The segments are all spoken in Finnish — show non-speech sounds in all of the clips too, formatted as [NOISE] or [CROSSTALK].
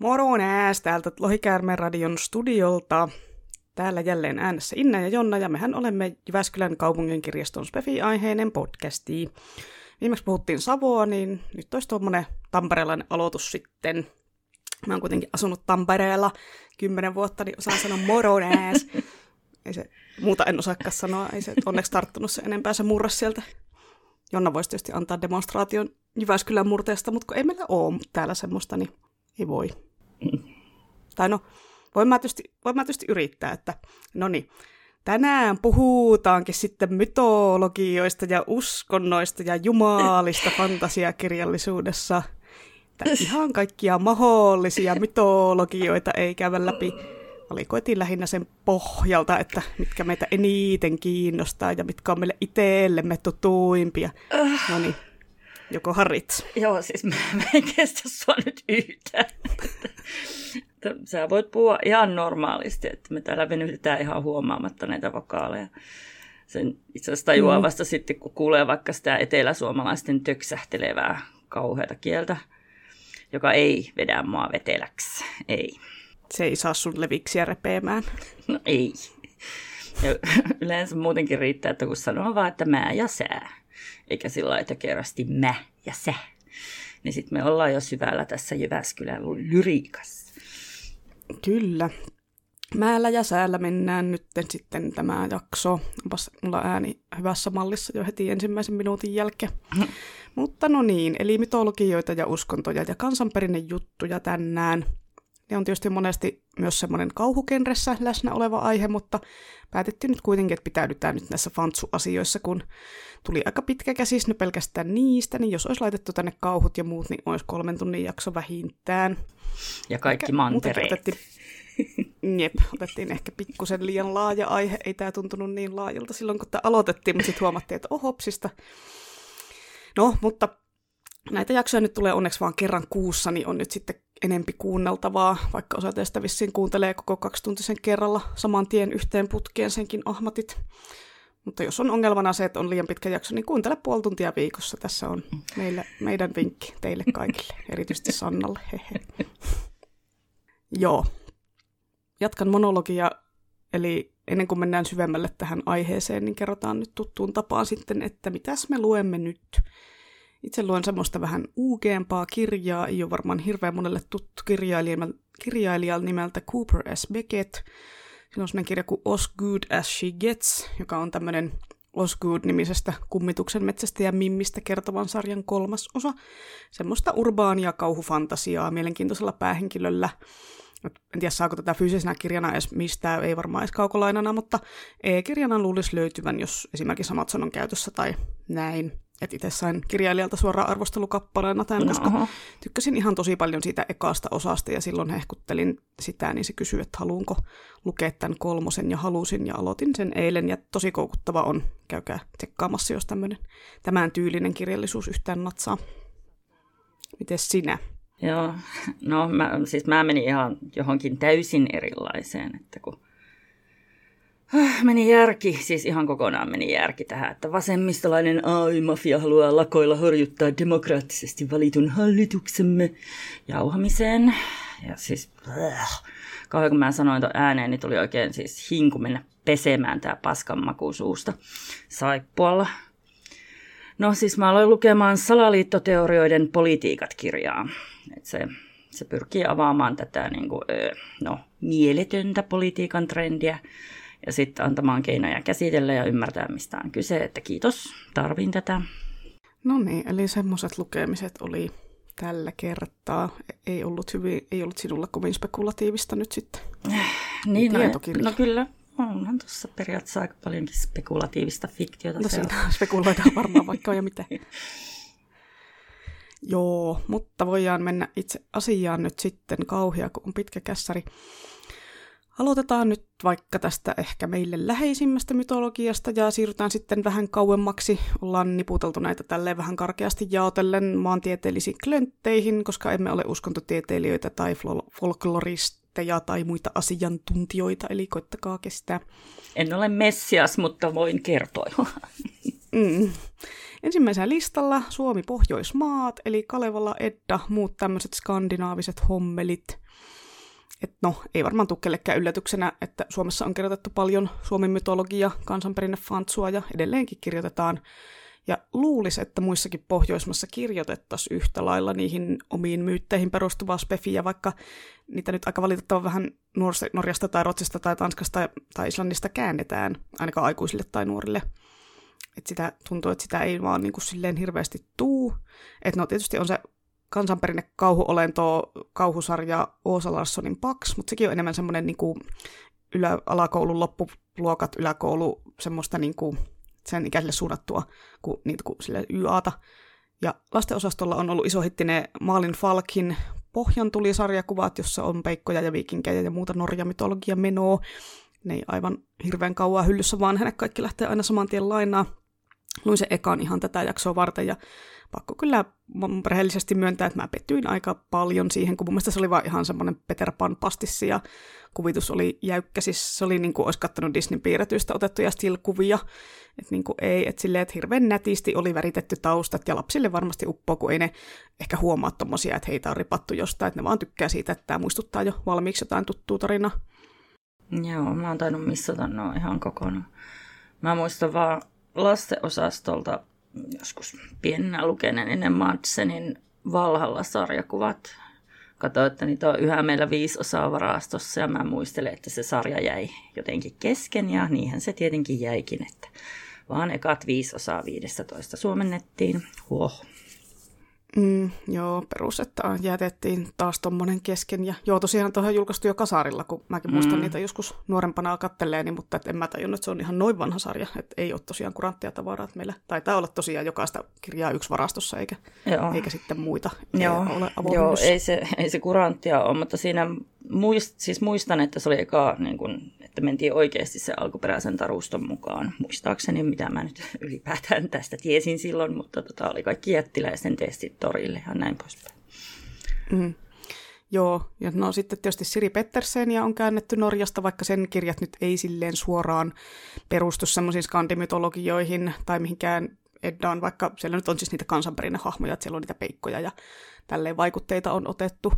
Moro nääs täältä Lohikäärmeen radion studiolta. Täällä jälleen äänessä Inna ja Jonna, ja mehän olemme Jyväskylän kaupungin kirjaston Spefi-aiheinen podcasti. Viimeksi puhuttiin Savoa, niin nyt olisi tuommoinen tamperelainen aloitus sitten. Mä oon kuitenkin asunut Tampereella kymmenen vuotta, niin osaan sanoa moro nääs. [LAUGHS] Ei se, muuta en osaakaan sanoa, ei se onneksi tarttunut se enempää se murras sieltä. Jonna voisi tietysti antaa demonstraation Jyväskylän murteesta, mutta kun ei meillä ole täällä semmoista, niin ei voi. Tai no, voin mä tietysti, voin mä tietysti yrittää, että no niin, tänään puhutaankin sitten mytologioista ja uskonnoista ja jumalista [LAUGHS] fantasiakirjallisuudessa. Että ihan kaikkia mahdollisia mytologioita ei käydä läpi. Valikoitiin lähinnä sen pohjalta, että mitkä meitä eniten kiinnostaa ja mitkä on meille itsellemme tutuimpia. No niin, joko harit? Joo, siis mä, mä en kestä sua nyt yhtään. Sä voit puhua ihan normaalisti, että me täällä venytetään ihan huomaamatta näitä vokaaleja. Sen itse asiassa tajuaa mm. vasta sitten, kun kuulee vaikka sitä eteläsuomalaisten töksähtelevää kauheata kieltä, joka ei vedä mua veteläksi. Ei. Se ei saa sun leviksiä repeämään. No ei. Ja [LAUGHS] yleensä muutenkin riittää, että kun sanoo vaan, että mä ja sä, eikä sillä että kerrasti mä ja sä, niin sitten me ollaan jo syvällä tässä Jyväskylän lyriikassa. Kyllä. Määllä ja säällä mennään nyt sitten tämä jakso. Onpas mulla ääni hyvässä mallissa jo heti ensimmäisen minuutin jälkeen. [LAUGHS] Mutta no niin, eli mytologioita ja uskontoja ja kansanperinnejuttuja tänään. Ne on tietysti monesti myös semmoinen kauhukenressä läsnä oleva aihe, mutta päätettiin nyt kuitenkin, että pitäydytään nyt näissä fantsu-asioissa, kun tuli aika pitkä käsis no pelkästään niistä, niin jos olisi laitettu tänne kauhut ja muut, niin olisi kolmen tunnin jakso vähintään. Ja kaikki mantereet. Otettiin, [LAUGHS] jep, otettiin ehkä pikkusen liian laaja aihe. Ei tämä tuntunut niin laajalta silloin, kun tämä aloitettiin, mutta sitten huomattiin, että ohopsista. No, mutta näitä jaksoja nyt tulee onneksi vaan kerran kuussa, niin on nyt sitten enempi kuunneltavaa, vaikka osa teistä vissiin kuuntelee koko kaksituntisen kerralla saman tien yhteen putkeen senkin ahmatit. Mutta jos on ongelmana se, että on liian pitkä jakso, niin kuuntele puoli tuntia viikossa. Tässä on meille, meidän vinkki teille kaikille, erityisesti Sannalle. Hehe. [LAUGHS] Joo. Jatkan monologia, eli ennen kuin mennään syvemmälle tähän aiheeseen, niin kerrotaan nyt tuttuun tapaan sitten, että mitäs me luemme nyt. Itse luen semmoista vähän uukeampaa kirjaa, ei ole varmaan hirveän monelle tuttu kirjailija, kirjailija nimeltä Cooper S. Beckett. Siinä on kirja kuin As Good As She Gets, joka on tämmöinen Osgood-nimisestä kummituksen metsästä ja mimmistä kertovan sarjan kolmas osa. Semmoista urbaania kauhufantasiaa mielenkiintoisella päähenkilöllä. En tiedä, saako tätä fyysisenä kirjana edes mistään, ei varmaan edes kaukolainana, mutta e-kirjana luulisi löytyvän, jos esimerkiksi Amazon on käytössä tai näin. Et itse sain kirjailijalta suoraan arvostelukappaleena tämän, koska Oho. tykkäsin ihan tosi paljon siitä ekasta osasta ja silloin hehkuttelin sitä, niin se kysyi, että haluanko lukea tämän kolmosen ja halusin ja aloitin sen eilen ja tosi koukuttava on. Käykää tsekkaamassa, jos tämmöinen tämän tyylinen kirjallisuus yhtään natsaa. Miten sinä? Joo, no mä, siis mä menin ihan johonkin täysin erilaiseen, että kun meni järki, siis ihan kokonaan meni järki tähän, että vasemmistolainen AI-mafia haluaa lakoilla horjuttaa demokraattisesti valitun hallituksemme jauhamiseen. Ja siis, äh, kun mä sanoin tuon ääneen, niin tuli oikein siis hinku mennä pesemään tää paskan maku suusta saippualla. No siis mä aloin lukemaan salaliittoteorioiden politiikat kirjaa. Et se, se pyrkii avaamaan tätä niin kuin, no, mieletöntä politiikan trendiä, ja sitten antamaan keinoja käsitellä ja ymmärtää, mistä on kyse, että kiitos, tarvin tätä. No niin, eli semmoiset lukemiset oli tällä kertaa. Ei ollut, hyvin, ei ollut sinulla kovin spekulatiivista nyt sitten. niin, no, no kyllä. Onhan tuossa periaatteessa aika paljonkin spekulatiivista fiktiota. No siinä spekuloidaan varmaan vaikka ja mitä. [LAUGHS] Joo, mutta voidaan mennä itse asiaan nyt sitten kauhia, kun on pitkä kässäri. Aloitetaan nyt vaikka tästä ehkä meille läheisimmästä mytologiasta ja siirrytään sitten vähän kauemmaksi. Ollaan niputeltu näitä tälleen vähän karkeasti jaotellen maantieteellisiin klöntteihin, koska emme ole uskontotieteilijöitä tai folkloristeja tai muita asiantuntijoita, eli koittakaa kestää. En ole messias, mutta voin kertoa. mm. Ensimmäisenä listalla Suomi Pohjoismaat, eli Kalevala, Edda, muut tämmöiset skandinaaviset hommelit. Et no, ei varmaan tule kellekään yllätyksenä, että Suomessa on kirjoitettu paljon Suomen mytologia, kansanperinne fantsua ja edelleenkin kirjoitetaan. Ja luulisi, että muissakin Pohjoismassa kirjoitettaisiin yhtä lailla niihin omiin myytteihin perustuvaa spefiä, vaikka niitä nyt aika valitettavan vähän Norjasta tai Ruotsista tai Tanskasta tai Islannista käännetään, ainakaan aikuisille tai nuorille. Et sitä tuntuu, että sitä ei vaan niin kuin silleen hirveästi tuu. Että no tietysti on se kansanperinne kauhuolento, kauhusarja Oosa Larssonin Pax, mutta sekin on enemmän semmoinen niin kuin ylä, alakoulun loppuluokat, yläkoulu, semmoista niin kuin sen ikäisille suunnattua kuin, niitä kuin sille YAta. Ja lastenosastolla on ollut iso hitti ne Maalin Falkin pohjan tuli sarjakuvat, jossa on peikkoja ja viikinkejä ja muuta Norja-mytologia menoa. Ne ei aivan hirveän kauan hyllyssä, vaan hänet kaikki lähtee aina saman tien lainaa. Luin se ekan ihan tätä jaksoa varten ja pakko kyllä rehellisesti myöntää, että mä pettyin aika paljon siihen, kun mun mielestä se oli vaan ihan semmoinen Peter Pan pastissi ja kuvitus oli jäykkä. Siis se oli niin kuin olisi kattonut Disneyn piirretyistä otettuja still-kuvia. Että niin kuin ei, että silleen, että hirveän nätisti oli väritetty taustat ja lapsille varmasti uppoo, kun ei ne ehkä huomaa tommosia, että heitä on ripattu jostain, että ne vaan tykkää siitä, että tämä muistuttaa jo valmiiksi jotain tuttua tarinaa. Joo, mä oon tainnut missata no ihan kokonaan. Mä muistan vaan lastenosastolta joskus pienenä lukeneen ennen Madsenin Valhalla-sarjakuvat. Katsoin, että niitä on yhä meillä viisi osaa varastossa ja mä muistelen, että se sarja jäi jotenkin kesken ja niinhän se tietenkin jäikin, että vaan ekat viisi osaa 15 suomennettiin. Huoh. Mm, joo, perus, että jätettiin taas tommonen kesken. Ja joo, tosiaan tuohon julkaistu jo kasarilla, kun mäkin muistan mm. niitä joskus nuorempana katteleeni, mutta et en mä tajunnut, että se on ihan noin vanha sarja. Että ei ole tosiaan kuranttia tavaraa. Että meillä taitaa olla tosiaan jokaista kirjaa yksi varastossa, eikä, joo. eikä sitten muita joo. ole Joo, ei se, ei se kuranttia ole, mutta siinä muist, siis muistan, että se oli eka niin kun, että mentiin oikeasti se alkuperäisen taruston mukaan. Muistaakseni, mitä mä nyt [LAUGHS] ylipäätään tästä tiesin silloin, mutta tota, oli kaikki jättiläisten testit torille ja näin poispäin. Mm. Joo, ja no sitten tietysti Siri Pettersenia on käännetty Norjasta, vaikka sen kirjat nyt ei silleen suoraan perustu semmoisiin skandimytologioihin tai mihinkään Eddaan, vaikka siellä nyt on siis niitä kansanperinnehahmoja, että siellä on niitä peikkoja ja tälleen vaikutteita on otettu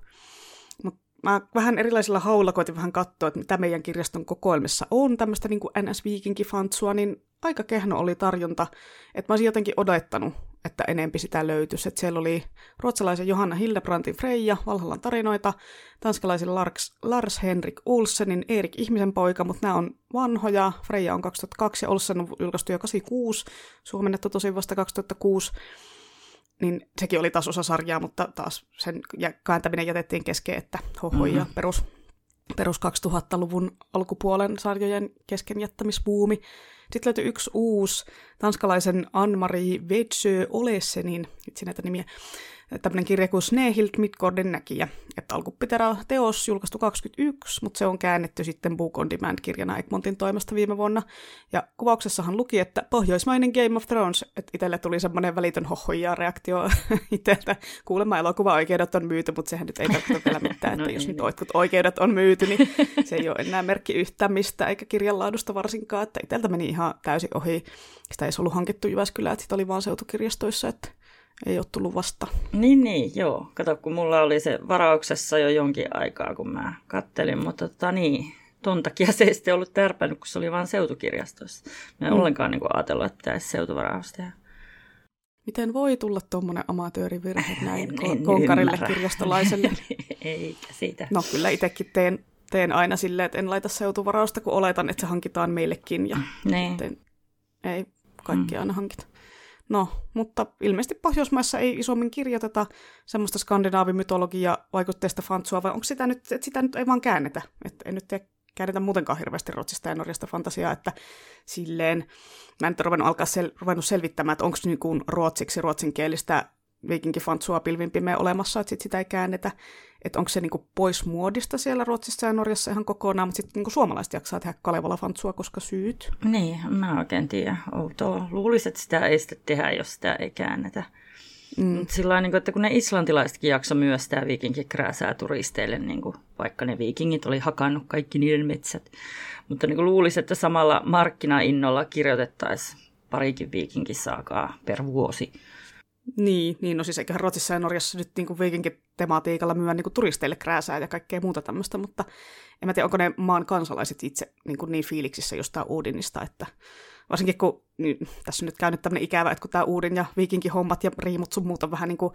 mä vähän erilaisilla haulla koitin vähän katsoa, että mitä meidän kirjaston kokoelmissa on, tämmöistä niin NS-viikinkifantsua, niin aika kehno oli tarjonta, että mä olisin jotenkin odottanut, että enempi sitä löytyisi. Että siellä oli ruotsalaisen Johanna Hildebrantin Freija, Valhallan tarinoita, tanskalaisen Lars, Lars Henrik Olsenin Erik Ihmisen poika, mutta nämä on vanhoja. Freija on 2002 ja Olsen on julkaistu jo 86, suomennettu tosi vasta 2006 niin sekin oli taas osa sarjaa, mutta taas sen kääntäminen jätettiin kesken, että hoho mm-hmm. ja perus, perus 2000-luvun alkupuolen sarjojen kesken jättämisbuumi. Sitten löytyi yksi uusi tanskalaisen Anne-Marie Vedsö Olesenin, itse näitä nimiä, tämmöinen kirja kuin Snehild Midgården näkijä. Että alkuperäinen teos julkaistu 21, mutta se on käännetty sitten Book on Demand-kirjana Egmontin toimesta viime vuonna. Ja kuvauksessahan luki, että pohjoismainen Game of Thrones, että itselle tuli semmoinen välitön hohoja reaktio [LAUGHS] itseltä. Kuulemma elokuva-oikeudet on myyty, mutta sehän nyt ei tarkoita vielä mitään, [LAUGHS] että no jos nyt niin. oikeudet on myyty, niin se ei ole enää merkki yhtään mistä, eikä kirjan laadusta varsinkaan, että itseltä meni ihan täysin ohi. Sitä ei ollut hankittu Jyväskylään, että sitä oli vaan seutukirjastoissa, että ei ole tullut vasta. Niin, niin, joo. Kato, kun mulla oli se varauksessa jo jonkin aikaa, kun mä kattelin, mutta tota niin, ton takia se ei sitten ollut tärpännyt, kun se oli vain seutukirjastossa. Mä en mm. ollenkaan niin kuin ajatellut, että pitäisi seutuvaraus tehdä. Miten voi tulla tuommoinen amatöörivirhe [LAUGHS] näin en, en konkarille ymmärrä. kirjastolaiselle? [LAUGHS] Eikä siitä. No kyllä itsekin teen, teen aina silleen, että en laita seutuvarausta, kun oletan, että se hankitaan meillekin. Ja niin. sitten ei kaikki mm. aina hankita. No, mutta ilmeisesti Pohjoismaissa ei isommin kirjoiteta semmoista skandinaavimytologia vaikutteista fantsua, vai onko sitä nyt, että sitä nyt ei vaan käännetä? Että ei nyt tee, käännetä muutenkaan hirveästi Ruotsista ja Norjasta fantasiaa, että silleen, mä en nyt ruvennut alkaa sel, ruvennut selvittämään, että onko niin kuin ruotsiksi ruotsinkielistä viikinkifantsua pilvin olemassa, että sit sitä ei käännetä. Että onko se niinku pois muodista siellä Ruotsissa ja Norjassa ihan kokonaan, mutta sitten niinku suomalaiset jaksaa tehdä Kalevala-fantsua, koska syyt. Niin, mä oikein tiedä. Outoa. Luulisin, että sitä ei sitten tehdä, jos sitä ei käännetä. Mm. Sillä niin että kun ne islantilaisetkin jakso myös tämä viikinkikrääsää turisteille, niin kuin, vaikka ne viikingit oli hakannut kaikki niiden metsät. Mutta niin luulisin, että samalla markkinainnolla kirjoitettaisiin parikin viikinkisaakaa per vuosi. Niin, niin no siis eiköhän Ruotsissa ja Norjassa nyt niin viikinkin tematiikalla myydä niin turisteille krääsää ja kaikkea muuta tämmöistä, mutta en mä tiedä, onko ne maan kansalaiset itse niin, kuin niin fiiliksissä jostain Uudinista, että varsinkin kun niin, tässä on nyt käynyt tämmöinen ikävä, että kun tämä Uudin ja viikinkin hommat ja riimut sun muuta vähän niin kuin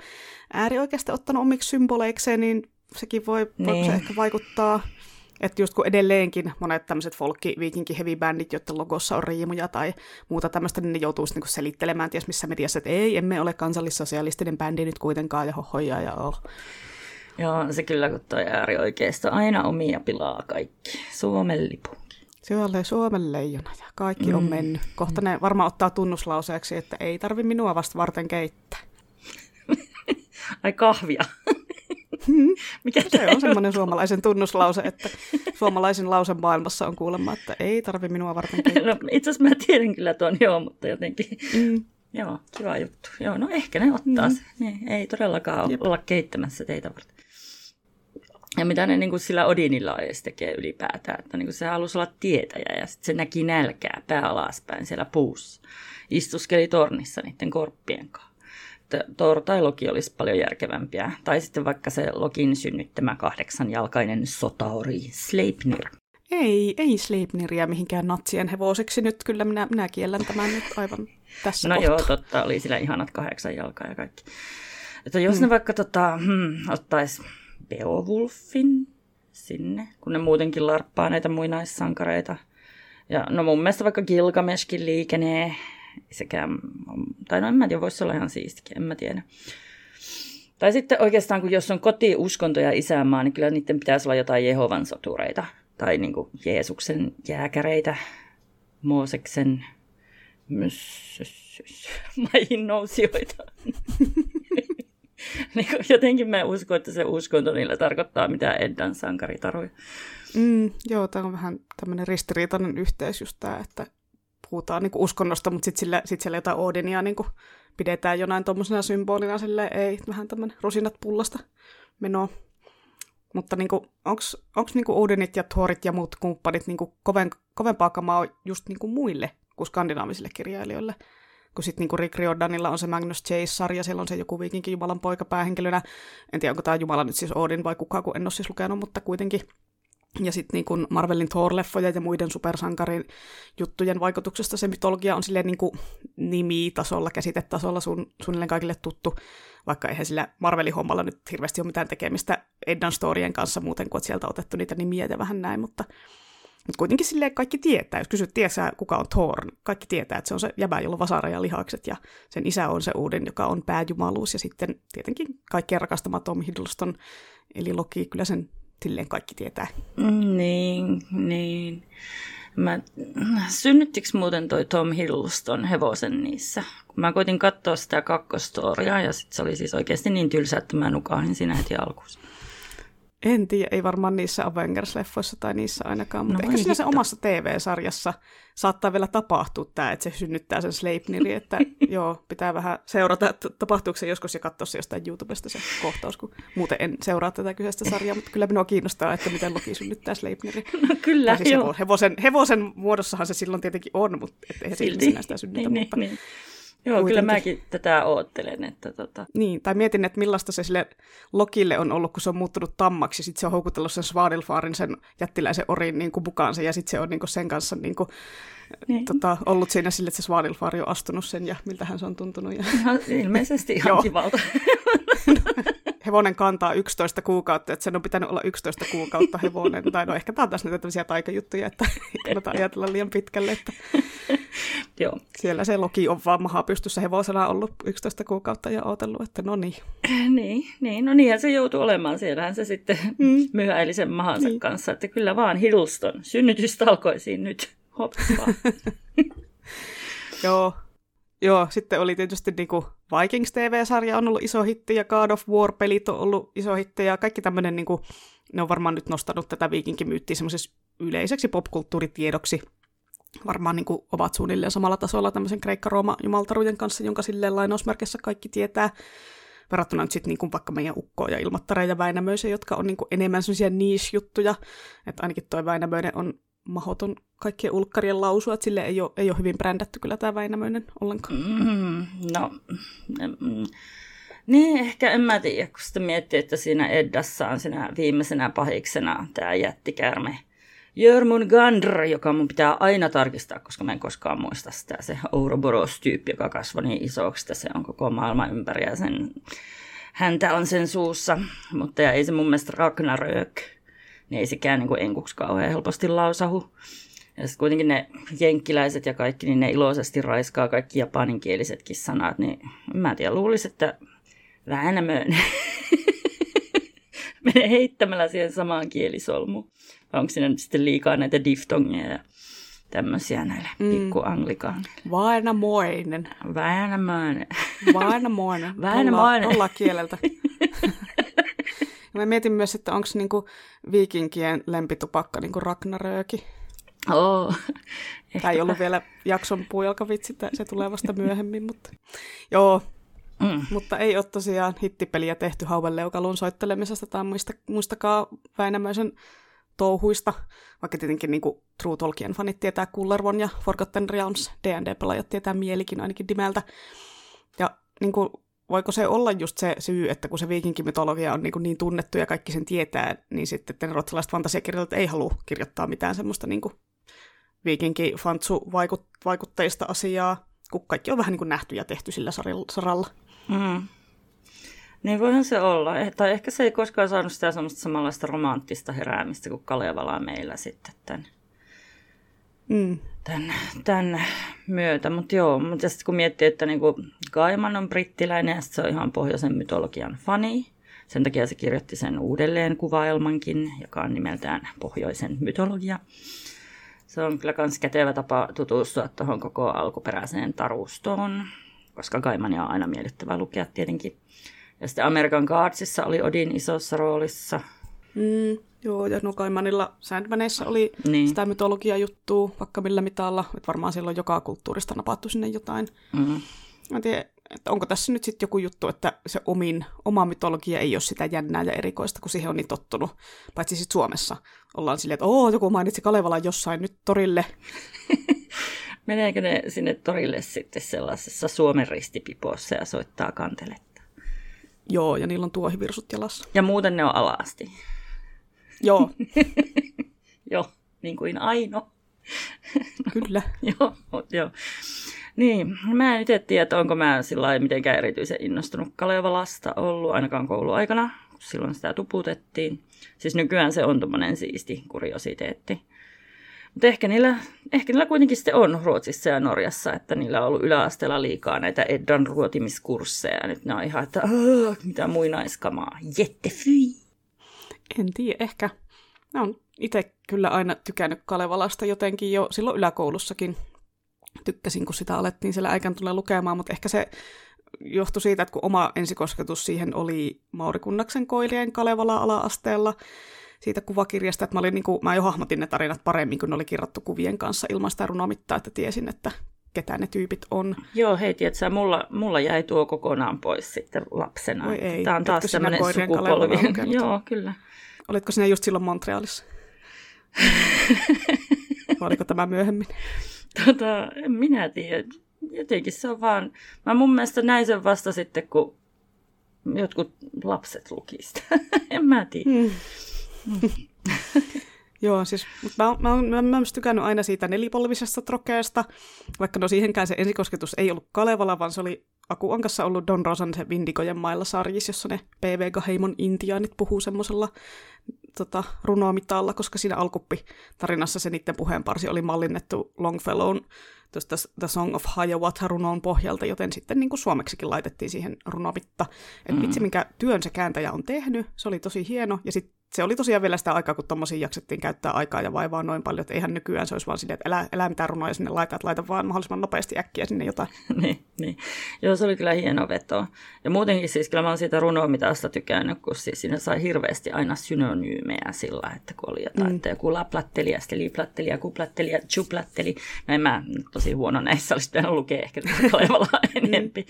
äärioikeasti ottanut omiksi symboleikseen, niin sekin voi, niin. se ehkä vaikuttaa. Että just kun edelleenkin monet tämmöiset folkki, viikinki, heavy bandit, joiden logossa on riimuja tai muuta tämmöistä, niin ne joutuu niinku selittelemään ties missä mediassa, että ei, emme ole kansallissosialistinen bändi nyt kuitenkaan ja hohoja ja oh. Joo, se kyllä kun toi äärioikeisto aina omia pilaa kaikki. Suomen lipu. Siellä Suomen leijona ja kaikki mm. on mennyt. Kohta ne varmaan ottaa tunnuslauseeksi, että ei tarvi minua vasta varten keittää. [LAUGHS] Ai kahvia. Mikä se on semmoinen suomalaisen tunnuslause, että suomalaisen lause maailmassa on kuulemma, että ei tarvi minua varten. No, itse asiassa mä tiedän kyllä tuon joo, mutta jotenkin... Mm. Joo, kiva juttu. Joo, no ehkä ne ottaa mm. se. Ne, ei todellakaan Jep. olla keittämässä teitä varten. Ja mitä ne niin kuin sillä Odinilla edes tekee ylipäätään, että niin kuin se halusi olla tietäjä ja sitten se näki nälkää pää alaspäin siellä puussa. Istuskeli tornissa niiden korppien kanssa. Thor tai Loki olisi paljon järkevämpiä. Tai sitten vaikka se Lokin synnyttämä kahdeksanjalkainen sotaori Sleipnir. Ei, ei Sleipniria mihinkään natsien hevoseksi nyt. Kyllä minä, minä kiellän tämän nyt aivan tässä No kohtaa. joo, totta. Oli sillä ihanat kahdeksan jalkaa ja kaikki. Että jos hmm. ne vaikka tota, hmm, ottaisi Beowulfin sinne, kun ne muutenkin larppaa näitä muinaissankareita. Ja no mun mielestä vaikka Gilgameshkin liikenee sekä, tai no en mä tiedä, voisi olla ihan siistikin, en mä tiedä. Tai sitten oikeastaan, kun jos on kotiuskonto ja isänmaa, niin kyllä niiden pitäisi olla jotain Jehovan sotureita. Tai niin kuin Jeesuksen jääkäreitä, Mooseksen maihin [LAUGHS] niin jotenkin mä uskon, että se uskonto niillä tarkoittaa mitään Eddan sankaritaruja. Mm, joo, tämä on vähän tämmöinen ristiriitainen yhteys just tämä, että puhutaan niin uskonnosta, mutta sitten sillä, sit siellä jotain Odinia niin pidetään jonain tuommoisena symbolina, sille ei vähän tämmöinen rusinat pullasta menoa. Mutta niin onko niin Odinit ja Thorit ja muut kumppanit niin koven, kovempaa kamaa just niin muille kuin skandinaavisille kirjailijoille? kun sitten niinku Rick Riordanilla on se Magnus Chase-sarja, siellä on se joku viikinkin Jumalan poika päähenkilönä. En tiedä, onko tämä Jumala nyt siis Odin vai kuka, kun en ole siis lukenut, mutta kuitenkin. Ja sitten niin Marvelin Thor-leffoja ja muiden supersankarin juttujen vaikutuksesta. Se mytologia on silleen niin nimitasolla, käsitetasolla sun, suunnilleen kaikille tuttu, vaikka eihän sillä Marvelin hommalla nyt hirveästi ole mitään tekemistä Eddan storien kanssa muuten kuin sieltä otettu niitä nimiä ja vähän näin, mutta mutta kuitenkin silleen kaikki tietää, jos kysyt, tiesää kuka on Thor, kaikki tietää, että se on se jäbä, jolla on vasara ja lihakset, ja sen isä on se uuden, joka on pääjumaluus, ja sitten tietenkin kaikkien rakastama Tom Hiddleston, eli Loki, kyllä sen silleen kaikki tietää. Niin, niin. Mä, synnyttikö muuten toi Tom Hiddleston hevosen niissä? Mä koitin katsoa sitä kakkostoria ja sit se oli siis oikeasti niin tylsä, että mä nukahin siinä heti alkuun. En tiedä, ei varmaan niissä Avengers-leffoissa tai niissä ainakaan, mutta no, ehkä siinä se omassa TV-sarjassa saattaa vielä tapahtua tämä, että se synnyttää sen Sleipnirin, että [LAUGHS] joo, pitää vähän seurata, että tapahtuuko se joskus ja katsoa se jostain YouTubesta se kohtaus, kun muuten en seuraa tätä kyseistä sarjaa, mutta kyllä minua kiinnostaa, että miten Loki synnyttää Sleipnirin. [LAUGHS] No kyllä, siis joo. Hevosen, hevosen muodossahan se silloin tietenkin on, mutta eihän se sitä synnytä, niin, mutta... Niin, niin. Joo, kuitenkin. kyllä mäkin tätä oottelen. Että tota... Niin, tai mietin, että millaista se sille Lokille on ollut, kun se on muuttunut tammaksi, sitten se on houkutellut sen Svadilfaarin, sen jättiläisen orin niin kuin mukaansa, ja sitten se on niin kuin sen kanssa niin kuin, niin. Tota, ollut siinä sille, että se Svadilfaari on astunut sen, ja miltä hän se on tuntunut. Ja... Ihan, ilmeisesti [LAUGHS] ihan kivalta. [LAUGHS] hevonen kantaa 11 kuukautta, että sen on pitänyt olla 11 kuukautta hevonen. Tai no ehkä tämä on taas näitä tämmöisiä taikajuttuja, että [LAUGHS] ei kannata ajatella liian pitkälle, että [LAUGHS] Joo. siellä se Loki on vaan maha pystyssä hevosena ollut 11 kuukautta ja odotellut, että no niin. [LAUGHS] Niin, niin no niinhän se joutuu olemaan. Siellähän se sitten mm. myöhäili sen mahansa niin. kanssa, että kyllä vaan Hiddleston, synnytystalkoisiin nyt, hoppaa. Joo, Joo, sitten oli tietysti niin kuin Vikings TV-sarja on ollut iso hitti ja God of War-pelit on ollut iso hitti ja kaikki tämmöinen, niin kuin, ne on varmaan nyt nostanut tätä viikinkimyyttiä semmoisessa yleiseksi popkulttuuritiedoksi. Varmaan niin kuin, ovat suunnilleen samalla tasolla tämmöisen Kreikka-Rooma-jumaltarujen kanssa, jonka silleen lainausmerkissä kaikki tietää. Verrattuna nyt sitten niin vaikka meidän Ukkoa ja Ilmattare ja Väinämöisen, jotka on niin kuin enemmän semmoisia niche-juttuja. Että ainakin toi Väinämöinen on mahoton kaikkien ulkkarien lausua, että sille ei ole, ei ole hyvin brändätty kyllä tämä Väinämöinen ollenkaan. Mm, no, mm, niin ehkä en mä tiedä, kun sitä miettii, että siinä Eddassa on siinä viimeisenä pahiksena tämä jättikärme Jörmun Gandr, joka mun pitää aina tarkistaa, koska mä en koskaan muista sitä. Se Ouroboros-tyyppi, joka kasvoi niin isoksi, että se on koko maailman ympäri ja sen, häntä on sen suussa. Mutta ja ei se mun mielestä Ragnarök, niin ei sekään niin kuin enkuksi kauhean helposti lausahu. Ja sitten kuitenkin ne jenkkiläiset ja kaikki, niin ne iloisesti raiskaa kaikki japaninkielisetkin sanat, niin mä en tiedä, luulisin, että Väänämöön [LAUGHS] menee heittämällä siihen samaan kielisolmuun. Vai onko siinä nyt sitten liikaa näitä diftongeja ja tämmöisiä näille mm. pikkuanglikaaneille? Vainamoinen. Väänämöinen. Vainamoinen. Väänämoinen. [LAUGHS] Olla kieleltä. [LAUGHS] Ja mä mietin myös, että onko niinku viikinkien lempitupakka niinku Ragnaröki. Oh, [LAUGHS] Tämä ei ollut vielä jakson puujalkavitsi, se tulee vasta [LAUGHS] myöhemmin, mutta joo. Mm. Mutta ei ole tosiaan hittipeliä tehty hauenleukalun soittelemisesta tai muista, muistakaa Väinämöisen touhuista, vaikka tietenkin niin kuin True Tolkien fanit tietää Kullervon ja Forgotten Realms, D&D-pelaajat tietää mielikin ainakin nimeltä. Ja niin kuin, voiko se olla just se syy, että kun se viikinkimytologia on niin, kuin niin tunnettu ja kaikki sen tietää, niin sitten ne ruotsalaiset fantasiakirjailijat ei halua kirjoittaa mitään semmoista niin kuin viikinki-fantsu-vaikutteista asiaa, kun kaikki on vähän niin kuin nähty ja tehty sillä saralla. Mm. Niin voihan se olla. Eh, tai ehkä se ei koskaan saanut sitä semmoista samanlaista romanttista heräämistä kuin Kalevala meillä sitten tämän, mm. tämän, tämän myötä. Mutta joo, mutta sitten kun miettii, että niinku Gaiman on brittiläinen ja se on ihan pohjoisen mytologian fani, sen takia se kirjoitti sen uudelleen kuvaelmankin, joka on nimeltään Pohjoisen mytologia. Se on kyllä myös kätevä tapa tutustua tuohon koko alkuperäiseen tarustoon, koska Gaimania on aina miellyttävää lukea tietenkin. Ja sitten American Godsissa oli Odin isossa roolissa. Mm, joo, ja no Gaimanilla Sandmaneissa oli niin. sitä mytologia-juttua, vaikka millä mitalla. Että varmaan silloin joka kulttuurista napattu sinne jotain. Mm. Mä tiedän, että onko tässä nyt sitten joku juttu, että se omin, oma mytologia ei ole sitä jännää ja erikoista, kun siihen on niin tottunut. Paitsi sitten Suomessa ollaan silleen, että oo, joku mainitsi Kalevala jossain nyt torille. [LAUGHS] Meneekö ne sinne torille sitten sellaisessa Suomen ristipipossa ja soittaa kanteletta? Joo, ja niillä on tuohivirsut jalassa. Ja muuten ne on alasti. Joo. [LAUGHS] joo, niin kuin Aino. [LAUGHS] Kyllä. [LAUGHS] joo, joo. Niin, mä en itse tiedä, että onko mä sillä mitenkään erityisen innostunut Kalevalasta ollut, ainakaan kouluaikana, kun silloin sitä tuputettiin. Siis nykyään se on tommonen siisti kuriositeetti. Mutta ehkä niillä, ehkä niillä kuitenkin sitten on Ruotsissa ja Norjassa, että niillä on ollut yläasteella liikaa näitä Eddan ruotimiskursseja. Nyt ne on ihan, että mitä muinaiskamaa, jättefyi. En tiedä, ehkä. Mä oon itse kyllä aina tykännyt Kalevalasta jotenkin jo silloin yläkoulussakin tykkäsin, kun sitä alettiin siellä aikana tulee lukemaan, mutta ehkä se johtui siitä, että kun oma ensikosketus siihen oli Mauri Kunnaksen koirien Kalevala ala-asteella, siitä kuvakirjasta, että mä, olin, niin kuin, mä jo hahmotin ne tarinat paremmin, kun ne oli kirjoittu kuvien kanssa ilman sitä runomittaa, että tiesin, että ketä ne tyypit on. Joo, hei, tiedätkö, mulla, mulla jäi tuo kokonaan pois sitten lapsena. Oi ei. Tämä on taas tämmöinen sukupolvi. Joo, kyllä. Olitko sinä just silloin Montrealissa? [LAUGHS] Vai oliko tämä myöhemmin? Tota, en minä tiedä. Jotenkin se on vaan... Mä mun mielestä näin sen vasta sitten, kun jotkut lapset lukista. [LAUGHS] en mä tiedä. Hmm. [LAUGHS] Joo, siis mä, mä, mä, mä, mä myös tykännyt aina siitä nelipolvisesta trokeesta, vaikka no siihenkään se ensikosketus ei ollut Kalevala, vaan se oli Akuankassa ollut Don Rosan se Vindikojen mailla sarjis, jossa ne PV Gaheimon intiaanit puhuu semmoisella tota, runoamitalla, koska siinä alkuppi tarinassa se niiden puheenparsi oli mallinnettu Longfellown tuosta The Song of Hiawatha runon pohjalta, joten sitten niin kuin suomeksikin laitettiin siihen runomitta. Että mm. vitsi, minkä työn se kääntäjä on tehnyt, se oli tosi hieno, ja sitten se oli tosiaan vielä sitä aikaa, kun tuommoisia jaksettiin käyttää aikaa ja vaivaa noin paljon, että eihän nykyään se olisi vaan silleen, että elää, elää mitään runoja sinne laita, että laita vaan mahdollisimman nopeasti äkkiä sinne jotain. [LAUGHS] niin, niin. Joo, se oli kyllä hieno veto. Ja muutenkin siis kyllä mä oon siitä runomitasta tykännyt, kun siis siinä sai hirveästi aina synonyymejä sillä, että kun oli jotain, mm. että joku laplatteli ja sitten liplatteli ja kuplatteli ja chuplatteli. No en mä tosi huono näissä, olisi pitänyt lukea ehkä Kalevalaa [LAUGHS] enempi.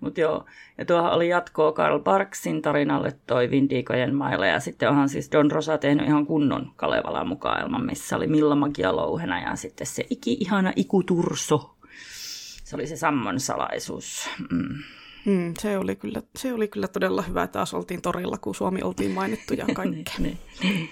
Mutta joo, ja tuohan oli jatkoa Karl Barksin tarinalle toi Vindikojen mailla ja sitten onhan ihan siis Don Rosa tehnyt ihan kunnon Kalevalan mukaelman, missä oli Milla Magia louhena ja sitten se iki, ihana ikuturso. Se oli se sammon salaisuus. Mm. Mm, se, oli kyllä, se oli kyllä todella hyvä. Taas oltiin torilla, kun Suomi oltiin mainittu ja [LAUGHS] kaikkea. niin, niin.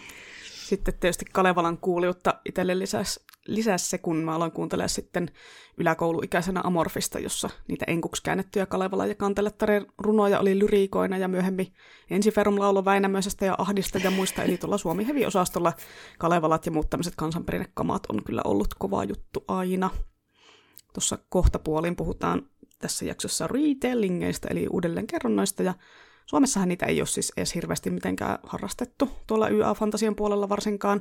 Sitten tietysti Kalevalan kuuliutta itselle lisäsi, lisäsi se, kun mä aloin kuuntelemaan sitten yläkouluikäisenä Amorfista, jossa niitä enkuksi käännettyjä Kalevalan ja Kantelettareen runoja oli lyriikoina ja myöhemmin Ensiferum laulo Väinämöisestä ja Ahdista ja muista. Eli tuolla Suomi Hevi-osastolla Kalevalat ja muut tämmöiset kansanperinnekamat on kyllä ollut kova juttu aina. Tuossa kohtapuolin puhutaan tässä jaksossa retellingeistä, eli uudelleenkerronnoista, ja Suomessahan niitä ei ole siis edes hirveästi mitenkään harrastettu, tuolla YA-fantasian puolella varsinkaan,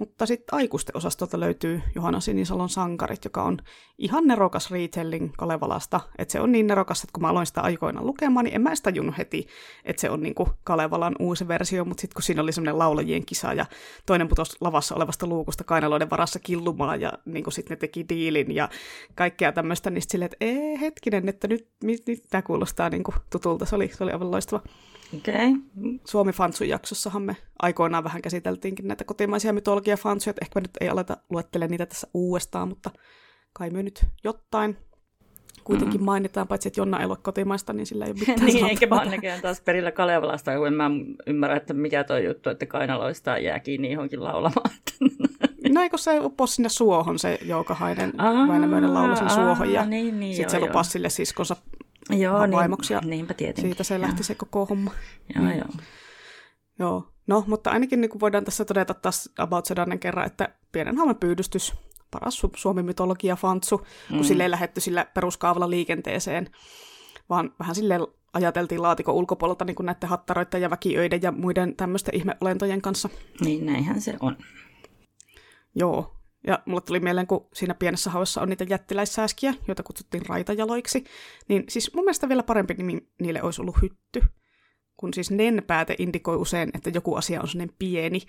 mutta sitten aikuisten osastolta löytyy Johanna Sinisalon Sankarit, joka on ihan nerokas retelling Kalevalasta. Että se on niin nerokas, että kun mä aloin sitä aikoina lukemaan, niin en mä sitä heti, että se on niinku Kalevalan uusi versio. Mutta sitten kun siinä oli semmoinen laulajien kisa ja toinen putosi lavassa olevasta luukusta kainaloiden varassa killumaan ja niinku sitten ne teki diilin ja kaikkea tämmöistä, niin silleen, että ee, hetkinen, että nyt, nyt, nyt tämä kuulostaa niinku tutulta. Se oli, se oli aivan loistava. Okay. Suomi Fansun jaksossahan me aikoinaan vähän käsiteltiinkin näitä kotimaisia mytologia-fansuja, ehkä me nyt ei aleta luettele niitä tässä uudestaan, mutta kai me nyt jotain kuitenkin mm. mainitaan, paitsi että Jonna ei ole kotimaista, niin sillä ei ole [LAUGHS] mitään Niin, eikä mä näkään taas perillä Kalevalasta, kun en mä ymmärrä, että mikä toi juttu, että kainaloista jää kiinni johonkin laulamaan. [LAUGHS] no eikö se upposi sinne suohon se Joukahainen Väinämöinen laulu sen suohon, ja niin, niin, sitten se lupasi sille siskonsa Joo, vaimoksi. Niin, niinpä tietenkin. Siitä se lähti se koko homma. Joo, niin. joo. Joo, no, mutta ainakin niin kuin voidaan tässä todeta taas about sedannen kerran, että pienen haamen pyydystys, paras Suomen mytologia fantsu, kun mm. sille ei lähetty sillä peruskaavalla liikenteeseen, vaan vähän sille ajateltiin laatikon ulkopuolelta niin kuin näiden hattaroiden ja väkiöiden ja muiden tämmöisten ihmeolentojen kanssa. Niin, näinhän se on. Joo, ja mulle tuli mieleen, kun siinä pienessä haussa on niitä jättiläissääskiä, joita kutsuttiin raitajaloiksi, niin siis mun mielestä vielä parempi nimi niille olisi ollut hytty. Kun siis nen-pääte indikoi usein, että joku asia on sellainen pieni,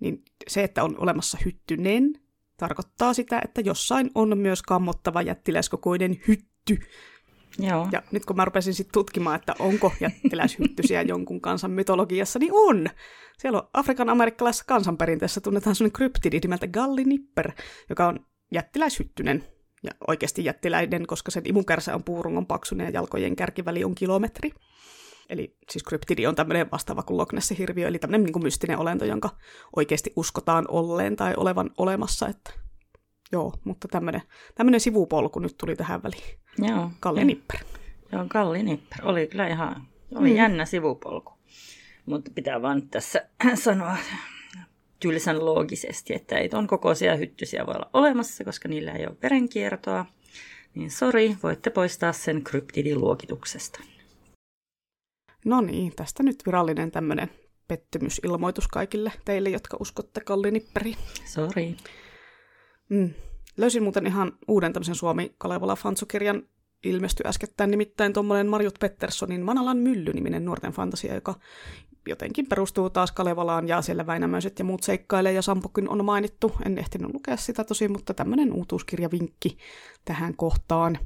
niin se, että on olemassa hytty nen, tarkoittaa sitä, että jossain on myös kammottava jättiläiskokoinen hytty, Joo. Ja nyt kun mä rupesin sitten tutkimaan, että onko jättiläishyttysiä jonkun kansan mytologiassa, niin on. Siellä on Afrikan amerikkalaisessa kansanperinteessä tunnetaan sellainen kryptidi nimeltä Gallinipper, joka on jättiläishyttynen. Ja oikeasti jättiläinen, koska sen imukärsä on puurungon paksunen ja jalkojen kärkiväli on kilometri. Eli siis kryptidi on tämmöinen vastaava kuin Loch hirviö eli tämmöinen niin kuin mystinen olento, jonka oikeasti uskotaan olleen tai olevan olemassa. Että Joo, mutta tämmöinen, tämmöinen sivupolku nyt tuli tähän väliin. Joo. Kalli Nipper. Joo, Kalli Nipper. Oli kyllä ihan oli mm. jännä sivupolku. Mutta pitää vaan tässä [CLEARS THROAT] sanoa tylsän loogisesti, että ei ton kokoisia hyttysiä voi olla olemassa, koska niillä ei ole verenkiertoa. Niin sori, voitte poistaa sen kryptidiluokituksesta. No niin, tästä nyt virallinen tämmöinen pettymysilmoitus kaikille teille, jotka uskotte Kallinipperiin. Sori. Mm. Löysin muuten ihan uuden tämmöisen Suomi Kalevala Fantsukirjan ilmestyi äskettäin, nimittäin tuommoinen Marjut Petterssonin Manalan mylly-niminen nuorten fantasia, joka jotenkin perustuu taas Kalevalaan ja siellä Väinämöiset ja muut seikkailee ja Sampokin on mainittu. En ehtinyt lukea sitä tosi, mutta tämmöinen uutuuskirjavinkki tähän kohtaan.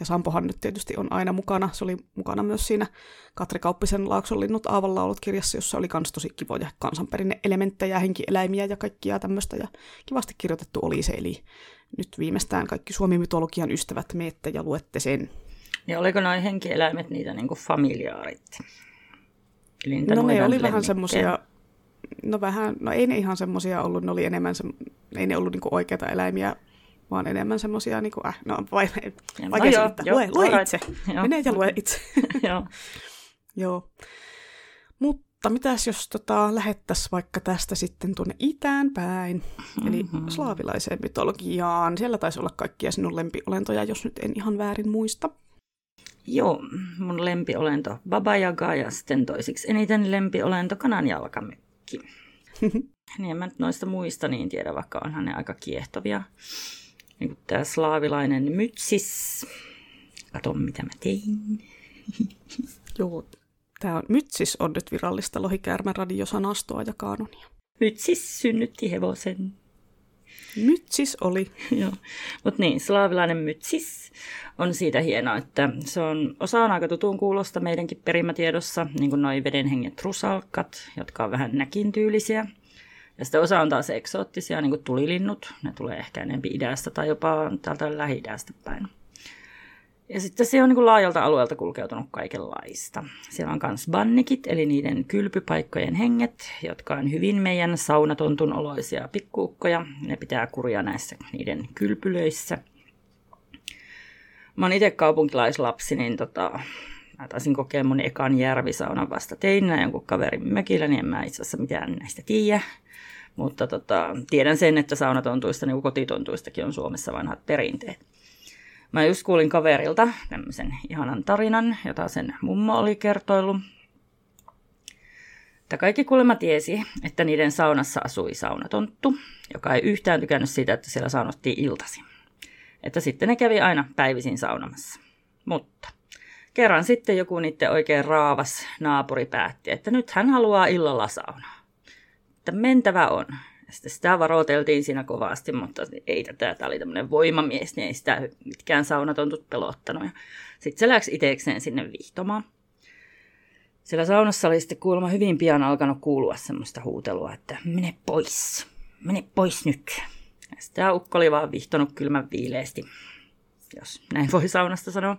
Ja Sampohan nyt tietysti on aina mukana. Se oli mukana myös siinä Katri Kauppisen Laakson Aavan kirjassa, jossa oli kans tosi kivoja kansanperinne-elementtejä, henkieläimiä ja kaikkia tämmöistä. Ja kivasti kirjoitettu oli se, eli nyt viimeistään kaikki Suomi-mytologian ystävät meette ja luette sen. Ja oliko noin henkieläimet niitä niinku familiaarit? Eli no ne oli vähän semmoisia, no vähän, no ei ne ihan semmoisia ollut, ne oli enemmän, se, ei ne ollut niinku oikeita eläimiä, vaan enemmän semmoisia, niin kuin, äh, no vai, no vaikea no selittää. Lue, lue itse. Joo. Mene ja lue itse. [LAUGHS] joo. joo. Mutta mitäs jos tota, lähettäisiin vaikka tästä sitten tuonne itään päin, mm-hmm. eli slaavilaiseen mytologiaan. Siellä taisi olla kaikkia sinun lempiolentoja, jos nyt en ihan väärin muista. Joo, mun lempiolento Baba Yaga ja sitten toisiksi eniten lempiolento kanan jalkamykki. [LAUGHS] niin en mä nyt noista muista niin tiedä, vaikka onhan ne aika kiehtovia niin tämä slaavilainen mytsis. Kato, mitä mä tein. [LAUGHS] Joo, tämä on, mytsis on nyt virallista lohikäärmän radiosanastoa ja kaanonia. Mytsis synnytti hevosen. Mytsis oli. [LAUGHS] Joo. Mutta niin, slaavilainen mytsis on siitä hienoa, että se on, osa on aika tutun kuulosta meidänkin perimätiedossa, niin kuin noin vedenhenget rusalkat, jotka on vähän näkin tyylisiä. Ja sitten osa on taas eksoottisia, niin kuin tulilinnut. Ne tulee ehkä enemmän idästä tai jopa täältä lähi päin. Ja sitten se on niin laajalta alueelta kulkeutunut kaikenlaista. Siellä on myös bannikit, eli niiden kylpypaikkojen henget, jotka on hyvin meidän saunatontun oloisia pikkuukkoja. Ne pitää kuria näissä niiden kylpylöissä. Mä oon itse kaupunkilaislapsi, niin tota, mä taisin kokea mun ekan järvisaunan vasta teinä jonkun kaverin mökillä, niin en mä itse asiassa mitään näistä tiedä. Mutta tota, tiedän sen, että saunatontuista, niin kuin kotitontuistakin on Suomessa vanhat perinteet. Mä just kuulin kaverilta tämmöisen ihanan tarinan, jota sen mummo oli kertoillut. Että kaikki kuulemma tiesi, että niiden saunassa asui saunatonttu, joka ei yhtään tykännyt siitä, että siellä saunottiin iltasi. Että sitten ne kävi aina päivisin saunamassa. Mutta kerran sitten joku niiden oikein raavas naapuri päätti, että nyt hän haluaa illalla saunaa. Että mentävä on. Sitten sitä varoiteltiin siinä kovasti, mutta ei tätä, tämä oli tämmöinen voimamies, niin ei sitä mitkään saunatontut pelottanut. Sitten se läksi itsekseen sinne vihtomaan. Siellä saunassa oli sitten kuulemma hyvin pian alkanut kuulua semmoista huutelua, että mene pois, mene pois nyt. Ja sitten tämä ukko oli vaan vihtonut kylmän viileesti, jos näin voi saunasta sanoa.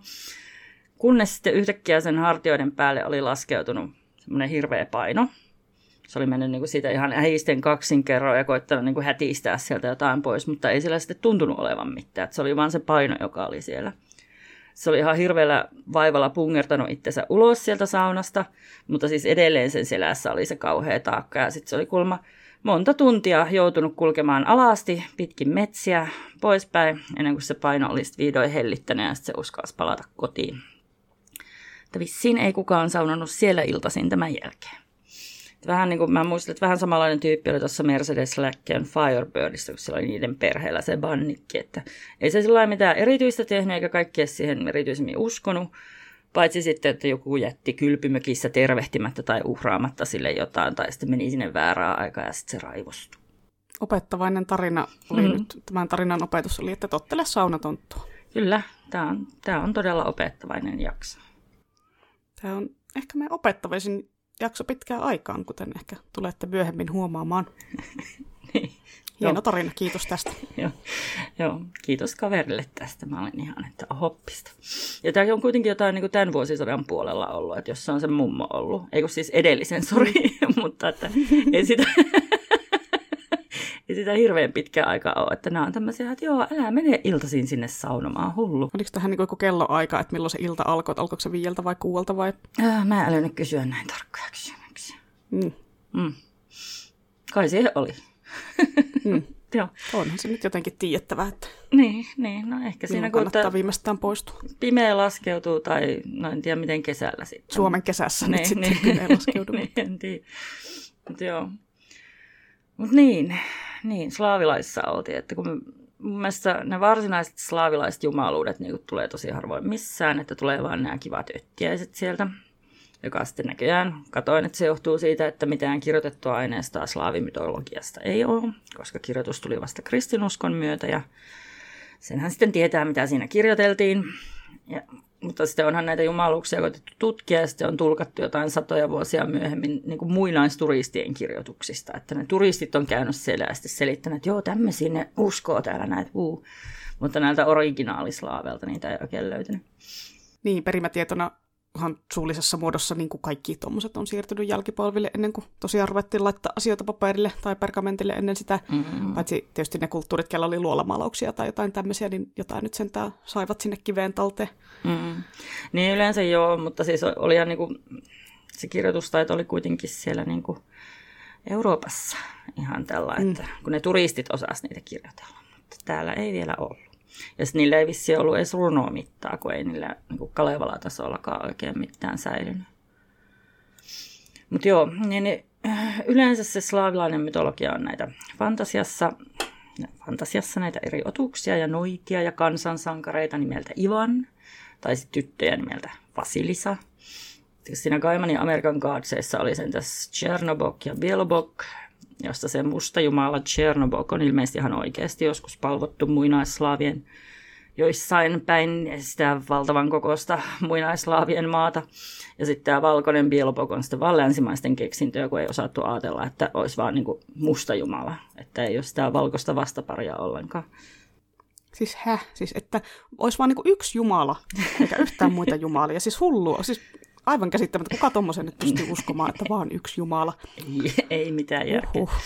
Kunnes sitten yhtäkkiä sen hartioiden päälle oli laskeutunut semmoinen hirveä paino, se oli mennyt niin kuin siitä ihan äisten kaksin kerran ja koittanut niin kuin hätistää sieltä jotain pois, mutta ei sillä sitten tuntunut olevan mitään. Että se oli vain se paino, joka oli siellä. Se oli ihan hirveällä vaivalla pungertanut itsensä ulos sieltä saunasta, mutta siis edelleen sen selässä oli se kauhea taakka. Ja sitten se oli kulma monta tuntia joutunut kulkemaan alasti pitkin metsiä poispäin, ennen kuin se paino olisi vihdoin hellittänyt ja sitten se uskalsi palata kotiin. Että vissiin ei kukaan saunannut siellä iltaisin tämän jälkeen vähän niin kuin, mä muistan, että vähän samanlainen tyyppi oli tuossa Mercedes Lacken Firebirdissa, kun siellä oli niiden perheellä se bannikki, että ei se sillä mitään erityistä tehnyt, eikä kaikki siihen erityisemmin uskonut, paitsi sitten, että joku jätti kylpymökissä tervehtimättä tai uhraamatta sille jotain, tai sitten meni sinne väärää aikaa ja sitten se raivostui. Opettavainen tarina oli mm. nyt, tämän tarinan opetus oli, että tottele saunatonttua. Kyllä, tämä on, tämä on todella opettavainen jakso. Tämä on ehkä me opettavaisin jakso pitkään aikaan, kuten ehkä tulette myöhemmin huomaamaan. [LAUGHS] niin. Hieno tarina, kiitos tästä. [LAUGHS] joo, joo, kiitos kaverille tästä. Mä olen ihan, että hoppista. Ja tämä on kuitenkin jotain niin kuin tämän vuosisadan puolella ollut, että jos se on se mummo ollut. Eikö siis edellisen, sori, [LAUGHS] mutta että ei sitä, ei sitä hirveän pitkä aika ole. Että nämä on tämmöisiä, että joo, älä mene iltaisin sinne saunomaan, hullu. Oliko tähän niin kuin kelloaika, että milloin se ilta alkoi, että alkoiko se viieltä vai kuuelta vai? Äh, mä en älynyt kysyä näin tarkkoja kysymyksiä. Mm. Mm. Kai siihen oli. mm. [LAUGHS] Joo. Onhan se nyt jotenkin tiedettävä, että niin, niin, no ehkä siinä kun kannattaa viimeistään poistua. Pimeä laskeutuu tai no en tiedä miten kesällä sitten. Suomen kesässä niin, nyt sitten niin, pimeä laskeutuu. [LAUGHS] niin, en tiedä. Mut joo. Mut niin, niin, slaavilaissa oltiin, että kun mun mielestä ne varsinaiset slaavilaiset jumaluudet niin tulee tosi harvoin missään, että tulee vaan nämä kivat öttiäiset sieltä, joka sitten näköjään katoin, että se johtuu siitä, että mitään kirjoitettua aineistoa slaavimytologiasta ei ole, koska kirjoitus tuli vasta kristinuskon myötä ja senhän sitten tietää, mitä siinä kirjoiteltiin. Ja mutta sitten onhan näitä jumaluuksia koitettu tutkia ja sitten on tulkattu jotain satoja vuosia myöhemmin niin kuin muinaisturistien kirjoituksista. Että ne turistit on käynyt siellä ja sitten selittäneet, että joo, tämmöisiä ne uskoo täällä näitä, uu. Mutta näiltä originaalislaavelta niitä ei oikein löytynyt. Niin, perimätietona ihan suullisessa muodossa niin kuin kaikki tuommoiset on siirtynyt jälkipolville ennen kuin tosiaan ruvettiin laittaa asioita paperille tai pergamentille ennen sitä. Mm-hmm. Paitsi tietysti ne kulttuurit, kellä oli luolamalauksia tai jotain tämmöisiä, niin jotain nyt sentään saivat sinne kiveen talteen. Mm-hmm. Niin yleensä joo, mutta siis oli ihan niin kuin, se kirjoitustaito oli kuitenkin siellä niin kuin Euroopassa ihan tällä, mm. että kun ne turistit osasivat niitä kirjoitella, mutta täällä ei vielä ollut. Ja niillä ei vissi ollut edes runomittaa, kun ei niillä niin Kalevala-tasollakaan oikein mitään säilynyt. Mutta joo, niin, niin, yleensä se slaavilainen mytologia on näitä fantasiassa, fantasiassa näitä eri otuksia ja noitia ja kansansankareita nimeltä Ivan, tai sitten tyttöjä nimeltä Vasilisa. Siinä Kaimanin Amerikan Godsissa oli sen tässä Chernobok ja Bielobok, josta se musta jumala Chernobog on ilmeisesti ihan oikeasti joskus palvottu muinaislaavien joissain päin sitä valtavan kokoista muinaislaavien maata. Ja sitten tämä valkoinen Bielopok on sitten vaan länsimaisten keksintöä, kun ei osattu ajatella, että olisi vaan niin musta jumala. Että ei ole sitä valkoista vastaparia ollenkaan. Siis hä? Siis että olisi vaan niin yksi jumala, eikä yhtään muita jumalia. Siis hullua. Siis aivan käsittämättä. Kuka tuommoisen nyt pystyy uskomaan, että vaan yksi jumala? Ei, [LAUGHS] ei mitään järkeä. Uhuh.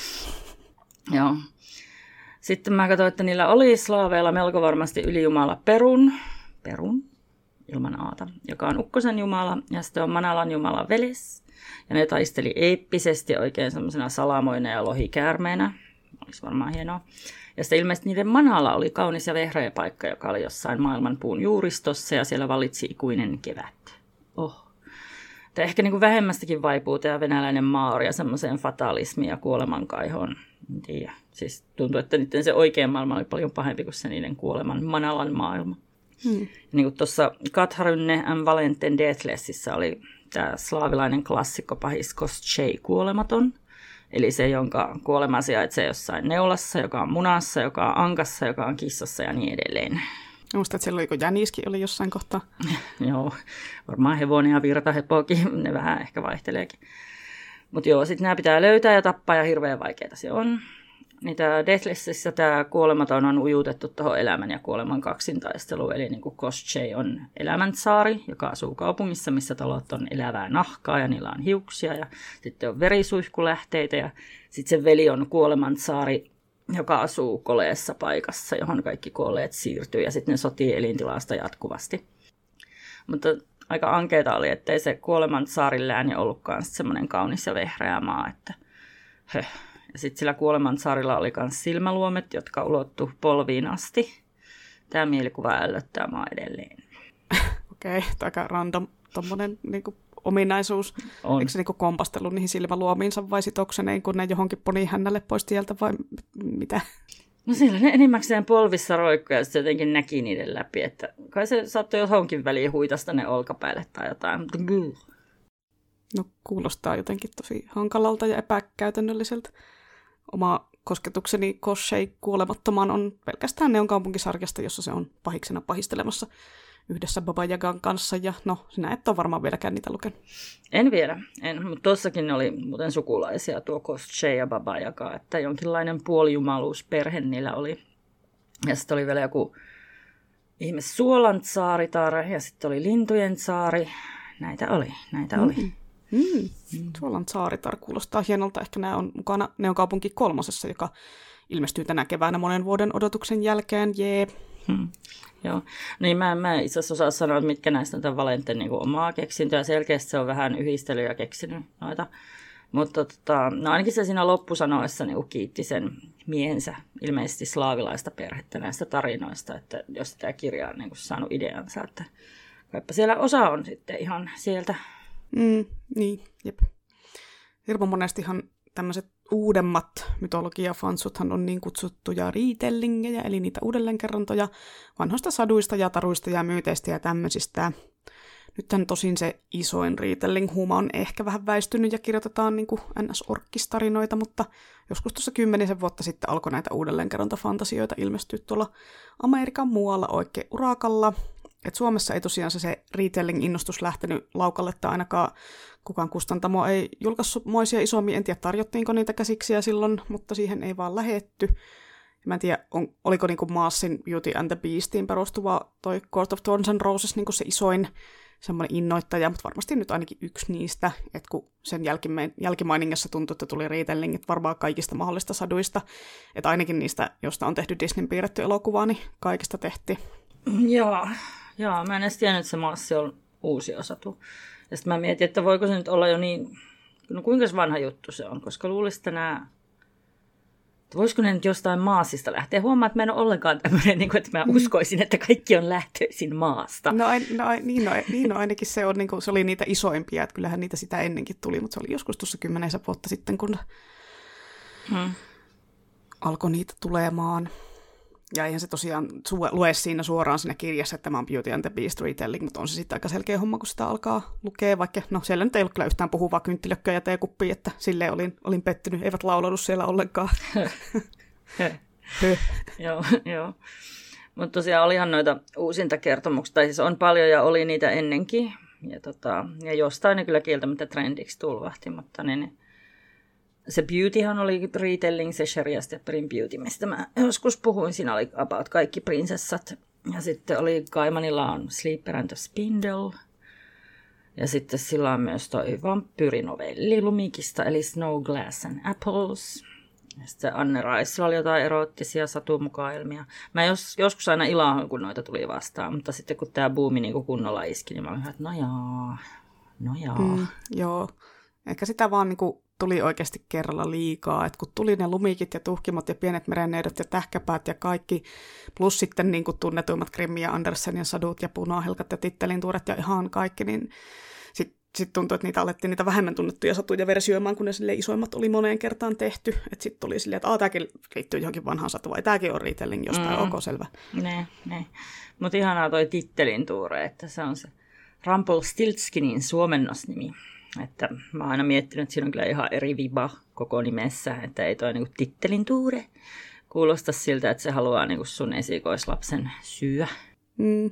Joo. Sitten mä katsoin, että niillä oli slaaveilla melko varmasti ylijumala Perun, Perun, ilman aata, joka on Ukkosen jumala, ja sitten on Manalan jumala Velis. Ja ne taisteli eeppisesti oikein semmoisena salamoina ja lohikäärmeenä. Olisi varmaan hienoa. Ja sitten ilmeisesti niiden manala oli kaunis ja vehreä paikka, joka oli jossain maailman puun juuristossa, ja siellä valitsi ikuinen kevät. Oh. Että ehkä niin kuin vähemmästäkin vaipuu tämä venäläinen maaria semmoiseen fatalismiin ja kuolemankaihoon. En tiedä. Siis tuntuu, että niiden se oikea maailma oli paljon pahempi kuin se niiden kuoleman manalan maailma. Hmm. Niin kuin tuossa Katharynne M. Valenten Deathlessissä oli tämä slaavilainen klassikko pahis Kostchei kuolematon. Eli se, jonka kuolema sijaitsee jossain neulassa, joka on munassa, joka on ankassa, joka on kissassa ja niin edelleen. Muistat, että silloin kun jäniskin oli jossain kohtaa. [LAUGHS] joo, varmaan hevonen ja virtahepokin, ne vähän ehkä vaihteleekin. Mutta joo, sitten nämä pitää löytää ja tappaa ja hirveän vaikeaa se on. Niitä Deathlessissä tämä kuolematon on ujutettu tuohon elämän ja kuoleman kaksintaisteluun. Eli niin Koschei on elämänsaari, joka asuu kaupungissa, missä talot on elävää nahkaa ja niillä on hiuksia. Ja sitten on verisuihkulähteitä ja sitten se veli on kuolemansaari, joka asuu koleessa paikassa, johon kaikki kuolleet siirtyy. Ja sitten ne sotii elintilasta jatkuvasti. Mutta aika ankeita oli, ettei se kuoleman saarin lääni ollutkaan semmoinen kaunis ja vehreä maa, että höh. Ja sitten sillä kuoleman saarilla oli myös silmäluomet, jotka ulottu polviin asti. Tämä mielikuva ällöttää maa edelleen. [LAUGHS] Okei, okay, aika random tommonen niinku ominaisuus. On. Eikö se niinku kompastellut niihin silmäluomiinsa vai sitokseneen, kun ne johonkin poni hännälle pois tieltä vai mitä? No siellä ne enimmäkseen polvissa roikkuja ja sitten jotenkin näki niiden läpi, että kai se saattoi johonkin väliin huitasta ne olkapäälle tai jotain. No kuulostaa jotenkin tosi hankalalta ja epäkäytännölliseltä. Oma kosketukseni Koshei kuolemattomaan on pelkästään Neon kaupunkisarjasta, jossa se on pahiksena pahistelemassa yhdessä Baba Jagan kanssa, ja no, sinä et ole varmaan vieläkään niitä lukenut. En vielä, en, mutta tuossakin oli muuten sukulaisia tuo Kostche ja Baba Jaga, että jonkinlainen puolijumaluusperhe niillä oli. Ja sitten oli vielä joku ihme Suolan saaritar, ja sitten oli Lintujen saari. Näitä oli, näitä mm. oli. Mm. Mm. Suolan saaritar kuulostaa hienolta. Ehkä nämä on mukana ne on kaupunki kolmosessa, joka ilmestyy tänä keväänä monen vuoden odotuksen jälkeen. Jee. Hmm. Joo, niin mä, mä itse asiassa osaa sanoa, että mitkä näistä on Valenten niin omaa keksintöä. Selkeästi se on vähän yhdistelyä keksinyt noita. Mutta tota, no ainakin se siinä loppusanoissa niin kiitti sen miehensä, ilmeisesti slaavilaista perhettä näistä tarinoista, että jos tämä kirja on niin kuin saanut ideansa, että kaipa siellä osa on sitten ihan sieltä. Mm, niin, jep. Hirveän monestihan tämmöiset uudemmat mytologiafansuthan on niin kutsuttuja riitellingejä, eli niitä uudelleenkerrontoja vanhoista saduista ja taruista ja myyteistä ja tämmöisistä. Nythän tosin se isoin retelling-huuma on ehkä vähän väistynyt ja kirjoitetaan niin NS-orkkistarinoita, mutta joskus tuossa kymmenisen vuotta sitten alkoi näitä uudelleenkerrontafantasioita ilmestyä tuolla Amerikan muualla oikein urakalla. Et Suomessa ei tosiaan se, se retelling-innostus lähtenyt laukalle, tai ainakaan kukaan kustantamo ei julkaissut moisia isommin. En tiedä, tarjottiinko niitä käsiksiä silloin, mutta siihen ei vaan lähetty. Mä en tiedä, on, oliko niinku Maassin Beauty and the Beastiin perustuva toi Court of Thorns and Roses niinku se isoin semmoinen innoittaja, mutta varmasti nyt ainakin yksi niistä, että kun sen jälkime- tuntui, että tuli retellingit varmaan kaikista mahdollista saduista, että ainakin niistä, josta on tehty Disneyn piirretty elokuva, niin kaikista tehtiin. Joo, joo mä en edes tiennyt, että se Maassi on uusi osatu. Ja sitten mä mietin, että voiko se nyt olla jo niin, no kuinka vanha juttu se on, koska luulisin, että nämä että voisiko ne nyt jostain maasista lähteä? Huomaa, että mä en ole ollenkaan tämmöinen, niin kuin, että mä mm. uskoisin, että kaikki on lähtöisin maasta. No, no, niin, no, niin no, ainakin se, on, niin kuin, se oli niitä isoimpia, että kyllähän niitä sitä ennenkin tuli, mutta se oli joskus tuossa kymmenensä vuotta sitten, kun hmm. alkoi niitä tulemaan. Ja eihän se tosiaan lue siinä suoraan siinä kirjassa, että tämä on Beauty and the Beast retelling, mutta on se sitten aika selkeä homma, kun sitä alkaa lukea, vaikka no siellä nyt ei ollut kyllä yhtään puhuvaa kynttilökköä ja teekuppia, että sille olin, olin pettynyt, eivät laulanut siellä ollenkaan. [LAUGHS] joo, joo. Mutta tosiaan olihan noita uusinta kertomuksia, tai siis on paljon ja oli niitä ennenkin. Ja, tota, ja jostain ne kyllä kieltämättä trendiksi tulvahti, mutta ne se Beautyhan oli retelling, se Sharia Stepperin Beauty, mistä mä joskus puhuin. Siinä oli about kaikki prinsessat. Ja sitten oli Kaimanilla on Sleeper and the Spindle. Ja sitten sillä on myös toi vampyyrinovelli Lumikista, eli Snow Glass and Apples. Ja sitten Anne Raissilla oli jotain eroottisia satumukailmia. Mä jos, joskus aina ilahan, kun noita tuli vastaan, mutta sitten kun tämä buumi niin kunnolla iski, niin mä olin, että no jaa, no jaa. Mm, joo, ehkä sitä vaan niin kuin tuli oikeasti kerralla liikaa. Et kun tuli ne lumikit ja tuhkimot ja pienet merenneidot ja tähkäpäät ja kaikki, plus sitten niin kuin tunnetuimmat Grimmi ja Andersenin sadut ja punahelkat ja tittelintuuret ja ihan kaikki, niin sitten sit tuntui, että niitä alettiin niitä vähemmän tunnettuja satuja versioimaan, kun ne sille isoimmat oli moneen kertaan tehty. Että sitten tuli silleen, että tämäkin liittyy johonkin vanhaan satuun, vai tämäkin on retelling jostain, mm. ok, selvä. Ne, ne. Mutta ihanaa toi tittelintuure, että se on se Rumpelstiltskinin suomennosnimi. Että mä oon aina miettinyt, että siinä on kyllä ihan eri viba koko nimessä, että ei toi niinku tittelin tuure kuulosta siltä, että se haluaa niinku sun esikoislapsen syö. Mm,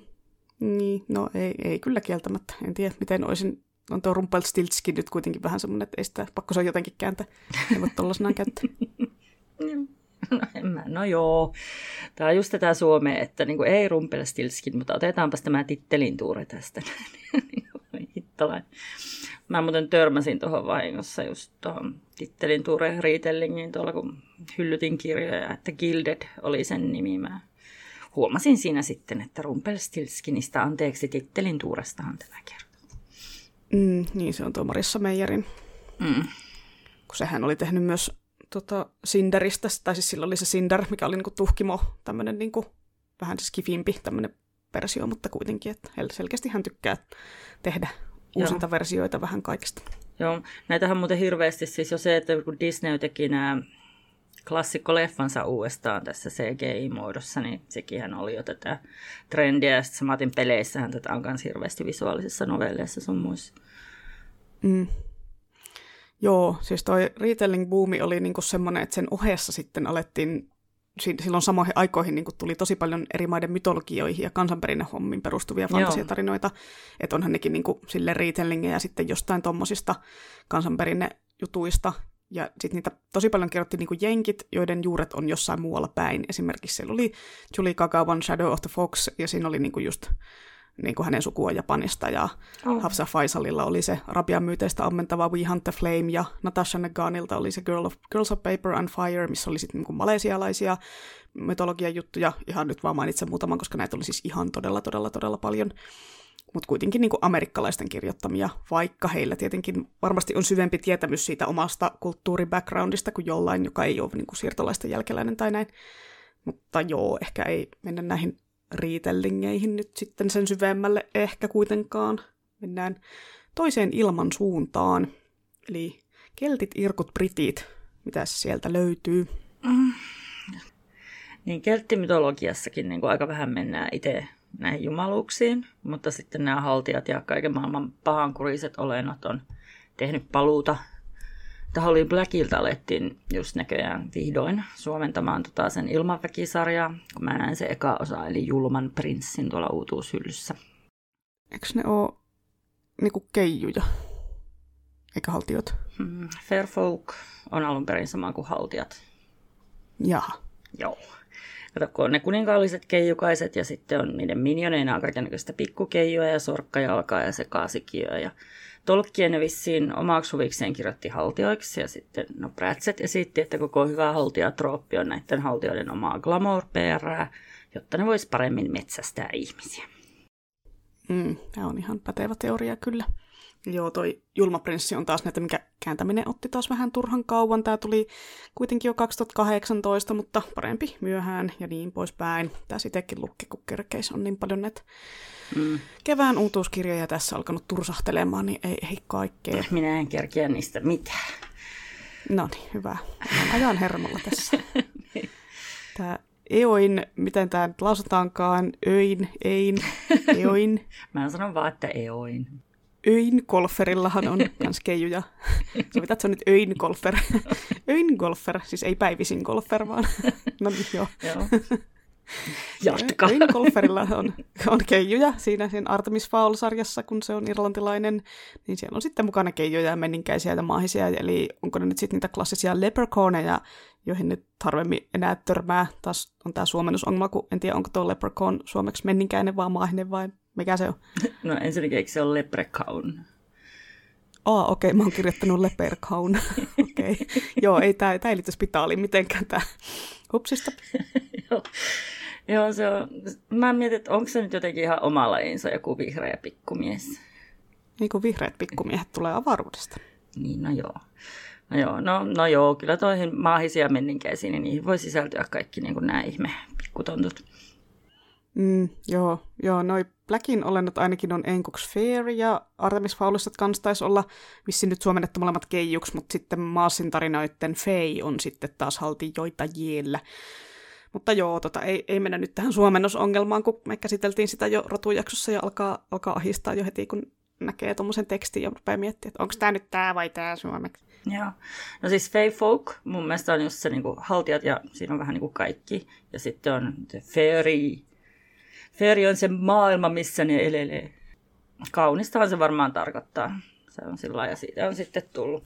niin, no ei, ei kyllä kieltämättä. En tiedä, miten olisin on tuo Rumpelstiltskin nyt kuitenkin vähän semmoinen, että ei sitä pakko se on jotenkin kääntää. Ei voi tollasenaan käyttää. [LAUGHS] No, en mä, no joo. Tämä on just tätä Suomea, että niin ei Rumpelstiltskin, mutta otetaanpas tämä tittelin tuure tästä. [LAUGHS] Hittalainen. Mä muuten törmäsin tuohon vahingossa just tuohon tittelin Ture Rietellingiin tuolla, kun hyllytin kirjoja, että Gilded oli sen nimi. Mä huomasin siinä sitten, että Rumpelstiltskinistä, anteeksi, tittelin Tuurestahan tämä kertoo. Mm, niin, se on tuo Marissa Meijerin. Mm. Kun sehän oli tehnyt myös tota, Cinderistä, tai siis sillä oli se Cinder, mikä oli niinku tuhkimo, tämmöinen niinku, vähän skifimpi tämmöinen versio, mutta kuitenkin, että selkeästi hän tykkää tehdä uusinta versioita vähän kaikista. Joo, näitähän muuten hirveästi siis jo se, että kun Disney teki nämä klassikkoleffansa uudestaan tässä CGI-muodossa, niin sekin oli jo tätä trendiä. Ja sitten Matin peleissähän tätä on myös hirveästi visuaalisissa novelleissa sun muissa. Mm. Joo, siis toi retelling-buumi oli niinku semmoinen, että sen ohessa sitten alettiin silloin samoihin aikoihin niin tuli tosi paljon eri maiden mytologioihin ja kansanperinnehommiin perustuvia fantasiatarinoita. Että onhan nekin niin kuin, sille retellingejä sitten jostain tuommoisista kansanperinnejutuista. Ja sitten niitä tosi paljon kerrotti niin kuin jenkit, joiden juuret on jossain muualla päin. Esimerkiksi siellä oli Julie Kagawan Shadow of the Fox, ja siinä oli niin kuin just niin kuin hänen sukua Japanista, ja oh. Hafsa Faisalilla oli se Arabian myyteistä ammentava We Hunt the Flame, ja Natasha Naganilta oli se Girl of, Girls of Paper and Fire, missä oli sitten niin malesialaisia mytologian juttuja, ihan nyt vaan mainitsen muutaman, koska näitä oli siis ihan todella, todella, todella paljon, mutta kuitenkin niin kuin amerikkalaisten kirjoittamia, vaikka heillä tietenkin varmasti on syvempi tietämys siitä omasta kulttuuribackgroundista kuin jollain, joka ei ole niin kuin siirtolaisten jälkeläinen tai näin. Mutta joo, ehkä ei mennä näihin riitellingeihin nyt sitten sen syvemmälle ehkä kuitenkaan. Mennään toiseen ilman suuntaan. Eli keltit, irkut, britit. Mitä sieltä löytyy? Mm. Niin kelttimytologiassakin niin kuin aika vähän mennään itse näihin jumaluuksiin, mutta sitten nämä haltijat ja kaiken maailman pahankuriset olennot on tehnyt paluuta Holly Blackilta alettiin just näköjään vihdoin suomentamaan tota sen ilmaväkisarjaa, kun mä näin se eka osa, eli Julman prinssin tuolla uutuushyllyssä. Eikö ne ole niinku keijuja, eikä haltiot? Hmm, Fair Folk on alun perin sama kuin haltijat. Jaha. Joo. Kato, kun on ne kuninkaalliset keijukaiset ja sitten on niiden minioneina on kaikenlaista pikkukeijoja ja sorkkajalkaa ja sekaasikiöä ja Tolkien vissiin omaksi huvikseen kirjoitti haltioiksi ja sitten no Pratchett esitti, että koko hyvä haltijatrooppi on näiden haltioiden omaa glamour jotta ne vois paremmin metsästää ihmisiä. Mm, tämä on ihan pätevä teoria kyllä. Joo, toi Julmaprinssi on taas näitä, mikä kääntäminen otti taas vähän turhan kauan. Tämä tuli kuitenkin jo 2018, mutta parempi myöhään ja niin poispäin. Tämä itsekin lukki, kun kerkeis on niin paljon näitä mm. kevään uutuuskirjoja tässä alkanut tursahtelemaan, niin ei, ei kaikkea. Minä en kerkeä niistä mitään. No niin, hyvä. Ajan hermolla tässä. [LAUGHS] Tämä Eoin, miten tämä nyt lausutaankaan, öin, ein, [LAUGHS] eoin. Mä sanon vaan, että eoin. Öin golferillahan on [LAUGHS] myös keijuja. [LAUGHS] Sovitaan, että se on nyt öin golfer. [LAUGHS] öin golfer, siis ei päivisin golfer, vaan no niin, joo. Joo. Jatka. Öin golferilla on, on keijuja siinä sen Artemis Fowl-sarjassa, kun se on irlantilainen, niin siellä on sitten mukana keijuja ja menninkäisiä ja maahisia, eli onko ne nyt sitten niitä klassisia leprechauneja, joihin nyt harvemmin enää törmää. Taas on tämä suomennusongelma, kun en tiedä, onko tuo leprechaun suomeksi menninkäinen vai maahinen vai mikä se on. [LAUGHS] No ensinnäkin eikö se ole leprechaun? Aa, okei, okay, mä oon kirjoittanut leprechaun. [LAUGHS] okei. Okay. Joo, ei tämä ei liity spitaaliin mitenkään tämä. Hupsista. [LAUGHS] Joo. Joo, se on. Mä mietin, että onko se nyt jotenkin ihan oma lajinsa joku vihreä pikkumies. Niin kuin vihreät pikkumiehet tulee avaruudesta. Niin, no joo. No joo, no, no joo, kyllä toihin maahisia menninkäisiin, niin niihin voi sisältyä kaikki niin kuin nämä ihme pikkutontut. Mm, joo, joo, noi Blackin olennot ainakin on Enkoks Fair ja Artemis Foulissa kanssa taisi olla vissi nyt suomennettu molemmat keijuksi, mutta sitten Maasin tarinoiden Fei on sitten taas haltijoita jiellä. Mutta joo, tota, ei, ei mennä nyt tähän suomennosongelmaan, kun me käsiteltiin sitä jo rotujaksossa ja alkaa, alkaa ahistaa jo heti, kun näkee tuommoisen tekstin ja rupeaa miettimään, että onko tämä nyt tämä vai tämä suomeksi. Joo. No siis Fey Folk mun mielestä on just se niinku haltijat ja siinä on vähän niinku kaikki. Ja sitten on the fairy. Fairy on se maailma, missä ne elelee. Kaunistahan se varmaan tarkoittaa. Se on sillä ja siitä on sitten tullut.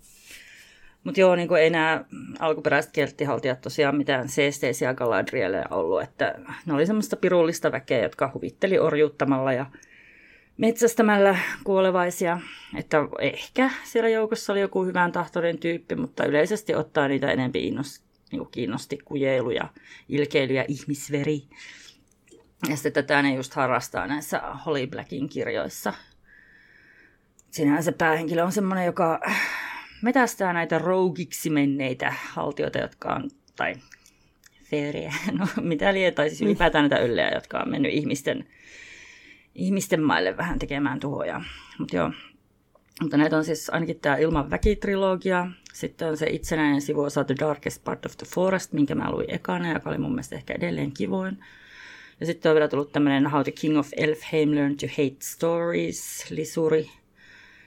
Mutta joo, niin ei nämä alkuperäiset kelttihaltijat tosiaan mitään seesteisiä galadrieleja ollut, että ne oli semmoista pirullista väkeä, jotka huvitteli orjuuttamalla ja metsästämällä kuolevaisia, että ehkä siellä joukossa oli joku hyvän tahtoinen tyyppi, mutta yleisesti ottaa niitä enempi innosti, niin kiinnosti kujeilu ja ilkeily ja ihmisveri. Ja sitten tätä ne just harrastaa näissä Holly Blackin kirjoissa. Siinähän se päähenkilö on semmoinen, joka metästää näitä rougiksi menneitä haltioita, jotka on, tai feeriä, [LAUGHS] no mitä liian, tai siis ylipäätään näitä yllejä, jotka on mennyt ihmisten ihmisten maille vähän tekemään tuhoja. Mutta joo, mutta näitä on siis ainakin tämä Ilman väkitrilogia, sitten on se itsenäinen sivuosa The Darkest Part of the Forest, minkä mä luin ekana, joka oli mun mielestä ehkä edelleen kivoin. Ja sitten on vielä tullut tämmöinen How the King of Elfheim Learned to Hate Stories, lisuri.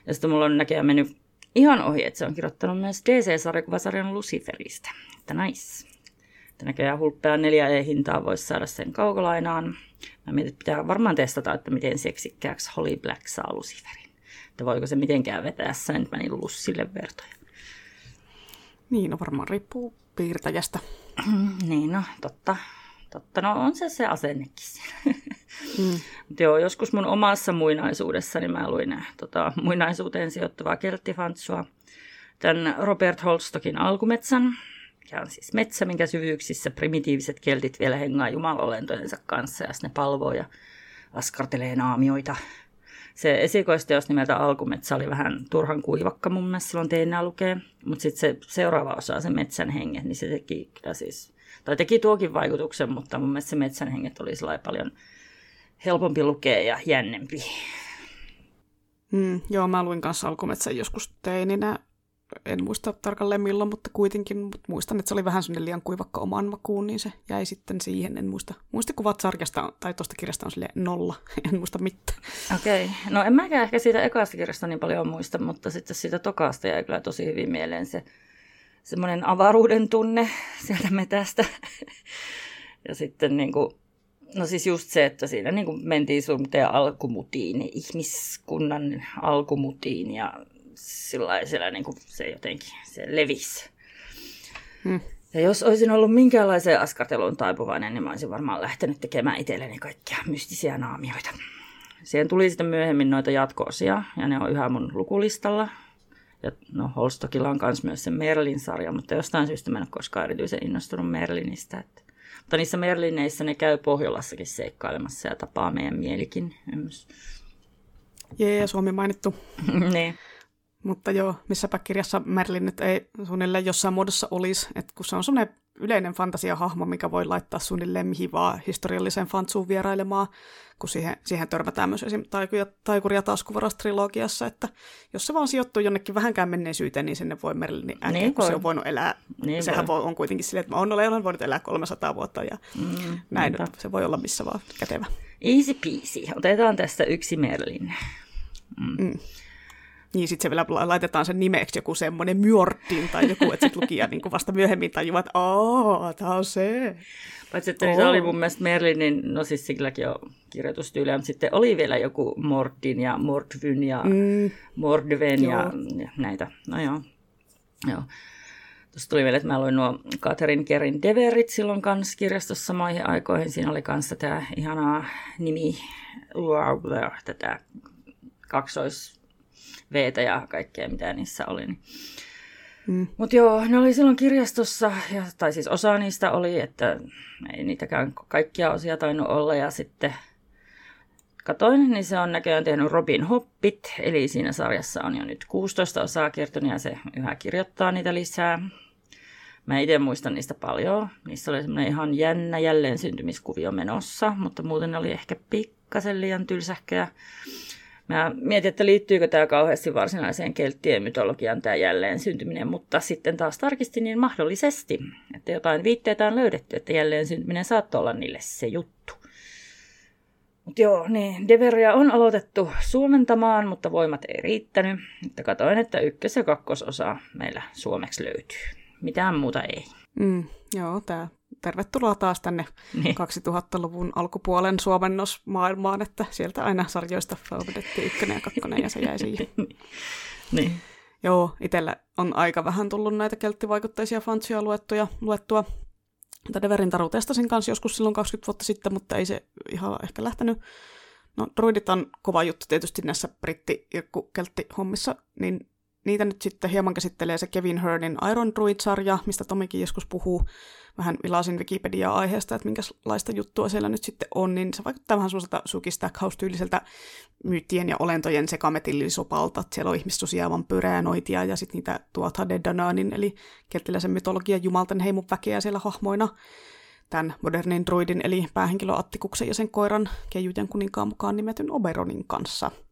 Ja sitten mulla on näköjään mennyt ihan ohi, että se on kirjoittanut myös DC-sarjakuvasarjan Luciferista. Että nice. Että näköjään hulppea 4E-hintaa voisi saada sen kaukolainaan. Mä mietin, että pitää varmaan testata, että miten seksikkääksi Holly Black saa Luciferin. Että voiko se mitenkään vetää sen, mä niin Lussille vertoja. Niin, no varmaan riippuu piirtäjästä. [CLEARS THROAT] niin, no totta. Totta, no on se se asennekin mm. Mutta joo, joskus mun omassa muinaisuudessani mä luin tota, muinaisuuteen sijoittuvaa kelttifantsua. Tämän Robert Holstokin alkumetsän, mikä on siis metsä, minkä syvyyksissä primitiiviset keltit vielä hengaa jumalolentojensa kanssa ja ne palvoo ja askartelee naamioita. Se esikoisteos nimeltä Alkumetsä oli vähän turhan kuivakka mun mielestä silloin teinää lukee, mutta sitten se seuraava osa, se metsän henget, niin se teki kyllä siis, tai teki tuokin vaikutuksen, mutta mun mielestä se metsän henget oli paljon helpompi lukea ja jännempi. Mm, joo, mä luin kanssa alkumetsän joskus teininä en muista tarkalleen milloin, mutta kuitenkin mutta muistan, että se oli vähän sellainen liian kuivakka oman makuun, niin se jäi sitten siihen. En muista. Muistikuvat sarjasta tai tuosta kirjasta on sille nolla, [LAUGHS] en muista mitään. Okei, okay. no en mäkään ehkä siitä ekasta kirjasta niin paljon muista, mutta sitten siitä tokaasta jäi kyllä tosi hyvin mieleen se semmoinen avaruuden tunne sieltä metästä. ja sitten niin kuin, no siis just se, että siinä niin kuin mentiin sun alkumutiin, ihmiskunnan alkumutiin ja sillä niin kuin se jotenkin se levisi. Hmm. Ja jos olisin ollut minkäänlaiseen askarteluun taipuvainen, niin mä olisin varmaan lähtenyt tekemään itselleni kaikkia mystisiä naamioita. Siihen tuli sitten myöhemmin noita jatkoosia, ja ne on yhä mun lukulistalla. Ja no, Holstokilla on myös se Merlin-sarja, mutta jostain syystä mä en ole koskaan erityisen innostunut Merlinistä. Että... Mutta niissä Merlineissä ne käy Pohjolassakin seikkailemassa ja tapaa meidän mielikin. Jee, Suomi mainittu. [LAUGHS] niin. Mutta joo, missäpä kirjassa Merlin nyt ei suunnilleen jossain muodossa olisi, että kun se on semmoinen yleinen fantasiahahmo, mikä voi laittaa suunnilleen mihin vaan historialliseen fantsuun vierailemaan, kun siihen, siihen törmätään myös esim. Taikuria, taskuvaras-trilogiassa, että jos se vaan sijoittuu jonnekin vähänkään menneisyyteen, niin sinne voi Merlin äkkiä, niin kun voi. se on voinut elää. Niin Sehän voi. on kuitenkin silleen, että mä oon olen voinut elää 300 vuotta ja mm, näin, niinpä. se voi olla missä vaan kätevä. Easy peasy. Otetaan tästä yksi Merlin. Mm. Mm. Niin sitten se vielä laitetaan sen nimeksi joku semmoinen Mjortin tai joku, että sitten lukija [LAUGHS] niin vasta myöhemmin tajuaa, että aah, tämä on se. Paitsi, että oh. se oli mun mielestä Merlinin, no siis silläkin on kirjoitustyyliä, mutta sitten oli vielä joku Mordin ja Mordvyn ja mm. Mordven ja, ja näitä. No joo. joo. Tuossa tuli vielä, että mä luin nuo Catherine Kerin Deverit silloin kanssa kirjastossa samoihin aikoihin. Siinä oli kanssa tämä ihanaa nimi, tätä kaksois veetä ja kaikkea, mitä niissä oli. Niin. Mm. Mutta joo, ne oli silloin kirjastossa, ja, tai siis osa niistä oli, että ei niitäkään kaikkia osia tainnut olla, ja sitten katoin, niin se on näköjään tehnyt Robin Hoppit, eli siinä sarjassa on jo nyt 16 osaa kertonut, ja se yhä kirjoittaa niitä lisää. Mä itse muistan niistä paljon. Niissä oli semmoinen ihan jännä jälleen syntymiskuvio menossa, mutta muuten ne oli ehkä pikkasen liian tylsähköjä. Mä mietin, että liittyykö tämä kauheasti varsinaiseen kelttien mytologian tämä jälleen syntyminen, mutta sitten taas tarkistin niin mahdollisesti, että jotain viitteitä on löydetty, että jälleen syntyminen saattoi olla niille se juttu. Mutta joo, niin Deveria on aloitettu suomentamaan, mutta voimat ei riittänyt. Että katoin, että ykkös- ja kakkososa meillä suomeksi löytyy. Mitään muuta ei. Mm, joo, tämä tervetuloa taas tänne niin. 2000-luvun alkupuolen suomennosmaailmaan, että sieltä aina sarjoista favoritti ykkönen ja kakkonen ja se jäi siihen. [LAUGHS] niin. Joo, itsellä on aika vähän tullut näitä kelttivaikutteisia fantsia luettuja, luettua. Tätä verintaru testasin kanssa joskus silloin 20 vuotta sitten, mutta ei se ihan ehkä lähtenyt. No, droidit on kova juttu tietysti näissä britti- ja keltti-hommissa, niin niitä nyt sitten hieman käsittelee se Kevin Hearnin Iron Druid-sarja, mistä Tomikin joskus puhuu. Vähän vilasin Wikipediaa aiheesta, että minkälaista juttua siellä nyt sitten on, niin se vaikuttaa vähän semmoiselta Suki Stackhouse-tyyliseltä myyttien ja olentojen sekametillisopalta. Siellä on ihmissusia, vampyreanoitia ja sitten niitä tuota Dedanaanin, eli kelttiläisen mytologian jumalten heimon väkeä siellä hahmoina tämän modernin druidin eli päähenkilö Attikuksen ja sen koiran Keijuten kuninkaan mukaan nimetyn Oberonin kanssa –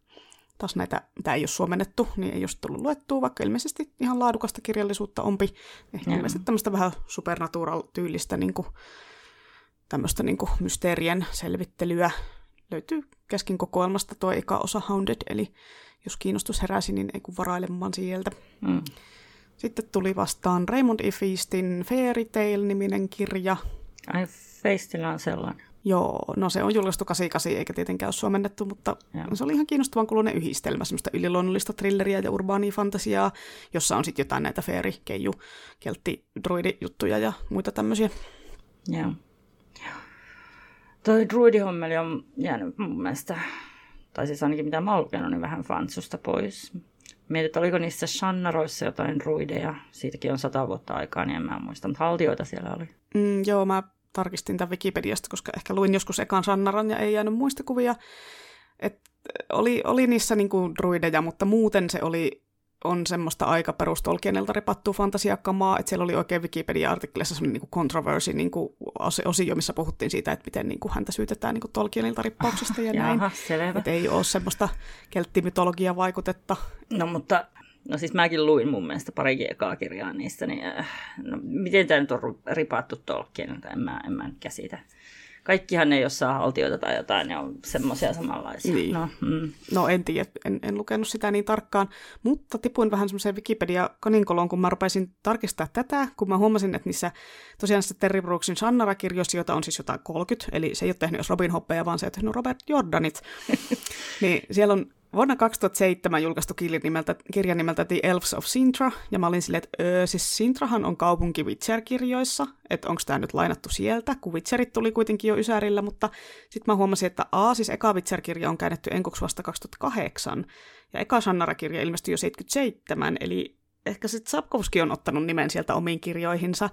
taas näitä, mitä ei ole suomennettu, niin ei ole tullut luettua, vaikka ilmeisesti ihan laadukasta kirjallisuutta ompi. Ehkä mm. ilmeisesti tämmöistä vähän supernatural-tyylistä niin kuin, tämmöistä niin kuin mysteerien selvittelyä. Löytyy kesken kokoelmasta tuo eka osa Hounded, eli jos kiinnostus heräsi, niin ei kun varailemaan sieltä. Mm. Sitten tuli vastaan Raymond E. Feastin Fairy Tale-niminen kirja. Ai, Feistillä on sellainen. Joo, no se on julkaistu 88 eikä tietenkään ole suomennettu, mutta Joo. se oli ihan kiinnostavan kulunen yhdistelmä, semmoista yliluonnollista thrilleriä ja urbaania fantasiaa, jossa on sitten jotain näitä feeri, keiju, keltti, juttuja ja muita tämmöisiä. Joo. Toi druidihommeli on jäänyt mun mielestä, tai siis ainakin mitä mä oon lukenut, niin vähän fansusta pois. Mietit, että oliko niissä Shannaroissa jotain druideja, siitäkin on sata vuotta aikaa, niin en mä muista, mutta haltioita siellä oli. Mm, joo, mä tarkistin tämän Wikipediasta, koska ehkä luin joskus ekan Sannaran ja ei jäänyt muistikuvia. Et oli, oli niissä niinku druideja, mutta muuten se oli on semmoista aika perustolkienelta repattua fantasiakamaa, että siellä oli oikein Wikipedia-artikkelissa semmoinen niin controversy niin kuin osio, missä puhuttiin siitä, että miten niin kuin häntä syytetään niin kuin Tolkienilta rippauksesta ja näin. Jaha, että ei ole semmoista kelttimytologia vaikutetta. No mutta No siis mäkin luin mun mielestä pari ekaa kirjaa niistä, niin äh, no, miten tämä nyt on ripattu Tolkienilta, en mä, en mä käsitä. Kaikkihan ne, jos saa haltioita tai jotain, ne on semmoisia samanlaisia. Niin. No, mm. no en tiedä, en, en lukenut sitä niin tarkkaan, mutta tipuin vähän semmoiseen Wikipedia-kaninkoloon, kun mä rupesin tarkistaa tätä, kun mä huomasin, että niissä tosiaan se Terry Brooksin Shannara-kirjoissa, joita on siis jotain 30, eli se ei ole tehnyt Robin Hoppeja, vaan se on tehnyt Robert Jordanit, [LAUGHS] niin siellä on Vuonna 2007 julkaistu kirja nimeltä, kirja nimeltä The Elves of Sintra, ja mä olin silleen, että öö, siis Sintrahan on kaupunki Witcher-kirjoissa, että onko tämä nyt lainattu sieltä, kun Witcherit tuli kuitenkin jo Ysärillä, mutta sitten mä huomasin, että A, siis eka Witcher-kirja on käännetty enkuksi vasta 2008, ja eka Shannara-kirja ilmestyi jo 77, eli ehkä sitten Sapkowski on ottanut nimen sieltä omiin kirjoihinsa.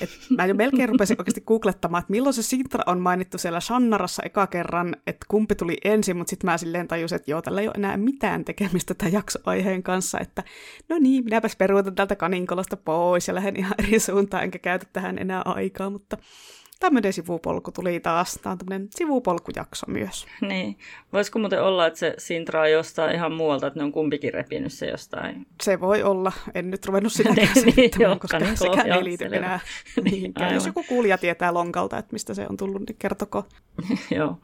Et mä jo melkein rupesin oikeasti googlettamaan, että milloin se Sintra on mainittu siellä Shannarassa eka kerran, että kumpi tuli ensin, mutta sitten mä silleen tajusin, että joo, tällä ei ole enää mitään tekemistä tämän jaksoaiheen kanssa, että no niin, minäpäs peruutan tältä kaninkolosta pois ja lähden ihan eri suuntaan, enkä käytä tähän enää aikaa, mutta tämmöinen sivupolku tuli taas. Tämä on tämmöinen sivupolkujakso myös. Niin. Voisiko muuten olla, että se Sintra on jostain ihan muualta, että ne on kumpikin repinyt se jostain? Se voi olla. En nyt ruvennut sitä [LAUGHS] käsittämään, koska niin, sekään ei liity enää [LAUGHS] mihinkään. Jos joku kuulija tietää lonkalta, että mistä se on tullut, niin kertoko. [LAUGHS] Joo.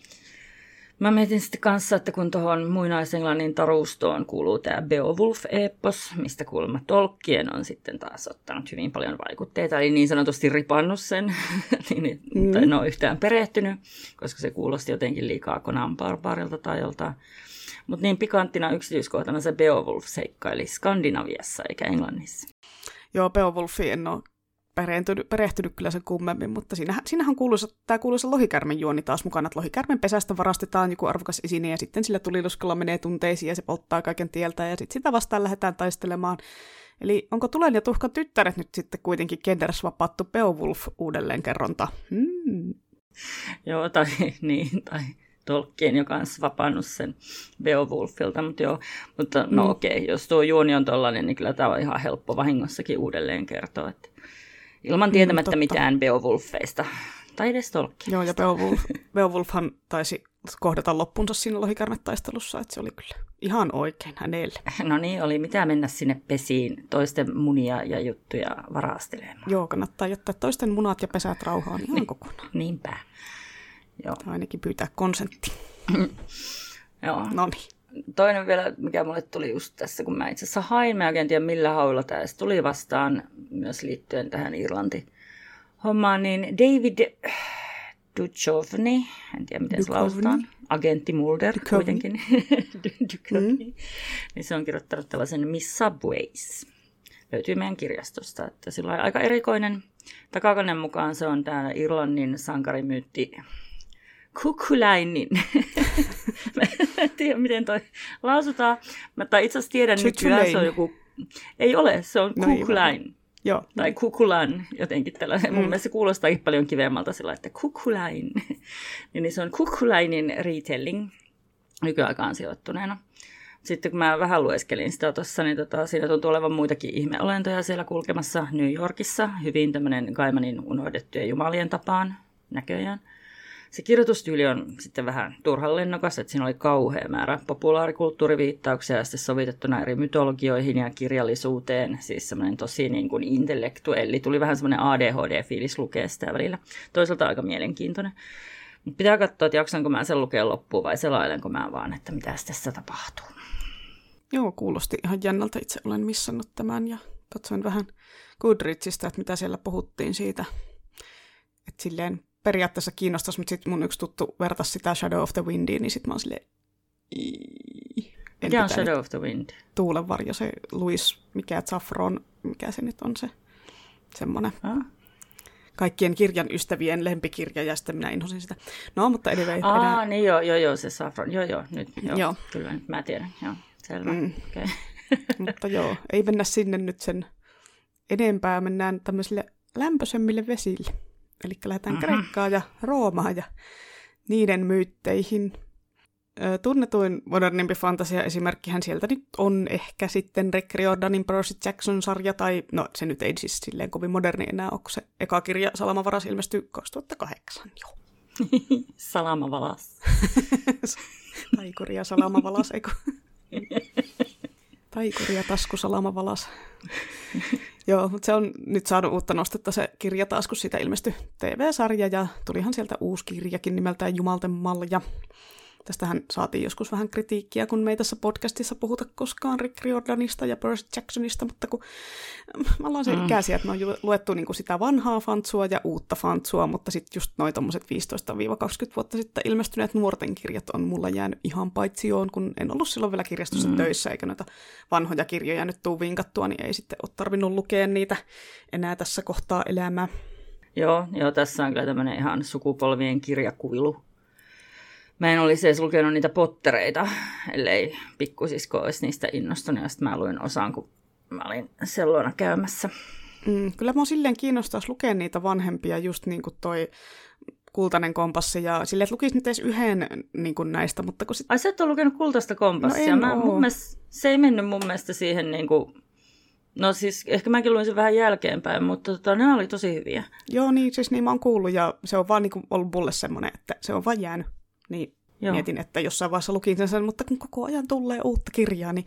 Mä mietin sitten kanssa, että kun tuohon muinaisenglannin tarustoon kuuluu tämä Beowulf-epos, mistä kuulemma Tolkien on sitten taas ottanut hyvin paljon vaikutteita, eli niin sanotusti ripannut sen, [LAUGHS] niin mm. tai en ole yhtään perehtynyt, koska se kuulosti jotenkin liikaa Conan Barbarilta tai joltain. Mutta niin pikanttina yksityiskohtana se Beowulf seikkaili Skandinaviassa eikä Englannissa. Joo, Beowulfi en ole perehtynyt, perehtynyt kyllä sen kummemmin, mutta siinähän, siinähän kuuluisa, tämä kuuluisa lohikärmen juoni taas mukana, että lohikärmen pesästä varastetaan joku arvokas esine ja sitten sillä tuliluskalla menee tunteisiin ja se polttaa kaiken tieltä ja sitten sitä vastaan lähdetään taistelemaan. Eli onko Tulen ja Tuhkan tyttäret nyt sitten kuitenkin Kenders vapaattu Beowulf uudelleen kerronta? Hmm. Joo, tai [LAUGHS] niin, tai Tolkien, joka on vapannut sen Beowulfilta, mutta joo, mutta no mm. okei, okay, jos tuo juoni on tollainen, niin kyllä tämä on ihan helppo vahingossakin uudelleen kertoa, että ilman tietämättä mm, mitään Beowulfeista. Tai edes Tolkien. Joo, ja Beowulf, Beowulfhan taisi kohdata loppunsa siinä lohikarmetaistelussa, että se oli kyllä ihan oikein hänelle. No niin, oli mitä mennä sinne pesiin toisten munia ja juttuja varastelemaan. Joo, kannattaa jättää toisten munat ja pesät rauhaan ihan niin, kokonaan. Niinpä. Joo. Ainakin pyytää konsentti. [LAUGHS] Joo. No niin toinen vielä, mikä mulle tuli just tässä, kun mä itse asiassa hain, mä oikein tiedä millä haulla tämä tuli vastaan, myös liittyen tähän Irlanti hommaan, niin David Duchovny, en tiedä miten se lausutaan, agentti Mulder Duchovny. kuitenkin, [LAUGHS] Duchovny, mm. niin se on kirjoittanut tällaisen Miss Subways. Löytyy meidän kirjastosta, että sillä on aika erikoinen. Takakannen mukaan se on täällä Irlannin sankarimyytti Kukulainin. mä en tiedä, miten toi lausutaan. Mä tai itse asiassa tiedän nykyään, se on joku... Ei ole, se on no Kukulain. Joo. Tai kukulan, jotenkin tällainen. Mm. Mun mielestä se kuulostaa paljon kivemmalta sillä, että kukulain. [LAUGHS] niin se on kukulainin retelling nykyaikaan sijoittuneena. Sitten kun mä vähän lueskelin sitä tuossa, niin tota, siinä tuntuu olevan muitakin ihmeolentoja siellä kulkemassa New Yorkissa. Hyvin tämmöinen Kaimanin unohdettujen jumalien tapaan näköjään. Se kirjoitustyyli on sitten vähän turhan lennokas, että siinä oli kauhea määrä populaarikulttuuriviittauksia ja sitten sovitettuna eri mytologioihin ja kirjallisuuteen, siis semmoinen tosi niin kuin intellektuelli. Tuli vähän semmoinen ADHD-fiilis lukea sitä välillä. Toisaalta aika mielenkiintoinen. Mut pitää katsoa, että jaksanko mä sen lukea loppuun vai selailenko mä vaan, että mitä tässä tapahtuu. Joo, kuulosti ihan jännältä. Itse olen missannut tämän ja katsoin vähän Goodreadsista, että mitä siellä puhuttiin siitä. Että silleen periaatteessa kiinnostaisi, mutta sitten mun yksi tuttu vertasi sitä Shadow of the Windiin, niin sitten mä oon silleen... Mikä on Shadow of the Wind? Tuulenvarjo, se Louis, mikä Zafron, mikä se nyt on se semmoinen. Ah. Kaikkien kirjan ystävien lempikirja, ja sitten minä inhosin sitä. No, mutta anyway. Ah, enää... niin joo, joo, joo, se Saffron. Joo, joo, nyt, joo, joo. kyllä, nyt mä tiedän, joo, selvä. Mm. Okay. [LAUGHS] mutta joo, ei mennä sinne nyt sen enempää, mennään tämmöisille lämpöisemmille vesille. Eli lähdetään mm-hmm. Kreikkaan ja Roomaan ja niiden myytteihin. Tunnetuin modernimpi fantasia esimerkkihän sieltä nyt on ehkä sitten Rick Riordanin Percy Jackson-sarja, tai no se nyt ei siis silleen kovin moderni enää ole, se eka kirja Salamavaras ilmestyi 2008 jo. [LAUGHS] Salamavalas. [LAUGHS] Taikuri ja Salamavalas, eikö? [LAUGHS] Taikuri ja tasku Salamavalas. Joo, mutta se on nyt saanut uutta nostetta se kirja taas, kun siitä ilmestyi TV-sarja ja tulihan sieltä uusi kirjakin nimeltään Jumalten malja. Tästähän saatiin joskus vähän kritiikkiä, kun me ei tässä podcastissa puhuta koskaan Rick Riordanista ja Percy Jacksonista, mutta kun mä ollaan se mm. ikäisiä, että me on luettu niin kuin sitä vanhaa fantsua ja uutta fantsua, mutta sitten just noin tommoset 15-20 vuotta sitten ilmestyneet nuorten kirjat on mulla jäänyt ihan paitsioon, kun en ollut silloin vielä kirjastossa mm. töissä, eikä noita vanhoja kirjoja nyt tuu vinkattua, niin ei sitten ole tarvinnut lukea niitä enää tässä kohtaa elämää. Joo, joo, tässä on kyllä tämmöinen ihan sukupolvien kirjakuilu Mä en olisi edes lukenut niitä pottereita, ellei pikkusisko olisi niistä innostunut. Ja sitten mä luin osan, kun mä olin sellona käymässä. Mm, kyllä mua silleen kiinnostaisi lukea niitä vanhempia, just niin kuin toi kultainen kompassi, ja silleen, että lukisi nyt edes yhden niin kuin näistä, mutta kun sit... Ai sä et ole lukenut kultaista kompassia? No mä, mun mielestä, se ei mennyt mun mielestä siihen niin kuin... No siis ehkä mäkin luin sen vähän jälkeenpäin, mutta tota, ne oli tosi hyviä. Joo, niin siis niin mä oon kuullut, ja se on vaan niin kuin ollut mulle semmoinen, että se on vaan jäänyt. Niin Joo. mietin, että jossain vaiheessa lukin sen, mutta kun koko ajan tulee uutta kirjaa, niin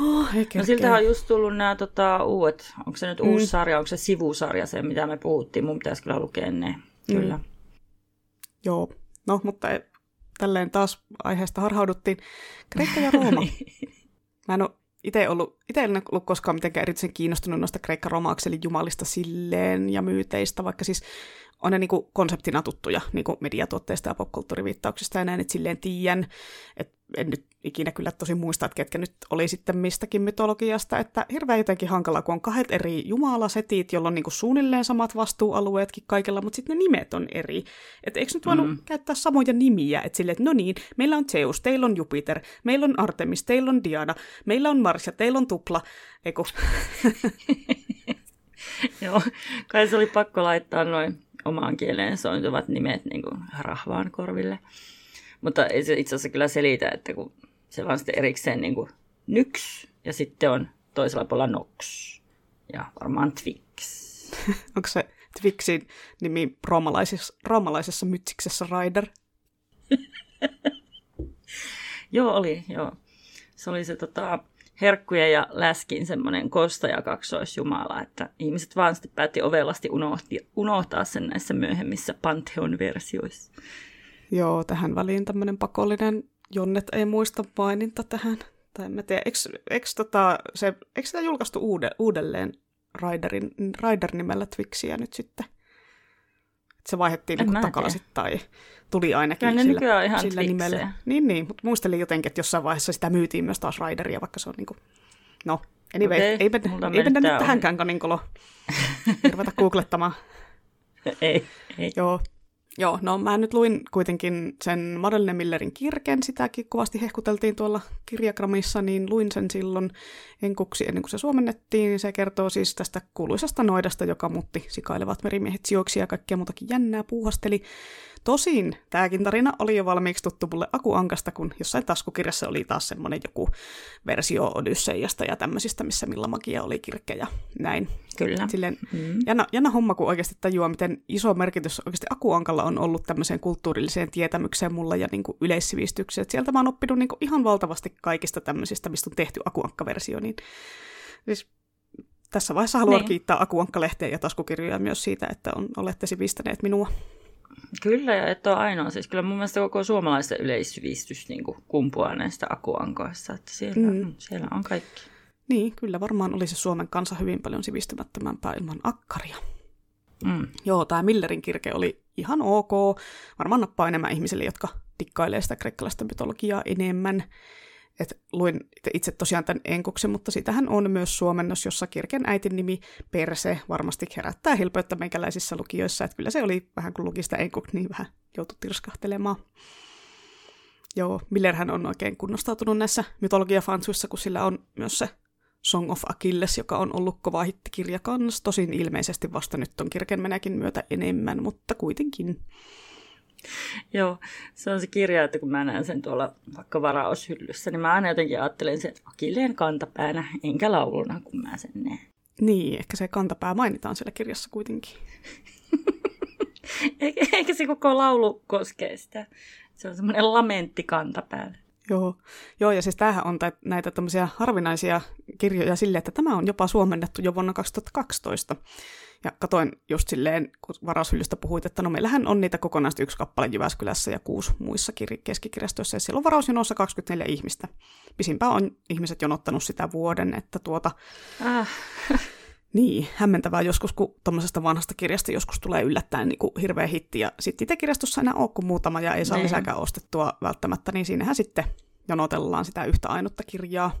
Oh, no siltähän on just tullut nämä tota, uudet, onko se nyt mm. uusi sarja, onko se sivusarja se, mitä me puhuttiin, mun pitäisi kyllä lukea ne, mm. kyllä. Mm. Joo, no mutta tälleen taas aiheesta harhauduttiin. Kreikka ja Rooma. [LAUGHS] Mä en ole itse ollut, itse en ollut koskaan mitenkään erityisen kiinnostunut noista kreikka-romaaksi, eli jumalista silleen ja myyteistä, vaikka siis on ne niin kuin konseptina tuttuja niin kuin mediatuotteista ja popkulttuuriviittauksista ja näin, että silleen tiedän, että en nyt ikinä kyllä tosi muista, että ketkä nyt oli sitten mistäkin mytologiasta, että hirveän jotenkin hankala, kun on kahdet eri jumalasetit, jolla on niin kuin suunnilleen samat vastuualueetkin kaikilla, mutta sitten ne nimet on eri. Että eikö nyt voinut mm. käyttää samoja nimiä, että silleen, että no niin, meillä on Zeus, teillä on Jupiter, meillä on Artemis, teillä on Diana, meillä on Mars ja teillä on Tupla, eiku. [LAUGHS] Joo, kai se oli pakko laittaa noin omaan kieleen sointuvat nimet niin kuin rahvaan korville. Mutta ei se itse asiassa kyllä selitä, että kun se vaan sitten erikseen niin kuin nyks ja sitten on toisella puolella nox ja varmaan twix. [LAUGHS] Onko se Twixin nimi roomalaisessa, roomalaisessa mytsiksessä Rider? [LAUGHS] joo, oli, joo. Se oli se tota, herkkujen ja läskin semmoinen kostaja kaksoisjumala, että ihmiset vaan sitten päätti ovelasti unohti, unohtaa sen näissä myöhemmissä Pantheon-versioissa. Joo, tähän väliin tämmöinen pakollinen Jonnet ei muista maininta tähän. Tai en mä tiedä, eikö, eikö, tota, se, eikö sitä julkaistu uude, uudelleen Riderin, Rider-nimellä Twixiä nyt sitten? Että se vaihdettiin niin takaisin tai tuli ainakin Kyllä sillä, ihan sillä nimellä. Niin, niin, mutta muistelin jotenkin, että jossain vaiheessa sitä myytiin myös taas Rideria, vaikka se on niin kuin, no, anyway, okay, ei mennä, ei mennä nyt tähänkään kaninkolo [LAUGHS] ruveta googlettamaan. ei, ei. Joo, Joo, no mä nyt luin kuitenkin sen Madeleine Millerin kirken, sitäkin kovasti hehkuteltiin tuolla kirjakramissa, niin luin sen silloin enkuksi ennen kuin se suomennettiin. Se kertoo siis tästä kuuluisasta noidasta, joka muutti sikailevat merimiehet sijoiksi ja kaikkea muutakin jännää puuhasteli. Tosin tämäkin tarina oli jo valmiiksi tuttu mulle Akuankasta, kun jossain taskukirjassa oli taas semmoinen joku versio Odysseijasta ja tämmöisistä, missä millä magia oli kirkkä ja näin. Kyllä. Silleen, mm. jännä, jännä homma, kun oikeasti tajuaa, miten iso merkitys oikeasti Akuankalla on ollut tämmöiseen kulttuurilliseen tietämykseen mulla ja niin kuin yleissivistykseen. Et sieltä mä oon oppinut niin kuin ihan valtavasti kaikista tämmöisistä, mistä on tehty Akuankka-versio. Niin, siis tässä vaiheessa haluan niin. kiittää Akuankka-lehteä ja taskukirjoja myös siitä, että on, olette sivistäneet minua. Kyllä, ja että on ainoa. Siis kyllä mun mielestä koko suomalaisten yleissivistys niin kuin kumpuaa näistä akuankoista, että siellä, mm. siellä on kaikki. Niin, kyllä varmaan olisi Suomen kanssa hyvin paljon sivistymättömämpää ilman akkaria. Mm. Joo, tämä Millerin kirke oli ihan ok. Varmaan nappaa enemmän ihmisille, jotka dikkailee sitä kreikkalaista mytologiaa enemmän. Et luin itse tosiaan tämän enkuksen, mutta sitähän on myös suomennos, jossa kirken äitin nimi Perse varmasti herättää hilpeyttä meikäläisissä lukijoissa. Että kyllä se oli vähän kuin lukista enkuk, niin vähän joutui tirskahtelemaan. Joo, Millerhän on oikein kunnostautunut näissä mytologiafansuissa, kun sillä on myös se Song of Achilles, joka on ollut kova hittikirja kans. Tosin ilmeisesti vasta nyt on kirkenmenäkin myötä enemmän, mutta kuitenkin. [LAUGHS] Joo, se on se kirja, että kun mä näen sen tuolla vaikka varaushyllyssä, niin mä aina jotenkin ajattelen sen Akilleen kantapäänä, enkä lauluna, kun mä sen näen. Niin, ehkä se kantapää mainitaan siellä kirjassa kuitenkin. [LAUGHS] eikä se koko laulu koskee sitä. Se on semmoinen lamentti kantapäällä. Joo. Joo, ja siis tämähän on näitä tämmöisiä harvinaisia kirjoja sille, että tämä on jopa suomennettu jo vuonna 2012. Ja katoin just silleen, kun varaushyllystä puhuit, että no meillähän on niitä kokonaisesti yksi kappale Jyväskylässä ja kuusi muissa kir- keskikirjastoissa, ja siellä on varausjonossa 24 ihmistä. Pisimpään on ihmiset jonottanut sitä vuoden, että tuota... Ah. [LAUGHS] Niin, hämmentävää joskus, kun tuommoisesta vanhasta kirjasta joskus tulee yllättäen niin kuin hirveä hitti, ja sitten itse kirjastossa enää ole kuin muutama, ja ei saa niin. lisääkään ostettua välttämättä, niin siinähän sitten jonotellaan sitä yhtä ainutta kirjaa.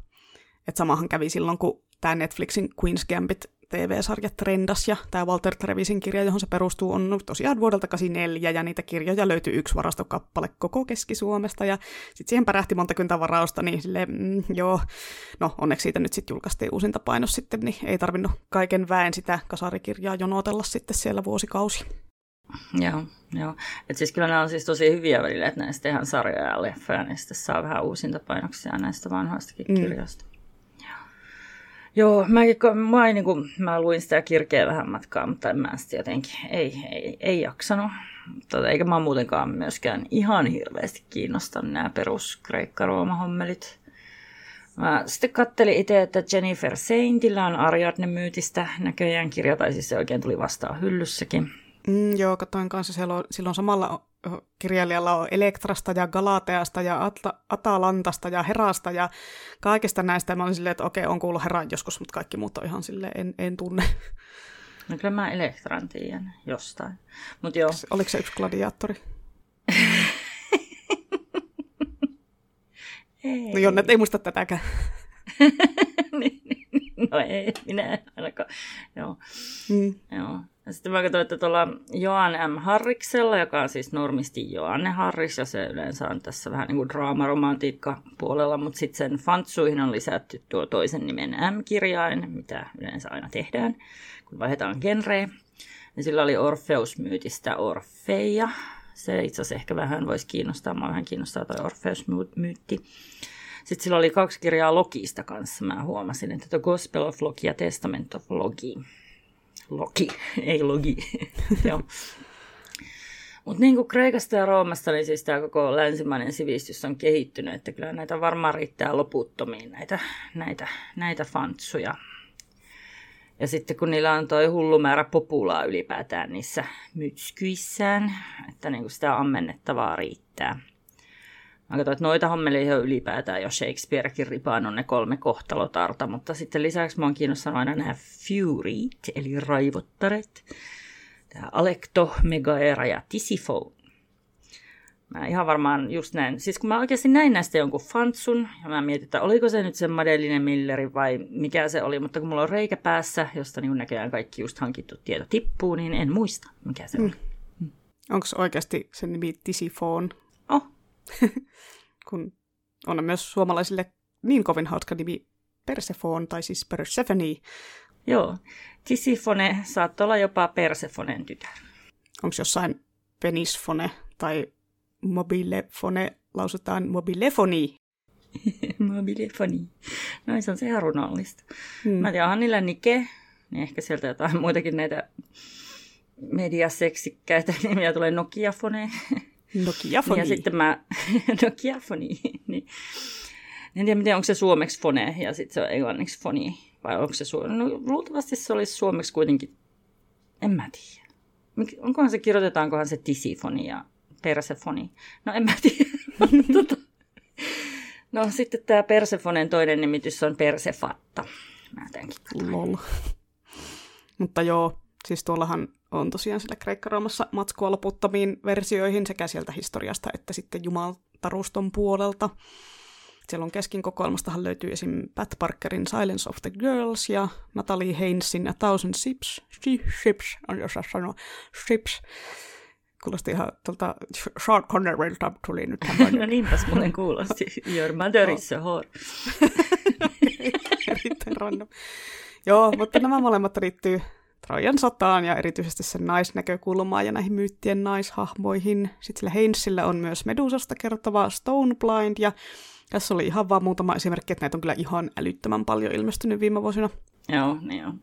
Että samahan kävi silloin, kun tämä Netflixin Queen's Gambit TV-sarja trendas ja tämä Walter Trevisin kirja, johon se perustuu, on tosiaan vuodelta 84 ja niitä kirjoja löytyy yksi varastokappale koko Keski-Suomesta ja sitten siihen pärähti monta kymmentä varausta, niin silleen, mm, joo, no onneksi siitä nyt sitten julkaistiin uusinta painos sitten, niin ei tarvinnut kaiken väen sitä kasarikirjaa jonotella sitten siellä vuosikausi. Joo, joo. Et siis kyllä nämä on siis tosi hyviä välillä, että näistä tehdään sarjoja ja leffoja, niin sitten saa vähän uusintapainoksia näistä vanhoistakin mm. Joo, mä, mä, niin kuin, mä luin sitä kirkeä vähän matkaa, mutta en mä sitten jotenkin, ei, ei, ei jaksanut. Tota, eikä mä muutenkaan myöskään ihan hirveästi kiinnostanut nämä perus kreikka-rooma-hommelit. Mä sitten kattelin itse, että Jennifer Saintillä on Ariadne myytistä näköjään kirja, tai siis se oikein tuli vastaan hyllyssäkin. Mm, joo, katsoin kanssa, silloin samalla kirjailijalla on Elektrasta ja Galateasta ja Atla, Atalantasta ja Herasta ja kaikesta näistä. Mä olin silleen, että okei, on kuullut Heran joskus, mutta kaikki muut on ihan silleen, en, en tunne. No kyllä mä Elektran tiedän jostain. Mut joo. Oliko se yksi gladiaattori? ei. No Jonnet ei muista tätäkään. [LAUGHS] Niin, niin. no ei, minä ainakaan. Joo. Mm. joo. Sitten mä katsoin, että tuolla Joan M. Harriksella, joka on siis normisti Joanne Harris, ja se yleensä on tässä vähän niin kuin draamaromantiikka puolella, mutta sitten sen fantsuihin on lisätty tuo toisen nimen M-kirjain, mitä yleensä aina tehdään, kun vaihdetaan genreä. Ja sillä oli Orfeus-myytistä Orfeja. Se itse asiassa ehkä vähän voisi kiinnostaa, mä vähän kiinnostaa tuo Orfeus-myytti. Sitten sillä oli kaksi kirjaa Logista kanssa. Mä huomasin, että The Gospel of Loki ja Testament of Logi. Loki, [LAUGHS] ei Logi. [LAUGHS] Mutta niin kuin Kreikasta ja Roomasta, niin siis tämä koko länsimainen sivistys on kehittynyt, että kyllä näitä varmaan riittää loputtomiin, näitä, näitä, näitä fantsuja. Ja sitten kun niillä on toi hullu määrä populaa ylipäätään niissä mytskyissään, että niin kuin sitä ammennettavaa riittää. Mä katsoin, että noita hommelia on ylipäätään jo Shakespearekin ripaan on ne kolme kohtalotarta, mutta sitten lisäksi mä oon kiinnostanut aina nämä Furyt, eli raivottaret. Tämä Alekto, Megaera ja Tisiphone. Mä ihan varmaan just näin. Siis kun mä oikeasti näin näistä jonkun fantsun, ja mä mietin, että oliko se nyt se Madeline Milleri vai mikä se oli, mutta kun mulla on reikä päässä, josta niin näköjään kaikki just hankittu tieto tippuu, niin en muista, mikä se mm. oli. Mm. Onko oikeasti se nimi Tisiphone? [LAUGHS] Kun on myös suomalaisille niin kovin hauska nimi Persephone, tai siis Persephone. Joo, Tisifone saattoi olla jopa Persefonen tytär. Onko jossain Penisfone tai Mobilefone, lausutaan mobilefoni? [LAUGHS] mobilefoni. No se on se ihan runollista. Hmm. Mä tiedän, niillä Nike, niin ehkä sieltä jotain [LAUGHS] muitakin näitä mediaseksikkäitä nimiä tulee Nokiafone. Nokia-foni. Ja sitten mä, [LAUGHS] Nokia-foni, niin en tiedä, miten onko se suomeksi fone ja sitten se on englanniksi foni. Vai onko se suomeksi? No, luultavasti se olisi suomeksi kuitenkin, en mä tiedä. Onkohan se, kirjoitetaankohan se tisifoni ja persefoni? No en mä tiedä. [LAUGHS] tota. No sitten tämä Persefonen toinen nimitys on Persefatta. Mä Lol. Mutta joo, siis tuollahan on tosiaan sillä Kreikka-Roomassa matskua loputtomiin versioihin sekä sieltä historiasta että sitten jumaltaruston puolelta. Siellä on keskin kokoelmastahan löytyy esim. Pat Parkerin Silence of the Girls ja Natalie Haynesin A Thousand Ships, Ships, on osaa sanoa, Ships. Kuulosti ihan tuolta Sean Connerilta tuli nyt [LAUGHS] tämmöinen. no niinpäs muuten kuulosti. Your mother is a whore. [LAUGHS] Erittäin random. Joo, mutta nämä molemmat liittyy Trojan sotaan ja erityisesti sen naisnäkökulmaa ja näihin myyttien naishahmoihin. Sitten sillä Hainesillä on myös Medusasta kertova Stone Blind ja tässä oli ihan vaan muutama esimerkki, että näitä on kyllä ihan älyttömän paljon ilmestynyt viime vuosina. Joo, niin on.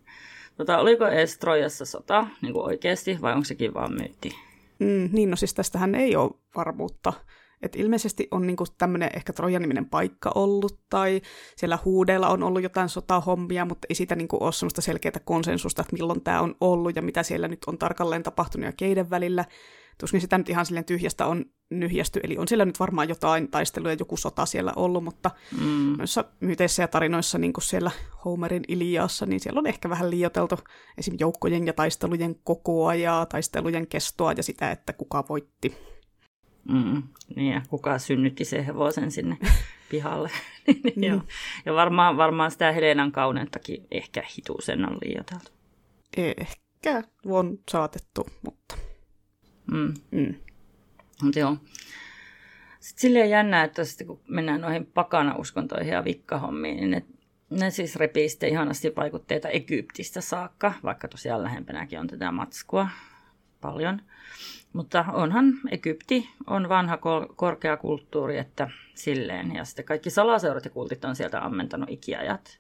Tota, oliko edes Trojassa sota niin kuin oikeasti vai onko sekin vaan myytti? Mm, niin, no siis tästähän ei ole varmuutta. Et ilmeisesti on niinku tämmöinen ehkä Trojan-niminen paikka ollut, tai siellä huudeilla on ollut jotain sotahommia, mutta ei siitä niinku ole semmoista selkeää konsensusta, että milloin tämä on ollut ja mitä siellä nyt on tarkalleen tapahtunut ja keiden välillä. Tuskin sitä nyt ihan silleen tyhjästä on nyhjästy, eli on siellä nyt varmaan jotain taistelua ja joku sota siellä ollut, mutta mm. noissa myyteissä ja tarinoissa, niin kuin siellä Homerin Iliassa, niin siellä on ehkä vähän liioteltu esim. joukkojen ja taistelujen kokoa ja taistelujen kestoa ja sitä, että kuka voitti. Mm, niin, ja kuka synnytti sen hevosen sinne [LAUGHS] pihalle. [LAUGHS] mm. ja varmaan, varmaan sitä Helenan kauneuttakin ehkä hituusen on liioiteltu. Ehkä on saatettu, mutta... Mm. Mm. Mut joo. Sitten silleen jännää, että sitten kun mennään noihin pakana-uskontoihin ja vikkahommiin, niin ne, ne siis repii sitten ihanasti vaikutteita Egyptistä saakka, vaikka tosiaan lähempänäkin on tätä matskua paljon. Mutta onhan Egypti on vanha korkea kulttuuri, että silleen. Ja sitten kaikki salaseurat ja kultit on sieltä ammentanut ikiajat.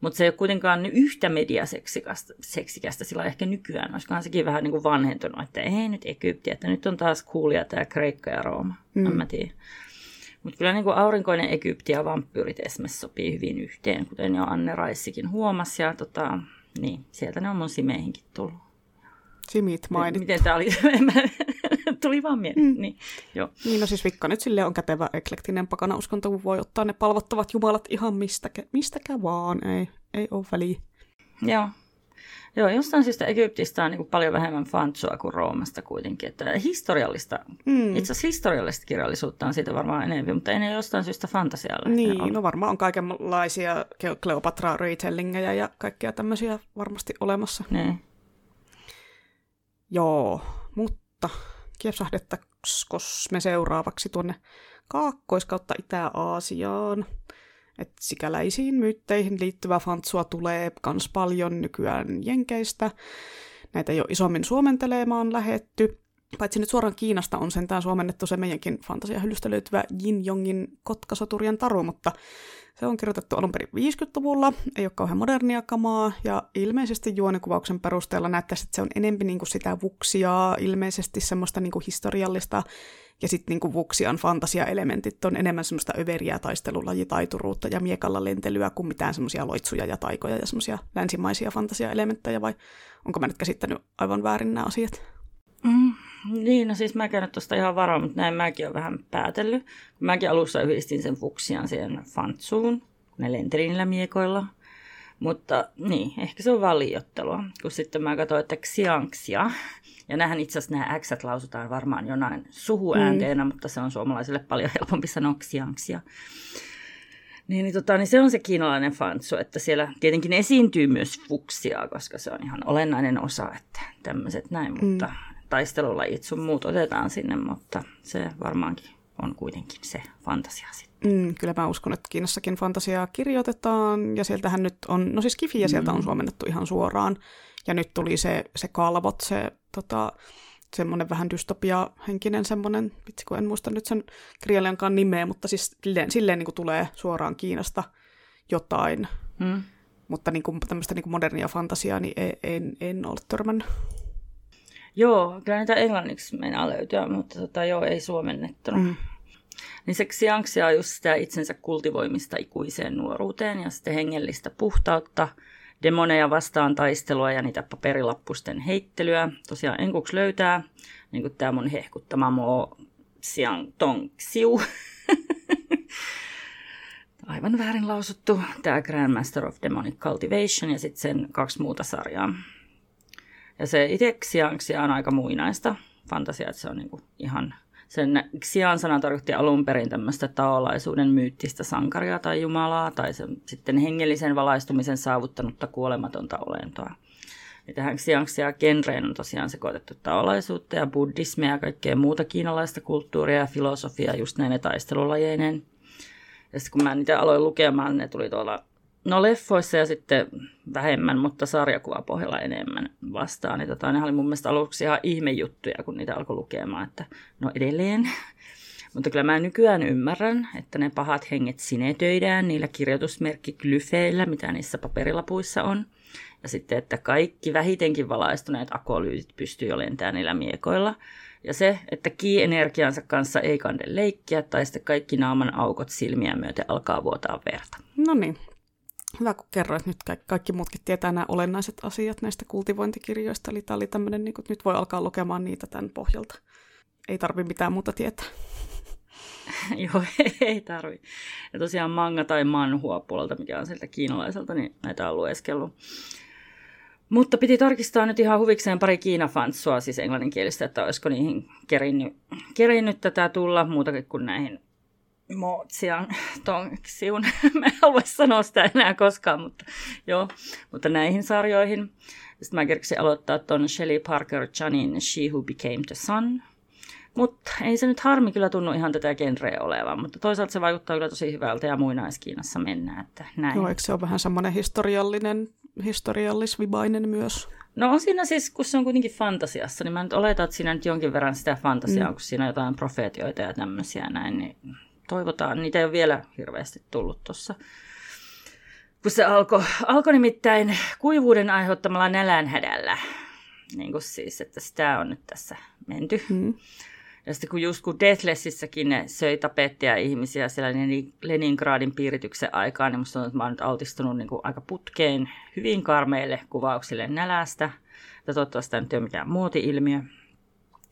Mutta se ei ole kuitenkaan yhtä mediaseksikästä sillä ehkä nykyään. Olisikohan sekin vähän niin kuin vanhentunut, että ei nyt Egypti, että nyt on taas kuulia tämä Kreikka ja Rooma. Mm. En mä tiedä. Mutta kyllä niin kuin aurinkoinen Egypti ja vampyyrit esimerkiksi sopii hyvin yhteen, kuten jo Anne Raissikin huomasi. Ja tota, niin, sieltä ne on mun simeihinkin tullut. Simit mainit. Miten tämä oli? [LAUGHS] Tuli vaan mieleen. Mm. Niin, joo. niin, no siis Vikka nyt sille on kätevä eklektinen pakana uskonto, kun voi ottaa ne palvottavat jumalat ihan mistäkä, mistäkä vaan. Ei, ei ole väliä. Joo. Joo, jostain syystä Egyptistä on niin paljon vähemmän fantsua kuin Roomasta kuitenkin. Että historiallista, mm. itse asiassa historiallista kirjallisuutta on siitä varmaan enemmän, mutta ei jostain syystä fantasialla. Niin, no varmaan on kaikenlaisia Kleopatra retellingejä ja kaikkia tämmöisiä varmasti olemassa. Niin. Joo, mutta kiepsahdettaisiin me seuraavaksi tuonne Kaakkois- kautta Itä-Aasiaan. Et sikäläisiin myytteihin liittyvä fantsua tulee kans paljon nykyään Jenkeistä. Näitä jo isommin suomentelemaan lähetty. Paitsi nyt suoraan Kiinasta on sentään suomennettu se meidänkin fantasiahyllystä löytyvä Jin Jongin Kotkasoturien taru, mutta se on kirjoitettu alun perin 50-luvulla, ei ole kauhean modernia kamaa, ja ilmeisesti juonikuvauksen perusteella näyttäisi, että se on enempi niin kuin sitä vuksia, ilmeisesti semmoista niin kuin historiallista, ja sitten niin vuksian fantasiaelementit on enemmän semmoista överiä taistelulajitaituruutta ja miekalla lentelyä kuin mitään semmoisia loitsuja ja taikoja ja semmoisia länsimaisia fantasiaelementtejä, vai onko mä nyt käsittänyt aivan väärin nämä asiat? Mm, niin, no siis mä käyn tuosta ihan varoa, mutta näin mäkin olen vähän päätellyt. Mäkin alussa yhdistin sen fuksian siihen fantsuun, kun ne lenteli niillä miekoilla. Mutta niin, ehkä se on vaan liiottelua. Kun sitten mä katsoin, että xiangxia, ja nähän itse asiassa nämä x lausutaan varmaan jonain suhuäänteenä, mm. mutta se on suomalaisille paljon helpompi sanoa xiangxia. Niin, niin, tota, niin se on se kiinalainen fantsu, että siellä tietenkin esiintyy myös fuksia, koska se on ihan olennainen osa, että tämmöiset näin, mm. mutta taistelulajit sun muut otetaan sinne, mutta se varmaankin on kuitenkin se fantasia sitten. Mm, kyllä mä uskon, että Kiinassakin fantasiaa kirjoitetaan, ja sieltähän nyt on, no siis Kifiä sieltä on mm. suomennettu ihan suoraan, ja nyt tuli se, se kalvot, se tota, semmoinen vähän dystopia-henkinen semmoinen, vitsi kun en muista nyt sen kirjailijankaan nimeä, mutta siis silleen, silleen niin kuin tulee suoraan Kiinasta jotain. Mm. Mutta niin kuin, tämmöistä niin kuin modernia fantasiaa niin en, en, en ole törmännyt. Joo, kyllä niitä englanniksi meinaa löytyä, mutta tota, joo, ei suomennettuna. Mm. Niin se xiangxia on just sitä itsensä kultivoimista ikuiseen nuoruuteen ja sitten hengellistä puhtautta, demoneja vastaan taistelua ja niitä paperilappusten heittelyä. Tosiaan enkuksi löytää, niin kuin tämä mun hehkuttama Mo Xiang Tong Xiu. [LAUGHS] Aivan väärin lausuttu. Tämä Grandmaster of Demonic Cultivation ja sitten sen kaksi muuta sarjaa. Ja se itse Xiangxia on aika muinaista fantasiaa, että se on niinku ihan sen Xian sana tarkoitti alun perin tämmöistä taolaisuuden myyttistä sankaria tai jumalaa, tai sen, sitten hengellisen valaistumisen saavuttanutta kuolematonta olentoa. Ja tähän Xiangxia genreen on tosiaan sekoitettu taolaisuutta ja buddhismia ja kaikkea muuta kiinalaista kulttuuria ja filosofiaa just näin taistelulajeinen. Ja sitten kun mä niitä aloin lukemaan, ne tuli tuolla No leffoissa ja sitten vähemmän, mutta sarjakuvapohjalla enemmän vastaan. Niin tota, ne oli mun mielestä aluksi ihan ihmejuttuja, kun niitä alkoi lukemaan, että no edelleen. [LAUGHS] mutta kyllä mä nykyään ymmärrän, että ne pahat henget sinetöidään niillä kirjoitusmerkkiglyfeillä, mitä niissä paperilapuissa on. Ja sitten, että kaikki vähitenkin valaistuneet akolyytit pystyy jo lentämään niillä miekoilla. Ja se, että ki-energiansa kanssa ei kande leikkiä, tai sitten kaikki naaman aukot silmiä myöten alkaa vuotaa verta. No niin, hyvä kun kerroit, nyt kaikki, kaikki muutkin tietää nämä olennaiset asiat näistä kultivointikirjoista, eli tämä oli tämmöinen, niin kuin, nyt voi alkaa lukemaan niitä tämän pohjalta. Ei tarvi mitään muuta tietää. [LAUGHS] Joo, [LAUGHS] ei tarvi. Ja tosiaan manga tai manhua puolelta, mikä on sieltä kiinalaiselta, niin näitä on lueskellut. Mutta piti tarkistaa nyt ihan huvikseen pari Kiina-fantsua, siis englanninkielistä, että olisiko niihin kerinnyt, kerinnyt tätä tulla muutakin kuin näihin Mootsian Tongxiun. [LAUGHS] Mä en halua sanoa sitä enää koskaan, mutta joo. Mutta näihin sarjoihin. Sitten mä kerksin aloittaa ton Shelley Parker Janin She Who Became the Sun. Mutta ei se nyt harmi kyllä tunnu ihan tätä genreä olevan, mutta toisaalta se vaikuttaa kyllä tosi hyvältä ja muinaiskiinassa mennään. Että näin. Joo, eikö se ole vähän semmoinen historiallinen, historiallisvibainen myös? No on siinä siis, kun se on kuitenkin fantasiassa, niin mä nyt oletan, että siinä nyt jonkin verran sitä fantasiaa, mm. kun siinä on jotain profeetioita ja tämmöisiä näin, niin toivotaan. Niitä ei ole vielä hirveästi tullut tuossa. Kun se alkoi alko nimittäin kuivuuden aiheuttamalla nälänhädällä. Niin kuin siis, että sitä on nyt tässä menty. Mm. Ja sitten kun just kun Deathlessissäkin ne söi tapettia ihmisiä siellä Leningradin piirityksen aikaan, niin musta on, että mä oon nyt altistunut niin kuin aika putkeen hyvin karmeille kuvauksille nälästä. Ja toivottavasti tämä nyt ei ole mikään muoti-ilmiö.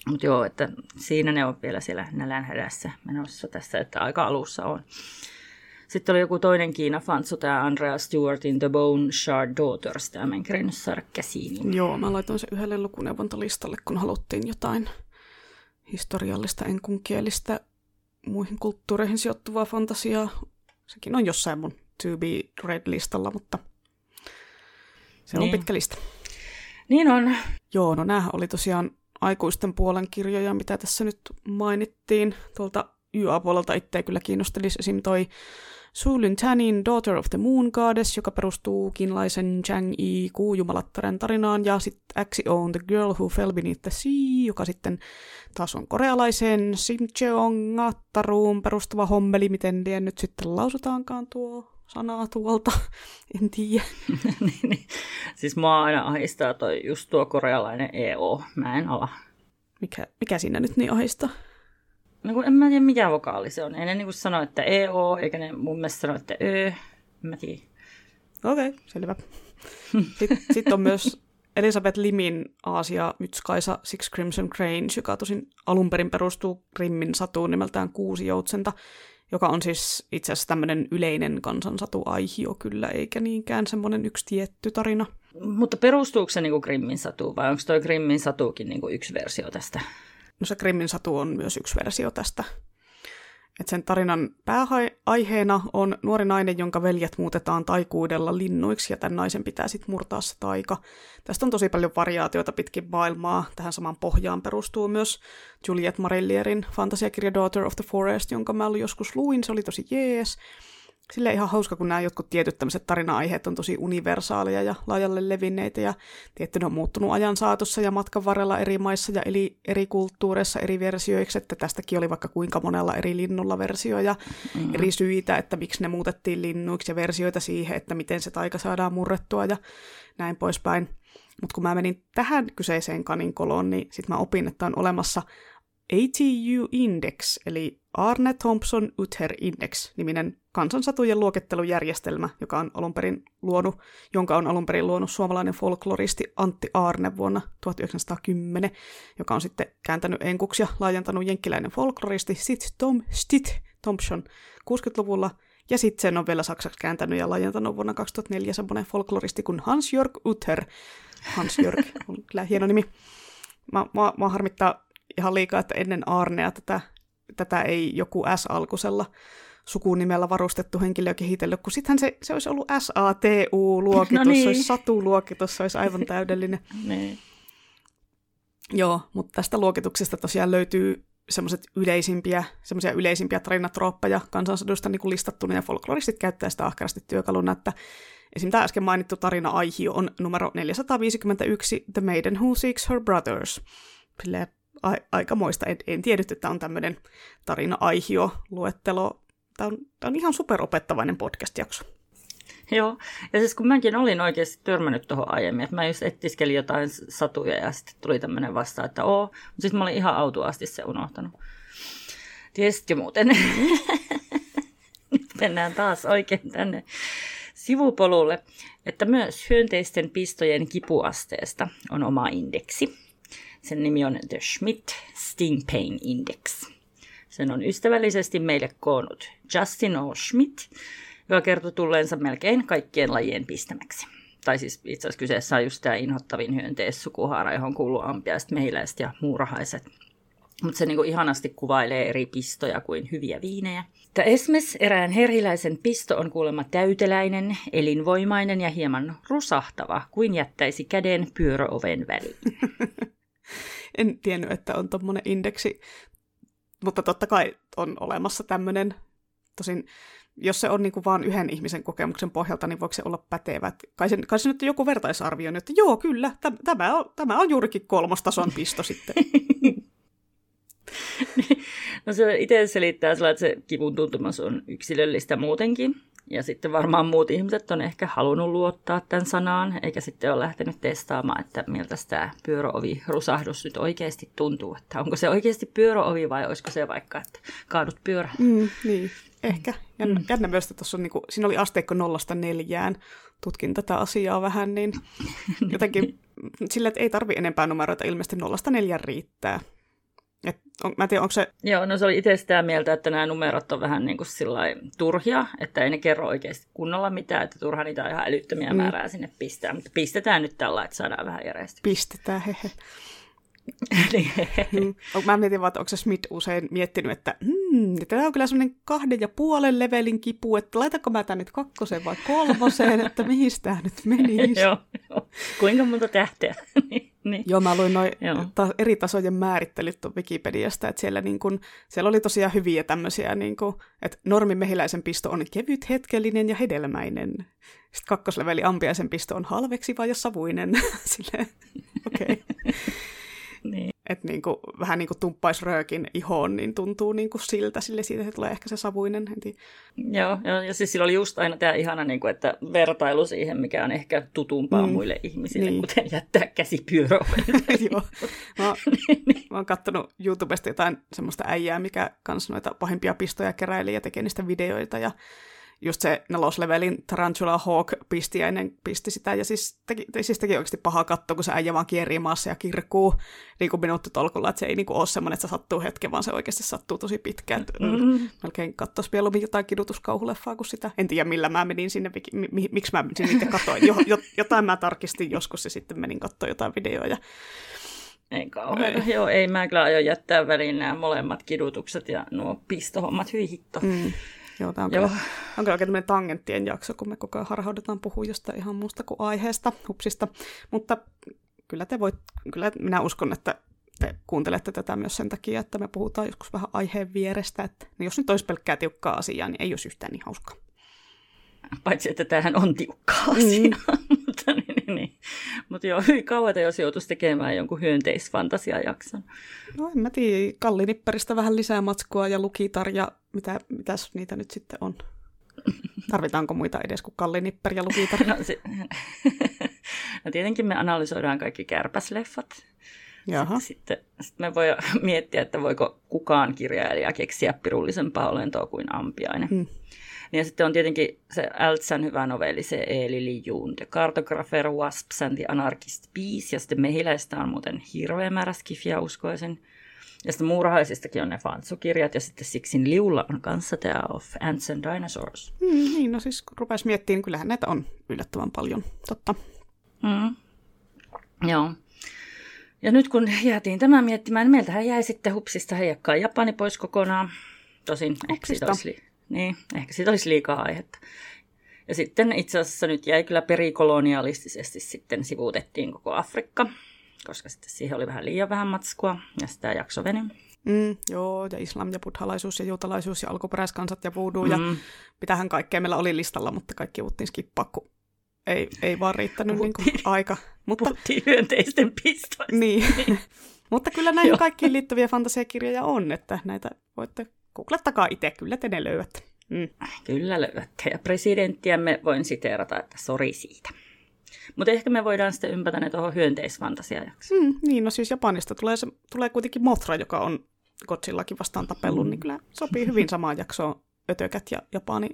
Mutta joo, että siinä ne on vielä siellä nälänhädässä menossa tässä, että aika alussa on. Sitten oli joku toinen Kiina fantsu, tämä Andrea Stewartin The Bone Shard Daughters, tämä mä en kerennyt saada käsiin. Joo, mä laitoin sen yhdelle lukuneuvontalistalle, kun haluttiin jotain historiallista, enkunkielistä, muihin kulttuureihin sijoittuvaa fantasiaa. Sekin on jossain mun To Be Read-listalla, mutta se niin. on pitkä lista. Niin on. Joo, no näähän oli tosiaan aikuisten puolen kirjoja, mitä tässä nyt mainittiin. Tuolta YA-puolelta itse kyllä kiinnostelisi esim. toi Sulyn Tanin Daughter of the Moon Goddess, joka perustuu kinlaisen Chang Yi kuujumalattaren tarinaan, ja sitten Axi-On The Girl Who Fell Beneath the Sea, joka sitten taas on korealaisen Simcheongattaruun perustuva hommeli, miten liian nyt sitten lausutaankaan tuo sanaa tuolta, [LAUGHS] en tiedä. [LAUGHS] niin, niin. Siis mua aina ahistaa toi just tuo korealainen EO, mä en ala. Mikä, mikä siinä nyt niin ahistaa? No kun en mä tiedä mikä vokaali se on. Ei ne niinku sano, että EO, eikä ne mun mielestä sano, että Ö. En mä tiedä. Okei, okay, selvä. Sitten sit on myös Elisabeth Limin Aasia Mytskaisa Six Crimson Cranes, joka tosin alun perin perustuu Grimmin satuun nimeltään Kuusi joutsenta, joka on siis itse asiassa tämmöinen yleinen kansansatu-aihio kyllä, eikä niinkään semmoinen yksi tietty tarina. Mutta perustuuko se niinku Grimmin satuun vai onko toi Grimmin satuukin niinku yksi versio tästä? No se Grimmin satu on myös yksi versio tästä. Et sen tarinan pääaiheena on nuori nainen, jonka veljet muutetaan taikuudella linnuiksi, ja tämän naisen pitää sitten murtaa se taika. Tästä on tosi paljon variaatioita pitkin maailmaa. Tähän samaan pohjaan perustuu myös Juliette Marillierin fantasiakirja Daughter of the Forest, jonka mä joskus luin. Se oli tosi jees sille ihan hauska, kun nämä jotkut tietyt tämmöiset tarina-aiheet on tosi universaaleja ja laajalle levinneitä ja tietty ne on muuttunut ajan saatossa ja matkan varrella eri maissa ja eri, eri kulttuureissa eri versioiksi, että tästäkin oli vaikka kuinka monella eri linnulla versioja, mm-hmm. eri syitä, että miksi ne muutettiin linnuiksi ja versioita siihen, että miten se taika saadaan murrettua ja näin poispäin. Mutta kun mä menin tähän kyseiseen kaninkoloon, niin sitten mä opin, että on olemassa ATU Index, eli Arne Thompson Uther Index, niminen kansansatujen luokittelujärjestelmä, joka on alun perin luonut, jonka on alun perin luonut suomalainen folkloristi Antti Arne vuonna 1910, joka on sitten kääntänyt enkuksi ja laajentanut jenkkiläinen folkloristi Sit Tom Stit Thompson 60-luvulla, ja sitten sen on vielä saksaksi kääntänyt ja laajentanut vuonna 2004 semmoinen folkloristi kuin Hans-Jörg Uther. Hans-Jörg on kyllä hieno nimi. Mä, mä, mä harmittaa ihan liikaa, että ennen Arnea tätä, tätä ei joku S-alkusella sukunimellä varustettu henkilö kehitellyt, kun sittenhän se, se olisi ollut SATU-luokitus, no niin. se olisi Satu-luokitus, se olisi aivan täydellinen. [LAUGHS] niin. Joo, mutta tästä luokituksesta tosiaan löytyy semmoiset yleisimpiä, semmoisia yleisimpiä tarinatrooppeja kansansadusta niin listattuna, ja folkloristit käyttää sitä ahkerasti työkaluna, että esim. tämä äsken mainittu tarina Aihio on numero 451, The Maiden Who Seeks Her Brothers. Silleen a- aikamoista. En, en tiedä, että on tämmöinen tarina-aihio-luettelo. Tämä on, tämä on ihan superopettavainen podcast-jakso. Joo, ja siis kun mäkin olin oikeasti törmännyt tuohon aiemmin, että mä just ettiskelin jotain satuja ja sitten tuli tämmöinen vasta, että oo, mutta sitten mä olin ihan autuasti se unohtanut. Tiesitkö muuten? [LAUGHS] Nyt mennään taas oikein tänne sivupolulle, että myös hyönteisten pistojen kipuasteesta on oma indeksi. Sen nimi on The Schmidt Sting Pain Index. Sen on ystävällisesti meille koonnut Justin O. Schmidt, joka kertoi tulleensa melkein kaikkien lajien pistämäksi. Tai siis itse asiassa kyseessä on just tämä inhottavin hyönteissukuhaara, johon kuuluu ampiaiset, mehiläiset ja muurahaiset. mutta se niinku ihanasti kuvailee eri pistoja kuin hyviä viinejä. Että esimerkiksi erään herhiläisen pisto on kuulemma täyteläinen, elinvoimainen ja hieman rusahtava, kuin jättäisi käden pyöröoven väliin. [LAUGHS] [LAUGHS] en tiennyt, että on tuommoinen indeksi, mutta totta kai on olemassa tämmöinen. Tosin jos se on niin kuin vaan yhden ihmisen kokemuksen pohjalta, niin voiko se olla pätevä? Kai se, kai se nyt on joku vertaisarvio, että joo, kyllä, tämä on, tämä on juurikin kolmostason pisto sitten. [LAUGHS] [LAUGHS] no se itse selittää sillä, että se kivun tuntumus on yksilöllistä muutenkin. Ja sitten varmaan muut ihmiset on ehkä halunnut luottaa tämän sanaan, eikä sitten ole lähtenyt testaamaan, että miltä tämä pyöröovi-rusahdus nyt oikeasti tuntuu. Että onko se oikeasti pyöröovi vai olisiko se vaikka, että kaadut pyörällä. Mm, niin, ehkä. Jännä, mm. jännä myös, että tuossa on, niin kuin, siinä oli asteikko nollasta neljään. Tutkin tätä asiaa vähän, niin [LAUGHS] jotenkin sillä, että ei tarvi enempää numeroita, ilmeisesti nollasta neljään riittää. Et on, mä en tiedä, onko se... Joo, no se oli itse sitä mieltä, että nämä numerot on vähän niin kuin turhia, että ei ne kerro oikeasti kunnolla mitään, että turha niitä on ihan älyttömiä mm. määrää sinne pistää. Mutta pistetään nyt tällä, että saadaan vähän järjestystä. [LAUGHS] Pistetään, hehe. mm. Mä mietin vaan, että onko se Smith usein miettinyt, että hmm, tämä on kyllä semmoinen kahden ja puolen levelin kipu, että laitanko mä tämän nyt kakkoseen vai kolmoseen, että mihin tämä nyt menisi. [LAUGHS] joo, joo, kuinka monta tähteä. [LAUGHS] Niin. Joo, mä luin noin ta- eri tasojen määrittelyt Wikipediasta, että siellä, niin kun, siellä oli tosiaan hyviä tämmöisiä, niin kun, että normimehiläisen pisto on kevyt, hetkellinen ja hedelmäinen. Sitten kakkosleveli ampiaisen pisto on halveksiva ja savuinen. [LAUGHS] Silleen, okei. Okay. Niin. Että niin kuin, vähän niin kuin tumppaisi röökin ihoon, niin tuntuu niin kuin siltä, sille siitä se tulee ehkä se savuinen. Heti. Joo, joo, ja siis sillä oli just aina tämä ihana, niin kuin, että vertailu siihen, mikä on ehkä tutumpaa mm. muille ihmisille, niin. kuten jättää käsi [LAUGHS] joo, mä, mä oon katsonut YouTubesta jotain semmoista äijää, mikä kans noita pahimpia pistoja keräili ja tekee niistä videoita, ja just se neloslevelin Tarantula Hawk pistiäinen pisti sitä, ja siis teki, siis teki oikeasti paha katto, kun se äijä vaan kierii maassa ja kirkuu niin kuin tolkulla, että se ei niin kuin ole semmoinen, että se sattuu hetken, vaan se oikeasti sattuu tosi pitkään. Mm-hmm. Melkein katsoisi mieluummin jotain kidutuskauhuleffaa kuin sitä. En tiedä, millä mä menin sinne, mi, mi, miksi mä sinne katsoin. Jo, jo, jotain mä tarkistin joskus ja sitten menin katsoa jotain videoja. Ei kauhean. Ei. Joo, ei mä kyllä aio jättää väliin nämä molemmat kidutukset ja nuo pistohommat, hyi hitto. Mm. Joo, tämä on, Joo. Kyllä, on kyllä oikein tämmöinen tangenttien jakso, kun me koko ajan harhaudetaan puhua jostain ihan muusta kuin aiheesta, hupsista. Mutta kyllä te voit, kyllä minä uskon, että te kuuntelette tätä myös sen takia, että me puhutaan joskus vähän aiheen vierestä, että no jos nyt olisi pelkkää tiukkaa asiaa, niin ei olisi yhtään niin hauskaa. Paitsi, että tämähän on tiukkaa mm. asia. Mutta niin, [LAUGHS] niin, niin. Mut joo, hyvin [LAUGHS] kauan jos joutuisi tekemään jonkun hyönteisfantasiajakson. No en mä tiedä, kallinipperistä vähän lisää matskua ja lukitar ja mitä, mitäs niitä nyt sitten on? [LAUGHS] Tarvitaanko muita edes kuin kallinipper ja lukitar? no, se... no tietenkin me analysoidaan kaikki kärpäsleffat. Jaha. Sitten, sitten me voi miettiä, että voiko kukaan kirjailija keksiä pirullisempaa olentoa kuin ampiainen. Hmm. Niin ja sitten on tietenkin se Ältsän hyvä novelli, se Eeli Lijun, The Cartographer, Wasps and the Anarchist Peace, ja sitten mehiläistä on muuten hirveä määrä skifiä uskoisin. Ja sitten muurahaisistakin on ne Fantsu-kirjat, ja sitten Sixin liulla on kanssa tämä Of Ants and Dinosaurs. Mm, niin, no siis kun rupesi miettimään, niin kyllähän näitä on yllättävän paljon, totta. Mm. Joo. Ja nyt kun jäätiin tämän miettimään, niin meiltähän jäi sitten hupsista heijakkaa Japani pois kokonaan. Tosin ehkä siitä olisi niin, ehkä siitä olisi liikaa aihetta. Ja sitten itse asiassa nyt jäi kyllä perikolonialistisesti sitten sivuutettiin koko Afrikka, koska sitten siihen oli vähän liian vähän matskua ja sitä jakso veni. Mm, joo, ja islam ja buddhalaisuus ja juutalaisuus ja alkuperäiskansat ja voodoo mm. ja mitähän kaikkea meillä oli listalla, mutta kaikki uuttiin skippaa, kun ei, ei vaan riittänyt niin kuin aika. Mutta... Hyönteisten pistoista. Niin. [LAUGHS] mutta kyllä näihin kaikkiin liittyviä fantasiakirjoja on, että näitä voitte googlettakaa itse, kyllä te ne löydätte. Mm. Kyllä löydätte. Ja presidenttiämme voin siteerata, että sori siitä. Mutta ehkä me voidaan sitten ympätä ne tuohon hyönteisfantasiajaksi. Mm, niin, no siis Japanista tulee, se, tulee kuitenkin Mothra, joka on Godzillakin vastaan tapellut, mm. niin kyllä sopii hyvin samaan jaksoon ötökät ja Japani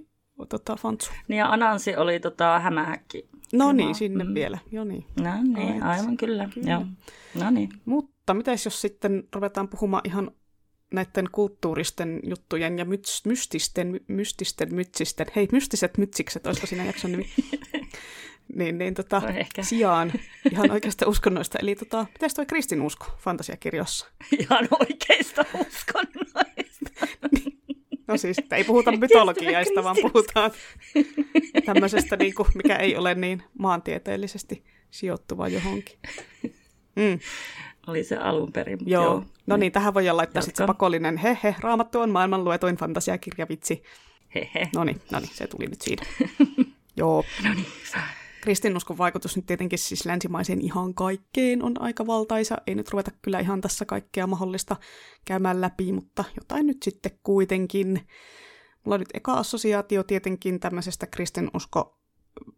tota, fantsu. Niin ja Anansi oli tota, hämähäkki. No niin, sinne mm. vielä. Jo niin. No niin, aivan kyllä. kyllä. Joo. No niin. Mutta mitäs jos sitten ruvetaan puhumaan ihan näiden kulttuuristen juttujen ja myts, mystisten, mystisten mytsisten, hei mystiset mytsikset, olisiko siinä jakson nimi, [LAUGHS] niin, niin tota, no sijaan ihan oikeasta uskonnoista. Eli tota, mitäs toi kristinusko fantasiakirjossa? [LAUGHS] Ihan oikeista uskonnoista. No siis, ei puhuta mytologiaista, vaan puhutaan tämmöisestä, niin kuin, mikä ei ole niin maantieteellisesti sijoittuva johonkin. Mm. Oli se alun perin. Joo. joo. No niin, tähän voidaan laittaa sitten se pakollinen hehe, raamattu on maailman luetuin fantasiakirja, vitsi. Hehe. No niin, no niin, se tuli nyt siitä. [LAUGHS] joo. No niin, kristinuskon vaikutus nyt tietenkin siis länsimaiseen ihan kaikkeen on aika valtaisa. Ei nyt ruveta kyllä ihan tässä kaikkea mahdollista käymään läpi, mutta jotain nyt sitten kuitenkin. Mulla on nyt eka assosiaatio tietenkin tämmöisestä kristinusko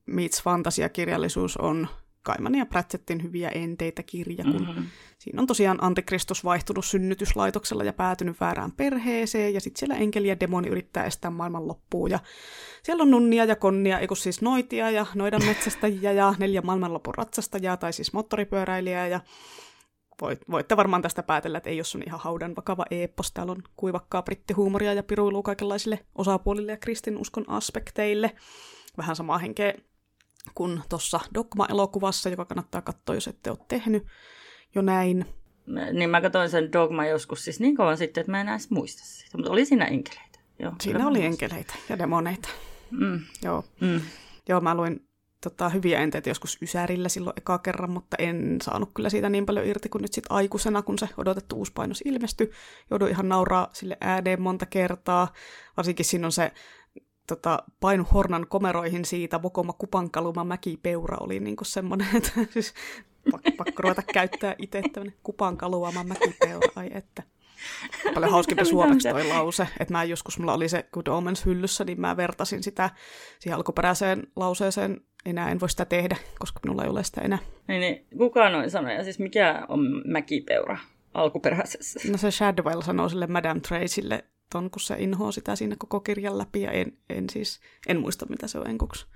meets fantasiakirjallisuus on Kaiman ja Pratchettin hyviä enteitä kirja, kun mm-hmm. siinä on tosiaan antikristus vaihtunut synnytyslaitoksella ja päätynyt väärään perheeseen, ja sitten siellä enkeli ja demoni yrittää estää maailman loppuun, ja siellä on nunnia ja konnia, ei siis noitia ja noidan metsästäjiä ja neljä maailmanlopun ratsastajaa, tai siis moottoripyöräilijää, ja voitte varmaan tästä päätellä, että ei ole sun ihan haudan vakava eeppos. Täällä on kuivakkaa brittihuumoria ja piruilua kaikenlaisille osapuolille ja kristinuskon aspekteille. Vähän samaa henkeä kuin tuossa Dogma-elokuvassa, joka kannattaa katsoa, jos ette ole tehnyt jo näin. Niin mä katsoin sen Dogma joskus siis niin kauan sitten, että mä en edes muista sitä, mutta oli siinä enkeleitä. Joo, siinä oli enkeleitä ja demoneita. Mm. Joo. Mm. Joo, mä luin tota, hyviä enteitä joskus Ysärillä silloin eka kerran, mutta en saanut kyllä siitä niin paljon irti kuin nyt sitten aikuisena, kun se odotettu uusi painos ilmestyi. Joudun ihan nauraa sille ääneen monta kertaa. Varsinkin siinä on se tota, painu Hornan komeroihin siitä, Vokoma Kupankaluma Mäkipeura oli niinku semmoinen, [LAUGHS] että siis pakko, pakko ruveta käyttää itse tämmöinen Kupankaluama Mäkipeura, ai että. Paljon hauskempi suomeksi toi lause, että mä joskus, mulla oli se Good Omens hyllyssä, niin mä vertasin sitä siihen alkuperäiseen lauseeseen, enää en voi sitä tehdä, koska minulla ei ole sitä enää. Niin, niin kuka noin sanoi, ja siis mikä on mäkipeura alkuperäisessä? No se Shadwell sanoo sille Madame Tracylle, ton, kun se inhoaa sitä siinä koko kirjan läpi, ja en, en siis, en muista mitä se on enkuksi.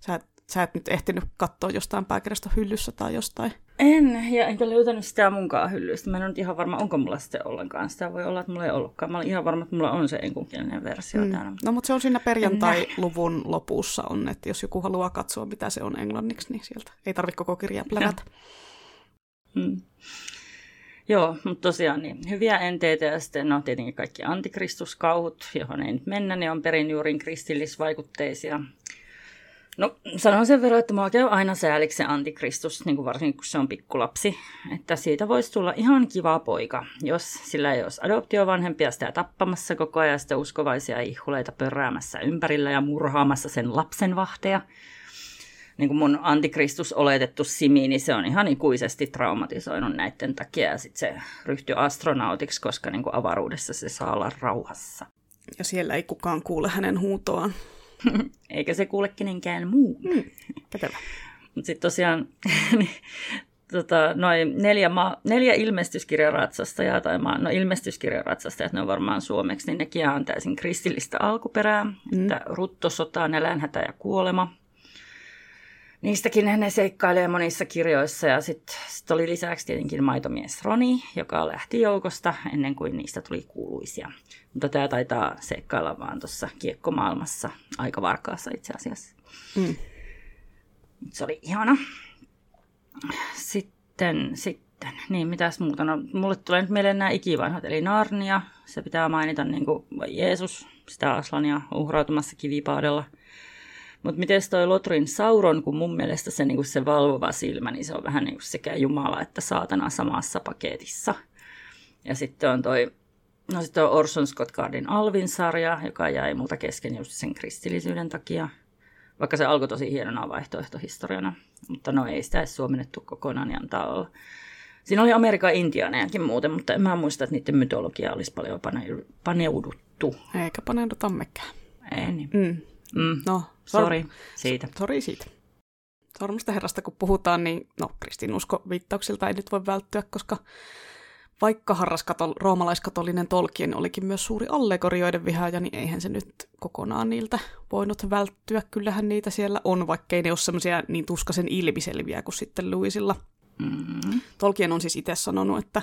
Sä, sä et nyt ehtinyt katsoa jostain pääkirjasta hyllyssä tai jostain. En, ja enkä löytänyt sitä munkaan hyllystä. Mä en ole ihan varma, onko mulla sitten ollenkaan. Sitä voi olla, että mulla ei ollutkaan. Mä olen ihan varma, että mulla on se enkunkielinen versio mm. täällä. No, mutta se on siinä perjantai-luvun lopussa on, että jos joku haluaa katsoa, mitä se on englanniksi, niin sieltä ei tarvitse koko kirjaa plärätä. Mm. Joo, mutta tosiaan niin, hyviä enteitä ja sitten no tietenkin kaikki antikristuskauhut, johon ei nyt mennä, ne on perin juurin kristillisvaikutteisia. No sanon sen verran, että mua käy aina sääliksi se antikristus, niin kuin varsinkin kun se on pikkulapsi, että siitä voisi tulla ihan kiva poika, jos sillä ei olisi adoptiovanhempia sitä tappamassa koko ajan sitä uskovaisia ihhuleita pörräämässä ympärillä ja murhaamassa sen lapsen vahteja niin kuin mun antikristus oletettu Simi, niin se on ihan ikuisesti traumatisoinut näiden takia ja sitten se ryhtyy astronautiksi, koska niin kuin avaruudessa se saa olla rauhassa. Ja siellä ei kukaan kuule hänen huutoaan. [LAUGHS] Eikä se kuule kenenkään muun. Mm. Mutta sitten tosiaan [LAUGHS] niin, tota, noin neljä, ma- neljä ilmestyskirjaratsastajaa, tai ma- no ilmestyskirjaratsastajat, ne on varmaan suomeksi, niin nekin on täysin kristillistä alkuperää, mm. että rutto, sota, nälänhätä ja kuolema – niistäkin ne seikkailee monissa kirjoissa ja sitten sit oli lisäksi tietenkin maitomies Roni, joka lähti joukosta ennen kuin niistä tuli kuuluisia. Mutta tämä taitaa seikkailla vaan tuossa kiekkomaailmassa aika varkaassa itse asiassa. Mm. Se oli ihana. Sitten, sitten, niin mitäs muuta? No, mulle tulee nyt mieleen nämä ikivanhat, eli Narnia. Se pitää mainita niin kuin Jeesus, sitä Aslania uhrautumassa kivipaadella – mutta miten toi Lotrin Sauron, kun mun mielestä se, niin se valvova silmä, niin se on vähän niin kuin sekä Jumala että saatana samassa paketissa. Ja sitten on toi, no sitten on Orson Scott Cardin Alvin-sarja, joka jäi muuta kesken just sen kristillisyyden takia. Vaikka se alkoi tosi hienona vaihtoehtohistoriana. Mutta no ei sitä edes suomennettu kokonaan, niin antaa olla. Siinä oli Amerikan intiaanejakin muuten, mutta en mä muista, että niiden mytologia olisi paljon paneuduttu. Eikä paneuduta mekään. Ei niin. Mm. Mm. No, Sori siitä. Sori siitä. Sormusta herrasta kun puhutaan, niin no kristinusko viittauksilta ei nyt voi välttyä, koska vaikka harraskatol, roomalaiskatolinen Tolkien olikin myös suuri allegorioiden vihaaja, niin eihän se nyt kokonaan niiltä voinut välttyä. Kyllähän niitä siellä on, vaikkei ne ole semmoisia niin tuskaisen ilmiselviä kuin sitten Louisilla. Mm-hmm. Tolkien on siis itse sanonut, että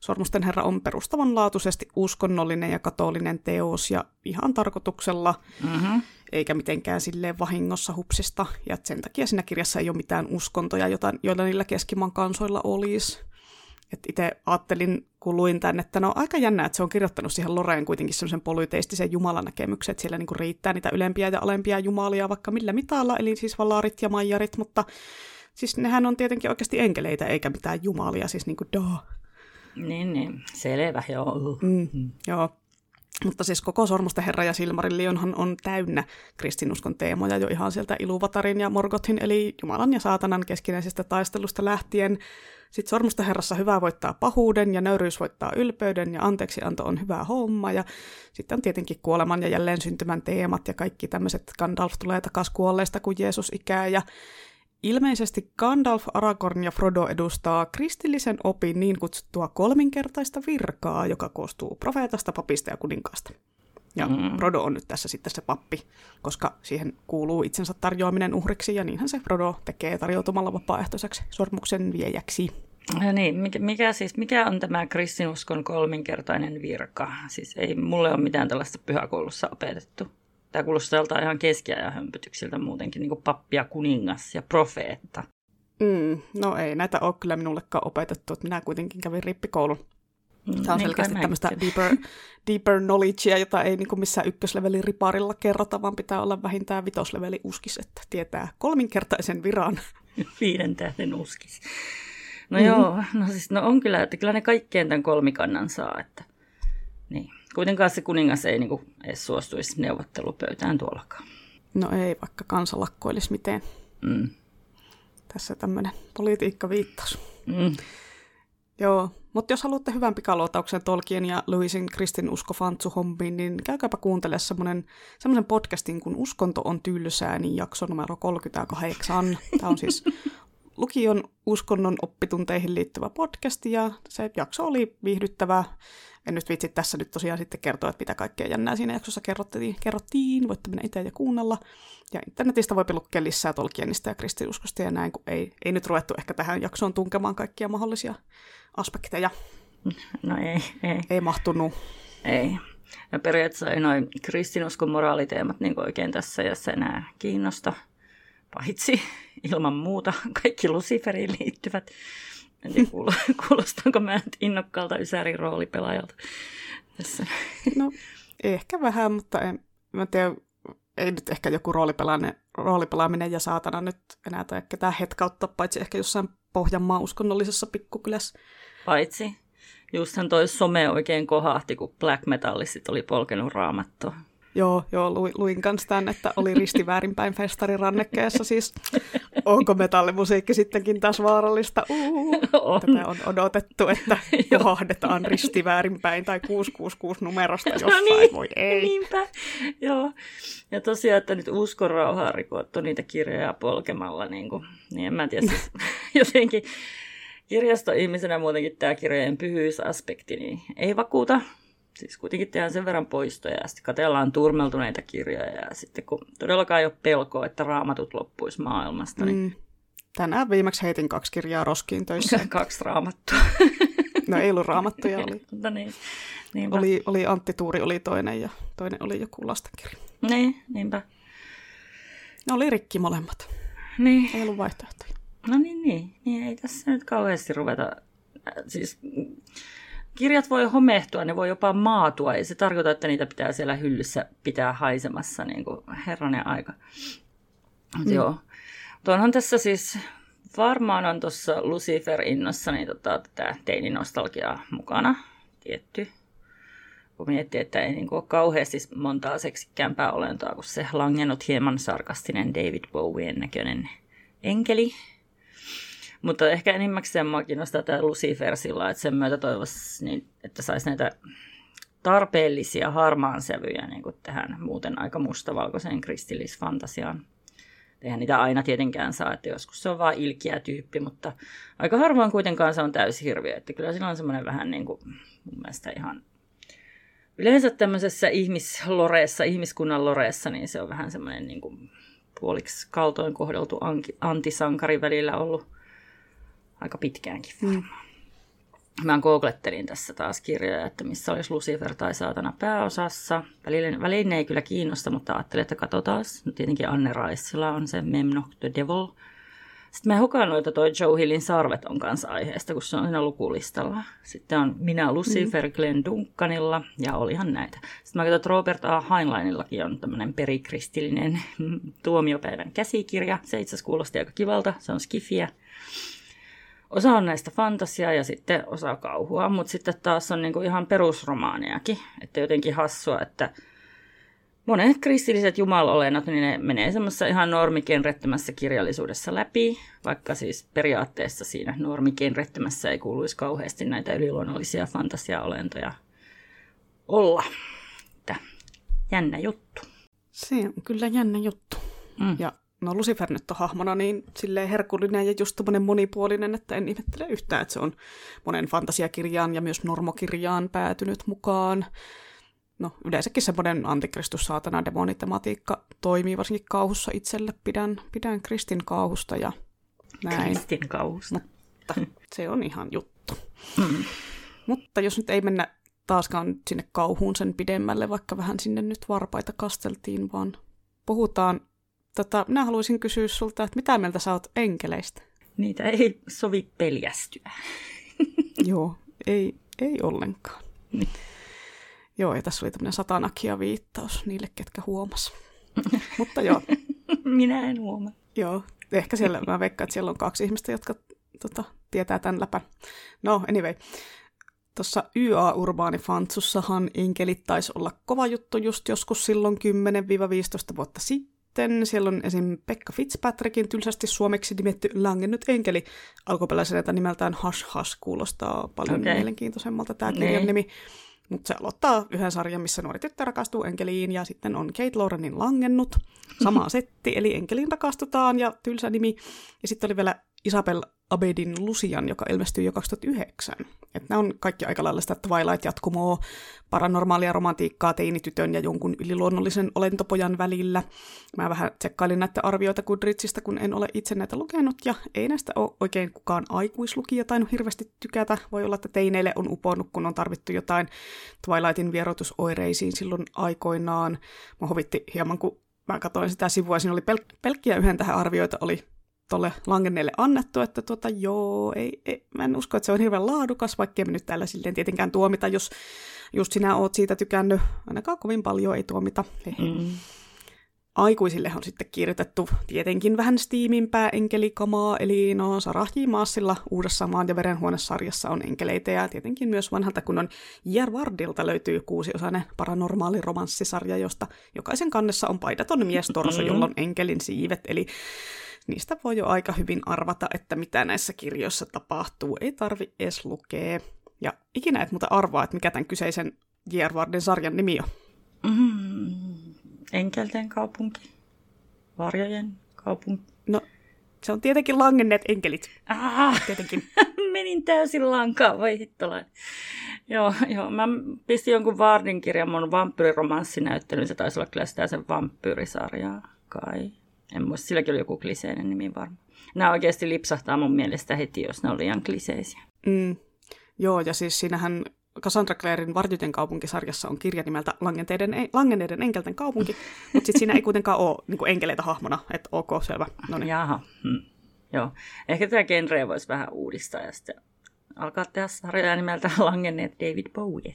Sormusten herra on perustavanlaatuisesti uskonnollinen ja katolinen teos ja ihan tarkoituksella, Mm-hmm. eikä mitenkään silleen vahingossa hupsista. Ja sen takia siinä kirjassa ei ole mitään uskontoja, jota, joita niillä keskimaan kansoilla olisi. Itse ajattelin, kun luin tämän, että no aika jännä, että se on kirjoittanut siihen Loreen kuitenkin semmoisen polyteistisen jumalanäkemyksen, että siellä niinku riittää niitä ylempiä ja alempia jumalia vaikka millä mitalla, eli siis valarit ja maijarit, mutta siis nehän on tietenkin oikeasti enkeleitä eikä mitään jumalia, siis niinku daa. Niin, niin. Selvä, joo. Mm, joo. Mutta siis koko Sormusten herra ja Silmarillionhan on täynnä kristinuskon teemoja jo ihan sieltä Iluvatarin ja Morgothin, eli Jumalan ja saatanan keskinäisestä taistelusta lähtien. Sitten Sormusten herrassa hyvä voittaa pahuuden ja nöyryys voittaa ylpeyden ja anteeksianto on hyvä homma. Ja sitten on tietenkin kuoleman ja jälleen syntymän teemat ja kaikki tämmöiset Gandalf tulee takaisin kuolleista, kun Jeesus ikää. Ja Ilmeisesti Gandalf, Aragorn ja Frodo edustaa kristillisen opin niin kutsuttua kolminkertaista virkaa, joka koostuu profeetasta, papista ja kuninkaasta. Ja Mm. Frodo on nyt tässä sitten se pappi, koska siihen kuuluu itsensä tarjoaminen uhriksi, ja niinhän se Frodo tekee tarjoutumalla vapaaehtoiseksi sormuksen viejäksi. Ja niin, mikä, mikä, siis, mikä on tämä kristinuskon kolminkertainen virka? Siis ei mulle ole mitään tällaista pyhäkoulussa opetettu. Tämä kuulostaa joltain ihan keskiajan hömpötyksiltä muutenkin, niin kuin pappi ja kuningas ja profeetta. Mm, no ei näitä ole kyllä minullekaan opetettu, että minä kuitenkin kävin rippikoulun. Mm, Tämä on niin selkeästi tämmöistä deeper, deeper knowledgea, jota ei niin missään ykköslevelin riparilla kerrota, vaan pitää olla vähintään vitosleveli uskis, että tietää kolminkertaisen viran. [LAUGHS] Viiden tähden uskis. No mm-hmm. joo, no siis no on kyllä, että kyllä ne kaikkeen tämän kolmikannan saa. Että, niin. Kuitenkaan se kuningas ei niinku edes suostuisi neuvottelupöytään tuollakaan. No ei, vaikka kansa lakkoilisi miten. Mm. Tässä tämmöinen politiikkaviittaus. Mm. Joo, mutta jos haluatte hyvän pikaluotauksen Tolkien ja Lewisin kristinusko fantsu hommiin, niin käykääpä kuuntele semmoinen, semmoinen podcastin, kun Uskonto on tylsää, niin jakso numero 38. Tämä on siis lukion uskonnon oppitunteihin liittyvä podcast, ja se jakso oli viihdyttävä. En nyt viitsi tässä nyt tosiaan sitten kertoa, että mitä kaikkea jännää siinä jaksossa kerrottiin. kerrottiin. Voitte mennä itse ja kuunnella. Ja internetistä voi lukea lisää Tolkienista ja kristinuskosta ja näin, kun ei, ei nyt ruvettu ehkä tähän jaksoon tunkemaan kaikkia mahdollisia aspekteja. No ei, ei, Ei mahtunut. ei. Ja periaatteessa ei noin kristinuskon moraaliteemat niin oikein tässä ja se enää kiinnosta. Paitsi ilman muuta [LAUGHS] kaikki Luciferiin liittyvät. En tiedä, kuulo- [LAUGHS] kuulostaanko mä nyt innokkaalta Ysärin roolipelaajalta tässä. No, ehkä vähän, mutta en, mä tiedä, ei nyt ehkä joku roolipelaaminen, roolipelaaminen ja saatana nyt enää tai ketään hetkauttaa, paitsi ehkä jossain Pohjanmaan uskonnollisessa pikkukylässä. Paitsi justhan toi some oikein kohahti, kun black metallistit oli polkenut raamattua. Joo, joo luin, luin kanssa tämän, että oli risti väärinpäin festarin rannekkeessa, siis onko metallimusiikki sittenkin taas vaarallista? Uh, On. tätä on odotettu, että [LAUGHS] kohahdetaan risti väärinpäin tai 666 numerosta jossain, No niin, voi ei. Niinpä, joo. Ja tosiaan, että nyt uskon rauhaa rikottu niitä kirjoja polkemalla, niin, kuin, niin en mä tiedä, siis [LAUGHS] jotenkin kirjastoihmisenä muutenkin tämä kirjojen pyhyysaspekti niin ei vakuuta. Siis kuitenkin tehdään sen verran poistoja ja sitten katsellaan turmeltuneita kirjoja ja sitten kun todellakaan ei ole pelkoa, että raamatut loppuisi maailmasta, niin Mm. Tänään viimeksi heitin kaksi kirjaa roskiin töissä. [LAUGHS] kaksi raamattua. [LAUGHS] No ei ollut raamattuja, oli, Mutta [LAUGHS] niin, niinpä. oli, oli Antti Tuuri oli toinen ja toinen oli joku lastenkirja. Niin, niinpä. Ne oli rikki molemmat. Niin. Ei ollut vaihtoehtoja. No niin, niin. niin ei tässä nyt kauheasti ruveta. äh, Siis kirjat voi homehtua, ne voi jopa maatua. Ei se tarkoita, että niitä pitää siellä hyllyssä pitää haisemassa niin kuin herranen aika. Mm. Joo. Mutta onhan tässä siis, varmaan on tuossa Lucifer-innossa niin tota, tätä teininostalgiaa mukana, tietty. Kun miettii, että ei niin kuin ole kauheasti montaa seksikkäämpää olentoa kuin se langennut hieman sarkastinen David Bowien näköinen enkeli. Mutta ehkä enimmäkseen mua kiinnostaa tämä Lucifer sillä, että sen myötä toivoisi, niin, että saisi näitä tarpeellisia harmaan sävyjä niin kuin tähän muuten aika mustavalkoiseen kristillisfantasiaan. Eihän niitä aina tietenkään saa, että joskus se on vain ilkiä tyyppi, mutta aika harvoin kuitenkaan se on täysi hirviö. Että kyllä sillä on semmoinen vähän niin kuin mun mielestä ihan Yleensä tämmöisessä ihmisloreessa, ihmiskunnan loreessa, niin se on vähän semmoinen niin kuin puoliksi kaltoin kohdeltu antisankari välillä ollut aika pitkäänkin varmaan. mä googlettelin tässä taas kirjoja, että missä olisi Lucifer tai saatana pääosassa. Välillä, ei kyllä kiinnosta, mutta ajattelin, että katsotaan. No tietenkin Anne Raissila on se Memno the Devil. Sitten mä hukannut, että toi Joe Hillin sarvet on kanssa aiheesta, kun se on siinä lukulistalla. Sitten on Minä Lucifer mm. Glenn Duncanilla, ja olihan näitä. Sitten mä katsoin, että Robert A. Heinleinillakin on tämmöinen perikristillinen [LAUGHS] tuomiopäivän käsikirja. Se itse asiassa kuulosti aika kivalta, se on skifiä. Osa on näistä fantasiaa ja sitten osa kauhua, mutta sitten taas on niinku ihan perusromaaniakin. Että jotenkin hassua, että monet kristilliset jumalolennot, niin ne menee semmoisessa ihan normikenrettömässä kirjallisuudessa läpi, vaikka siis periaatteessa siinä normikenrettömässä ei kuuluisi kauheasti näitä yliluonnollisia fantasiaolentoja olla. Että jännä juttu. Se on kyllä jännä juttu. Mm. Ja no Lucifer nyt on hahmona niin silleen herkullinen ja just monipuolinen, että en ihmettele yhtään, että se on monen fantasiakirjaan ja myös normokirjaan päätynyt mukaan. No yleensäkin semmoinen antikristus, saatana, demonitematiikka toimii varsinkin kauhussa itselle. Pidän, pidän kristin kauhusta ja näin. Kristin kauhusta. Mutta se on ihan juttu. Mm. Mutta jos nyt ei mennä taaskaan sinne kauhuun sen pidemmälle, vaikka vähän sinne nyt varpaita kasteltiin, vaan puhutaan Tota, minä haluaisin kysyä sulta, että mitä mieltä sä oot enkeleistä? Niitä ei sovi peljästyä. [LAUGHS] Joo, ei, ei ollenkaan. Niin. Joo, ja tässä oli tämmöinen satanakia viittaus niille, ketkä huomas. [LAUGHS] Mutta joo. Minä en huomaa. Joo, ehkä siellä, mä veikkaan, että siellä on kaksi ihmistä, jotka tota, tietää tämän läpän. No, anyway. Tuossa YA Urbaani Fantsussahan enkelit taisi olla kova juttu just joskus silloin 10-15 vuotta sitten sitten siellä on esim. Pekka Fitzpatrickin tylsästi suomeksi nimetty langennut enkeli. Alkuperäiseltä nimeltään Hush Hush kuulostaa paljon okay. mielenkiintoisemmalta tämä kirjan niin. nimi. Mutta se aloittaa yhden sarjan, missä nuori tyttö rakastuu enkeliin ja sitten on Kate Laurenin langennut. Sama [LAUGHS] setti, eli enkeliin rakastutaan ja tylsä nimi. Ja sitten oli vielä Isabel Abedin Lucian, joka ilmestyi jo 2009. Että nämä on kaikki aika lailla sitä Twilight-jatkumoa, paranormaalia romantiikkaa teinitytön ja jonkun yliluonnollisen olentopojan välillä. Mä vähän tsekkailin näitä arvioita Goodreadsista, kun en ole itse näitä lukenut, ja ei näistä ole oikein kukaan aikuislukija tainnut hirveästi tykätä. Voi olla, että teineille on uponnut, kun on tarvittu jotain Twilightin vierotusoireisiin silloin aikoinaan. Mä hovitti hieman, kun mä katsoin sitä sivua, siinä oli pel- pelkkiä yhden tähän arvioita, oli tuolle langenneelle annettu, että tuota, joo, ei, ei, mä en usko, että se on hirveän laadukas, vaikka me nyt täällä silleen tietenkään tuomita, jos just sinä oot siitä tykännyt, ainakaan kovin paljon ei tuomita. Mm. Aikuisille on sitten kirjoitettu tietenkin vähän stiimimpää enkelikamaa, eli no Sarah J. Maassilla uudessa maan- ja verenhuonesarjassa on enkeleitä, ja tietenkin myös vanhalta kunnon Järvardilta löytyy kuusiosainen paranormaali romanssisarja, josta jokaisen kannessa on paidaton mies torso, mm-hmm. jolla on enkelin siivet, eli niistä voi jo aika hyvin arvata, että mitä näissä kirjoissa tapahtuu. Ei tarvi edes lukea. Ja ikinä et muuta arvaa, että mikä tämän kyseisen J.R. sarjan nimi on. Mm, enkelten kaupunki. Varjojen kaupunki. No, se on tietenkin langenneet enkelit. Ah, tietenkin. [LAUGHS] Menin täysin lankaan, voi hittolainen. Joo, joo, mä pistin jonkun Vardin kirjan mun vampyyriromanssinäyttelyyn. Se taisi olla kyllä sitä sen vampyyrisarjaa kai. En muista, silläkin oli joku kliseinen nimi varmaan. Nämä oikeasti lipsahtaa mun mielestä heti, jos ne on liian kliseisiä. Mm. Joo, ja siis siinähän Cassandra Clarein Vartiten kaupunkisarjassa on kirja nimeltä Langenteiden, Langenneiden enkelten kaupunki, [LAUGHS] mutta sitten siinä ei kuitenkaan ole niin enkeleitä hahmona, että ok, selvä. Noniin. Jaha, hmm. joo. Ehkä tämä genre voisi vähän uudistaa ja sitten alkaa tehdä sarjaa nimeltä [LAUGHS] Langenneet David Bowie.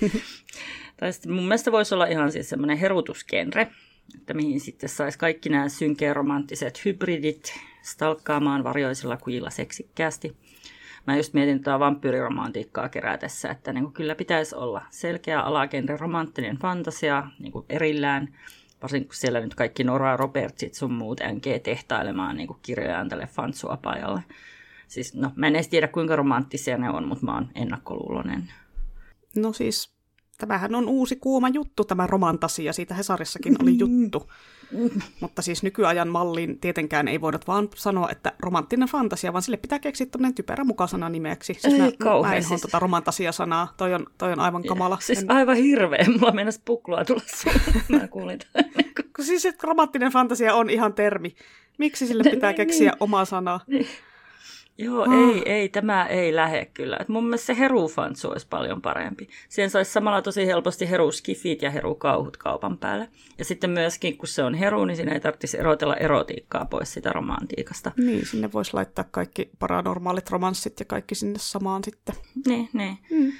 [LAUGHS] tai sitten mun mielestä voisi olla ihan siis semmoinen herutusgenre, että mihin sitten saisi kaikki nämä synkeä romanttiset hybridit stalkkaamaan varjoisilla kujilla seksikkäästi. Mä just mietin tuota vampyyriromantiikkaa kerätessä, että niin kuin kyllä pitäisi olla selkeä alagenre romanttinen fantasia niin kuin erillään, varsinkin kun siellä nyt kaikki Nora Robertsit sun muut NG tehtailemaan niin kuin kirjojaan tälle fansuapajalle. Siis, no, mä en edes tiedä kuinka romanttisia ne on, mutta mä oon ennakkoluulonen. No siis tämähän on uusi kuuma juttu, tämä romantasia, siitä Hesarissakin oli juttu. Mutta siis nykyajan malliin tietenkään ei voida vaan sanoa, että romanttinen fantasia, vaan sille pitää keksiä tämmöinen typerä mukasana nimeksi. Siis mä, mä en siis... tuota romantasia-sanaa, toi on, toi on aivan kamala. Siis en... aivan hirveä, mulla mennä puklua tulla [LAUGHS] mä kuulin Siis että romanttinen fantasia on ihan termi. Miksi sille pitää niin, keksiä niin. oma sana? Niin. Joo, oh. ei, ei, tämä ei lähde kyllä. Et mun mielestä se herufantsu olisi paljon parempi. Siihen saisi samalla tosi helposti heruskifit ja herukauhut kaupan päälle. Ja sitten myöskin, kun se on heru, niin siinä ei tarvitsisi erotella erotiikkaa pois sitä romantiikasta. Niin, sinne voisi laittaa kaikki paranormaalit romanssit ja kaikki sinne samaan sitten. Niin, niin. Mm.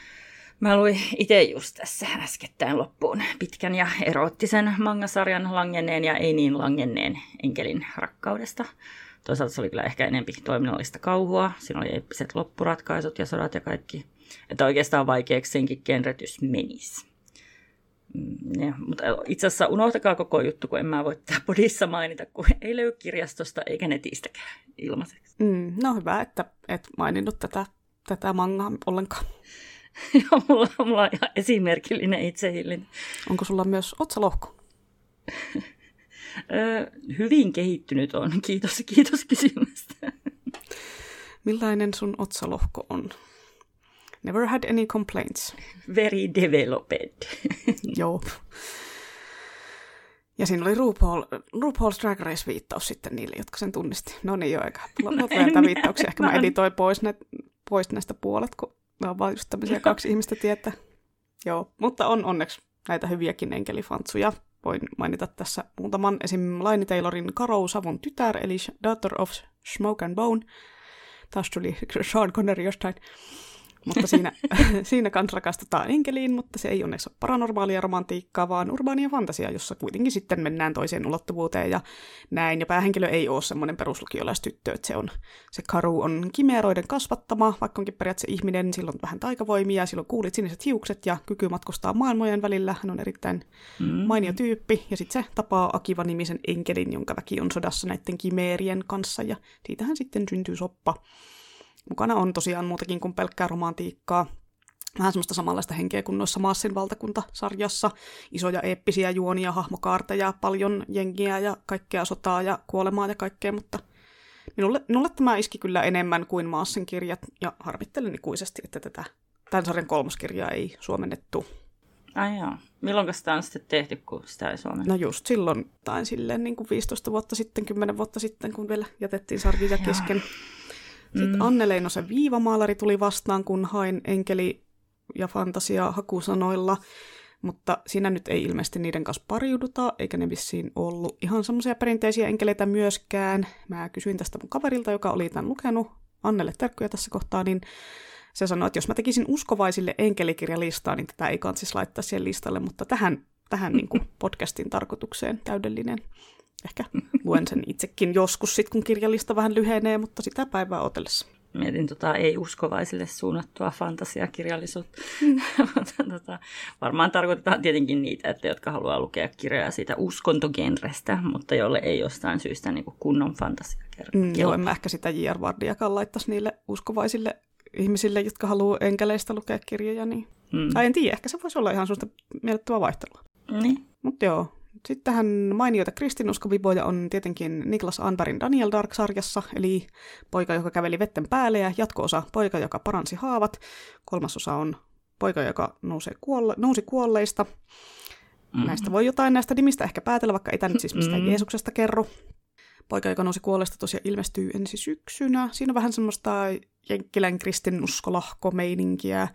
Mä luin itse just tässä äskettäin loppuun pitkän ja eroottisen mangasarjan langenneen ja ei niin langenneen enkelin rakkaudesta. Toisaalta se oli kyllä ehkä enempi toiminnallista kauhua. Siinä oli eeppiset loppuratkaisut ja sodat ja kaikki. Että oikeastaan vaikeaksi senkin genretys menisi. Mm, ja, mutta itse asiassa unohtakaa koko juttu, kun en mä voi tätä podissa mainita, kun ei löydy kirjastosta eikä netistäkään ilmaiseksi. Mm, no hyvä, että et maininnut tätä, tätä mangaa ollenkaan. [LAUGHS] Joo, mulla, mulla on ihan esimerkillinen itsehillinen. Onko sulla myös otsalohko? [LAUGHS] hyvin kehittynyt on. Kiitos, kiitos kysymästä. Millainen sun otsalohko on? Never had any complaints. Very developed. [LAUGHS] Joo. Ja siinä oli RuPaul, RuPaul's Drag Race-viittaus sitten niille, jotka sen tunnisti. No niin, joo, eikä näitä viittauksia. Ehkä mä [LAUGHS] editoin pois, ne, pois näistä puolet, kun ne on vain just tämmöisiä [LAUGHS] kaksi ihmistä tietää. Joo, mutta on onneksi näitä hyviäkin enkelifantsuja voin mainita tässä muutaman. Esim. Laini Taylorin Karou Savun tytär, eli Daughter of Smoke and Bone. Taas tuli [LAUGHS] Sean Connery jostain. Mutta siinä, [LAUGHS] siinä kans rakastutaan enkeliin, mutta se ei onneksi ole paranormaalia romantiikkaa, vaan urbaania fantasia, jossa kuitenkin sitten mennään toiseen ulottuvuuteen ja näin. Ja päähenkilö ei ole semmoinen peruslukiolaistyttö, että se, on, se karu on kimeroiden kasvattama, vaikka onkin periaatteessa ihminen, niin silloin on vähän taikavoimia, silloin kuulit siniset hiukset ja kyky matkustaa maailmojen välillä. Hän on erittäin mm. mainio tyyppi ja sitten se tapaa Akiva-nimisen enkelin, jonka väki on sodassa näiden kimeerien kanssa ja siitähän sitten syntyy soppa. Mukana on tosiaan muutakin kuin pelkkää romantiikkaa. Vähän semmoista samanlaista henkeä kuin noissa Maassin valtakuntasarjassa. Isoja eeppisiä juonia, hahmokaarteja, paljon jengiä ja kaikkea sotaa ja kuolemaa ja kaikkea, mutta minulle, minulle tämä iski kyllä enemmän kuin Maassin kirjat, ja harmittelen ikuisesti, että tätä tämän sarjan kolmoskirjaa ei suomennettu. Ai joo. Milloin sitä on sitten tehty, kun sitä ei suomennettu? No just silloin, tai silleen niin kuin 15 vuotta sitten, 10 vuotta sitten, kun vielä jätettiin sarjia kesken. Joo. Sitten mm. Anne Leinosen viivamaalari tuli vastaan, kun hain enkeli- ja fantasia hakusanoilla, mutta siinä nyt ei ilmeisesti niiden kanssa pariuduta, eikä ne vissiin ollut ihan semmoisia perinteisiä enkeleitä myöskään. Mä kysyin tästä mun kaverilta, joka oli tämän lukenut, Annelle terkkuja tässä kohtaa, niin se sanoi, että jos mä tekisin uskovaisille enkelikirjalistaa, niin tätä ei kansis laittaa siihen listalle, mutta tähän, tähän [LAUGHS] niin kuin podcastin tarkoitukseen täydellinen Ehkä luen sen itsekin joskus, sit, kun kirjallista vähän lyhenee, mutta sitä päivää otellessa. Mietin tota ei-uskovaisille suunnattua fantasiakirjallisuutta. Mm. [LAUGHS] tota, varmaan tarkoitetaan tietenkin niitä, että jotka haluaa lukea kirjoja siitä uskontogenrestä, mutta jolle ei jostain syystä niin kuin kunnon fantasiakirjoja. Mm, joo, en mä ehkä sitä J.R. Vardiakaan laittaisi niille uskovaisille ihmisille, jotka haluaa enkeleistä lukea kirjoja. Niin... Mm. Tai en tiedä, ehkä se voisi olla ihan sellaista miellyttävää vaihtelua. Niin. Mutta joo, sitten tähän mainioita kristinuskoviboja on tietenkin Niklas Anbergin Daniel Dark-sarjassa, eli poika, joka käveli vetten päälle, ja jatkoosa poika, joka paransi haavat. Kolmasosa on poika, joka nousi, kuolle- nousi kuolleista. Mm-hmm. Näistä voi jotain näistä nimistä ehkä päätellä, vaikka ei tämä nyt siis mistään mm-hmm. Jeesuksesta kerro. Poika, joka nousi kuolleista, tosiaan ilmestyy ensi syksynä. Siinä on vähän semmoista jenkkilän kristinuskolohko-meininkiä,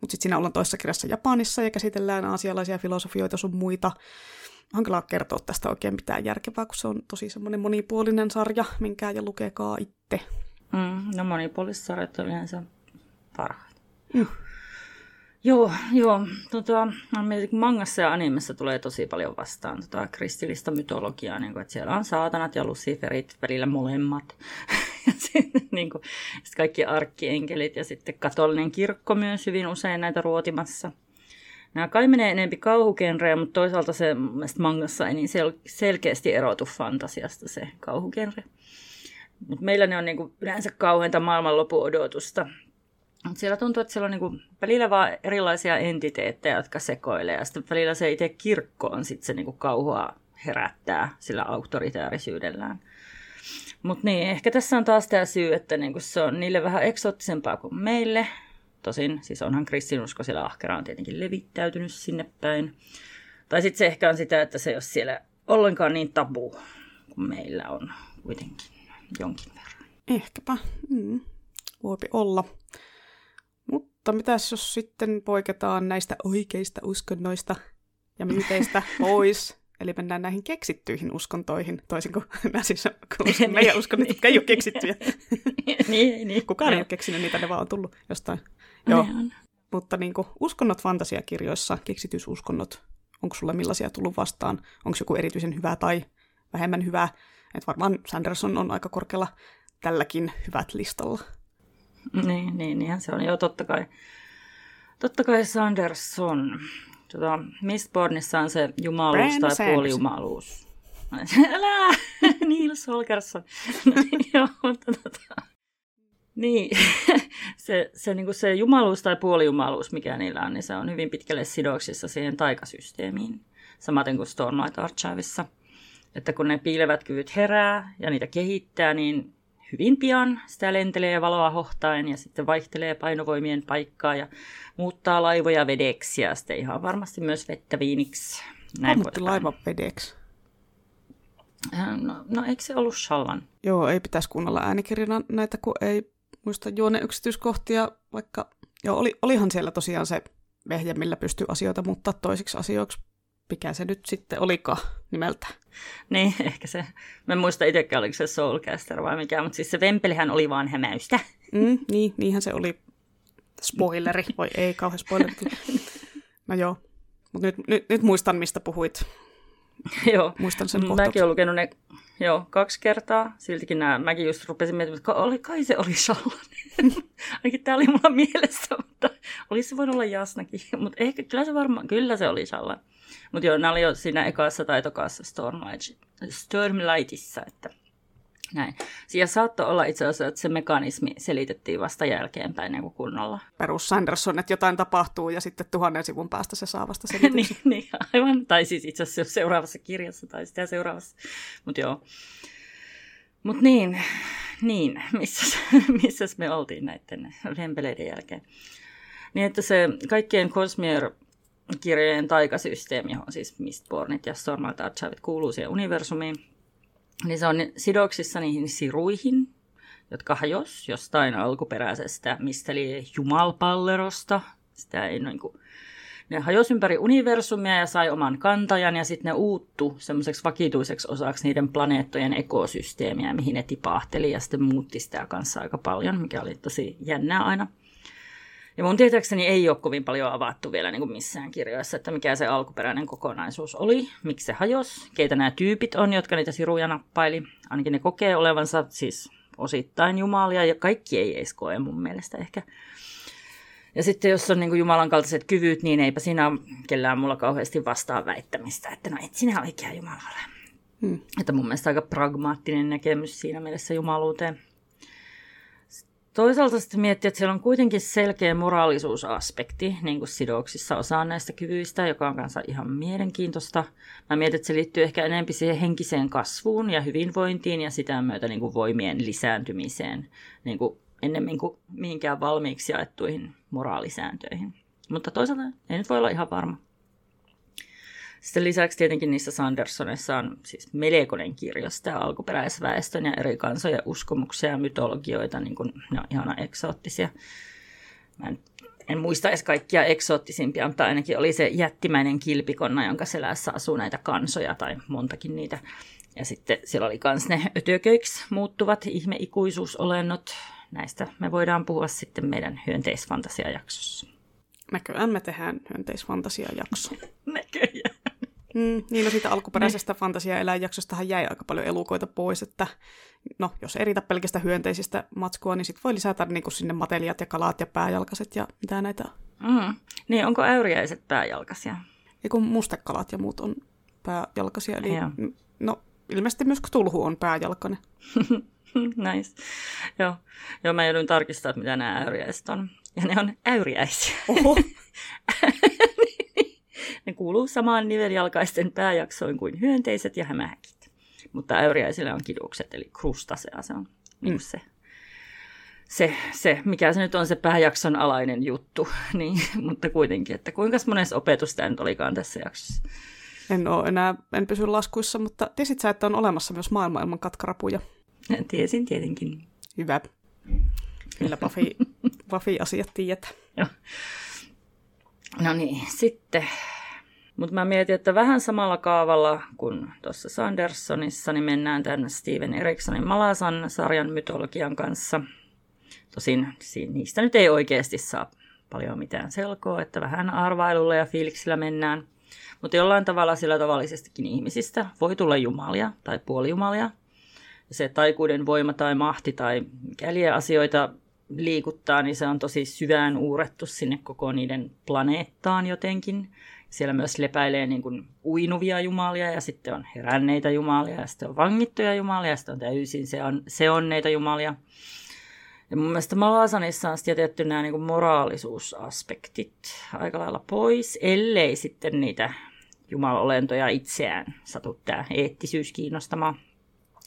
mutta sitten siinä ollaan toisessa kirjassa Japanissa ja käsitellään aasialaisia filosofioita sun muita hankalaa kertoa tästä oikein mitään järkevää, kun se on tosi semmoinen monipuolinen sarja, minkä ja lukekaa itse. Mm, no monipuoliset sarjat on yleensä parhaat. Mm. Joo, joo. Tota, mangassa ja animessa tulee tosi paljon vastaan tota kristillistä mytologiaa, niin kuin, että siellä on saatanat ja luciferit, välillä molemmat. [LAUGHS] ja sitten, niin kuin, sitten kaikki arkkeenkelit ja sitten katolinen kirkko myös hyvin usein näitä ruotimassa. Nämä kai menee enempi kauhugenreä, mutta toisaalta se mangassa ei niin sel- selkeästi erotu fantasiasta se kauhugenre. Mutta meillä ne on niinku yleensä kauheinta maailmanlopun odotusta. Mut siellä tuntuu, että siellä on niinku välillä vaan erilaisia entiteettejä, jotka sekoilee. Ja sitten välillä se itse kirkko on sitten se niinku kauhua herättää sillä auktoritäärisyydellään. Mutta niin, ehkä tässä on taas tämä syy, että niinku se on niille vähän eksoottisempaa kuin meille. Tosin, siis onhan kristinusko siellä ahkera on tietenkin levittäytynyt sinne päin. Tai sitten se ehkä on sitä, että se ei ole siellä ollenkaan niin tabu kuin meillä on kuitenkin jonkin verran. Ehkäpä. Mm. Voipi olla. Mutta mitäs jos sitten poiketaan näistä oikeista uskonnoista ja myyteistä [LAUGHS] pois, eli mennään näihin keksittyihin uskontoihin, toisin kuin [LAUGHS] nämä siis meidän uskonnot, jotka ei ole keksittyjä. [LAUGHS] niin, niin. Kukaan ei ole keksinyt niitä, ne vaan on tullut jostain. Joo. Mutta niin kuin, uskonnot fantasiakirjoissa, keksitysuskonnot, onko sulle millaisia tullut vastaan? Onko joku erityisen hyvä tai vähemmän hyvä? Että varmaan Sanderson on aika korkealla tälläkin hyvät listalla. Niin, niin, niinhän se on. Joo, totta kai. Totta kai Sanderson. Tota, Mistbornissa on se jumaluus Brand tai puolijumaluus. [LAUGHS] Älä! [LAUGHS] Niels Holgersson. [LAUGHS] Joo, mutta tota... Niin, [LAUGHS] se, se, niin se jumaluus tai puolijumaluus, mikä niillä on, niin se on hyvin pitkälle sidoksissa siihen taikasysteemiin. Samaten kuin Stormlight Archiveissa. Että kun ne piilevät kyvyt herää ja niitä kehittää, niin hyvin pian sitä lentelee valoa hohtaen ja sitten vaihtelee painovoimien paikkaa ja muuttaa laivoja vedeksi ja sitten ihan varmasti myös vettä viiniksi. Näin Ammutti laiva vedeksi. Äh, no, no eikö se ollut Shallan? Joo, ei pitäisi kuunnella äänikirjana näitä, kun ei muista juone yksityiskohtia, vaikka joo, oli, olihan siellä tosiaan se vehje, millä pystyy asioita muuttaa toisiksi asioiksi. Mikä se nyt sitten olikaan nimeltä? Niin, [LAUGHS] ehkä se. Mä en muista itsekään, oliko se Soulcaster vai mikä, mutta siis se Vempelihän oli vaan hämäystä. Mm, niin, niinhän se oli. Spoileri, voi ei, kauhean spoileri. [LAUGHS] No joo, mutta nyt, nyt, nyt muistan, mistä puhuit. [LAUGHS] joo, muistan sen Mäkin olen lukenut ne Joo, kaksi kertaa. Siltikin nämä, mäkin just rupesin miettimään, että oli, kai se oli Shallanen. [LAUGHS] Ainakin tämä oli mulla [LAUGHS] mielessä, mutta olisi se voinut olla Jasnakin. Mutta ehkä, kyllä se varmaan, kyllä se oli Shallan. Mutta joo, nämä oli jo siinä ekassa tai Stormlight, Stormlightissa, että näin. Siellä saattoi olla itse asiassa, että se mekanismi selitettiin vasta jälkeenpäin niin kuin kunnolla. Perus Sanderson, että jotain tapahtuu ja sitten tuhannen sivun päästä se saa vasta selityksen. [LAUGHS] niin, niin, aivan. Tai siis itse asiassa seuraavassa kirjassa tai sitä seuraavassa. Mutta joo. Mutta niin, niin, missäs, [LAUGHS] missäs me oltiin näiden vempeleiden jälkeen. Niin, että se kaikkien Cosmier kirjojen taikasysteemi, johon siis Mistbornit ja Stormlight Archiveit kuuluu siihen universumiin, niin se on sidoksissa niihin siruihin, jotka hajos jostain alkuperäisestä, mistä oli jumalpallerosta. Sitä ei niin kuin, ne hajos ympäri universumia ja sai oman kantajan ja sitten ne uuttu semmoiseksi vakituiseksi osaksi niiden planeettojen ekosysteemiä, mihin ne tipahteli ja sitten muutti sitä kanssa aika paljon, mikä oli tosi jännää aina. Ja mun tietääkseni ei ole kovin paljon avattu vielä niin kuin missään kirjoissa, että mikä se alkuperäinen kokonaisuus oli, miksi se hajos, keitä nämä tyypit on, jotka niitä siruja nappaili. Ainakin ne kokee olevansa siis osittain jumalia, ja kaikki ei edes koe mun mielestä ehkä. Ja sitten jos on niin kuin Jumalan kaltaiset kyvyt, niin eipä siinä ole kellään mulla kauheasti vastaa väittämistä, että no et sinä oikea Jumala ole. Hmm. Että mun mielestä aika pragmaattinen näkemys siinä mielessä jumaluuteen. Toisaalta sitten miettiä, että siellä on kuitenkin selkeä moraalisuusaspekti niin kuin sidoksissa osaan näistä kyvyistä, joka on kanssa ihan mielenkiintoista. Mä mietin, että se liittyy ehkä enemmän siihen henkiseen kasvuun ja hyvinvointiin ja sitä myötä niin kuin voimien lisääntymiseen niin kuin ennemmin kuin mihinkään valmiiksi jaettuihin moraalisääntöihin. Mutta toisaalta ei nyt voi olla ihan varma. Sitten lisäksi tietenkin niissä Sandersonissa on siis melkoinen kirjo sitä alkuperäisväestön ja eri kansojen uskomuksia ja mytologioita, niin kuin ne on ihana eksoottisia. Mä en, en muista edes kaikkia eksoottisimpia, mutta ainakin oli se jättimäinen kilpikonna, jonka selässä asuu näitä kansoja tai montakin niitä. Ja sitten siellä oli myös ne ötököiksi muuttuvat ihmeikuisuusolennot. Näistä me voidaan puhua sitten meidän hyönteisfantasiajaksossa. Näköjään me tehdään hyönteisfantasiajakso. Näköjään. Mm, niin no siitä alkuperäisestä niin. fantasia-eläinjaksostahan jäi aika paljon elukoita pois, että no jos eritä pelkistä hyönteisistä matskua, niin sitten voi lisätä niin kuin sinne matelijat ja kalat ja pääjalkaset ja mitä näitä. Mm. Niin, onko äyriäiset pääjalkaisia? Ja kun mustekalat ja muut on pääjalkaisia, eli Joo. no ilmeisesti myös tulhu on pääjalkainen. [LAUGHS] nice. Joo. Joo, mä joudun tarkistamaan, mitä nämä äyriäiset on. Ja ne on äyriäisiä. Oho. [LAUGHS] Kuuluu samaan niveljalkaisten pääjaksoin kuin hyönteiset ja hämähäkit. Mutta äyriäisillä on kidukset, eli krustasea se on niin mm. se, se, se, mikä se nyt on se pääjakson alainen juttu. [LAUGHS] niin, mutta kuitenkin, että kuinka monessa opetus tämä nyt olikaan tässä jaksossa? En ole enää, en pysy laskuissa, mutta tiesit sä, että on olemassa myös maailman ilman katkarapuja? Tiesin tietenkin. Hyvä. Kyllä Buffy, [LAUGHS] Buffy-asiat tiedät. No niin, sitten. Mutta mä mietin, että vähän samalla kaavalla kuin tuossa Sandersonissa, niin mennään tänne Steven Eriksonin Malasan sarjan mytologian kanssa. Tosin niistä nyt ei oikeasti saa paljon mitään selkoa, että vähän arvailulla ja fiiliksillä mennään. Mutta jollain tavalla sillä tavallisestikin ihmisistä voi tulla jumalia tai puolijumalia. Ja se taikuuden voima tai mahti tai mikäli asioita liikuttaa, niin se on tosi syvään uurettu sinne koko niiden planeettaan jotenkin. Siellä myös lepäilee niin kuin uinuvia jumalia ja sitten on heränneitä jumalia ja sitten on vangittuja jumalia ja sitten on täysin se on, se onneita jumalia. Ja mun mielestä Malasanissa on jätetty nämä niin kuin moraalisuusaspektit aika lailla pois, ellei sitten niitä jumalolentoja itseään satu tämä eettisyys kiinnostamaan.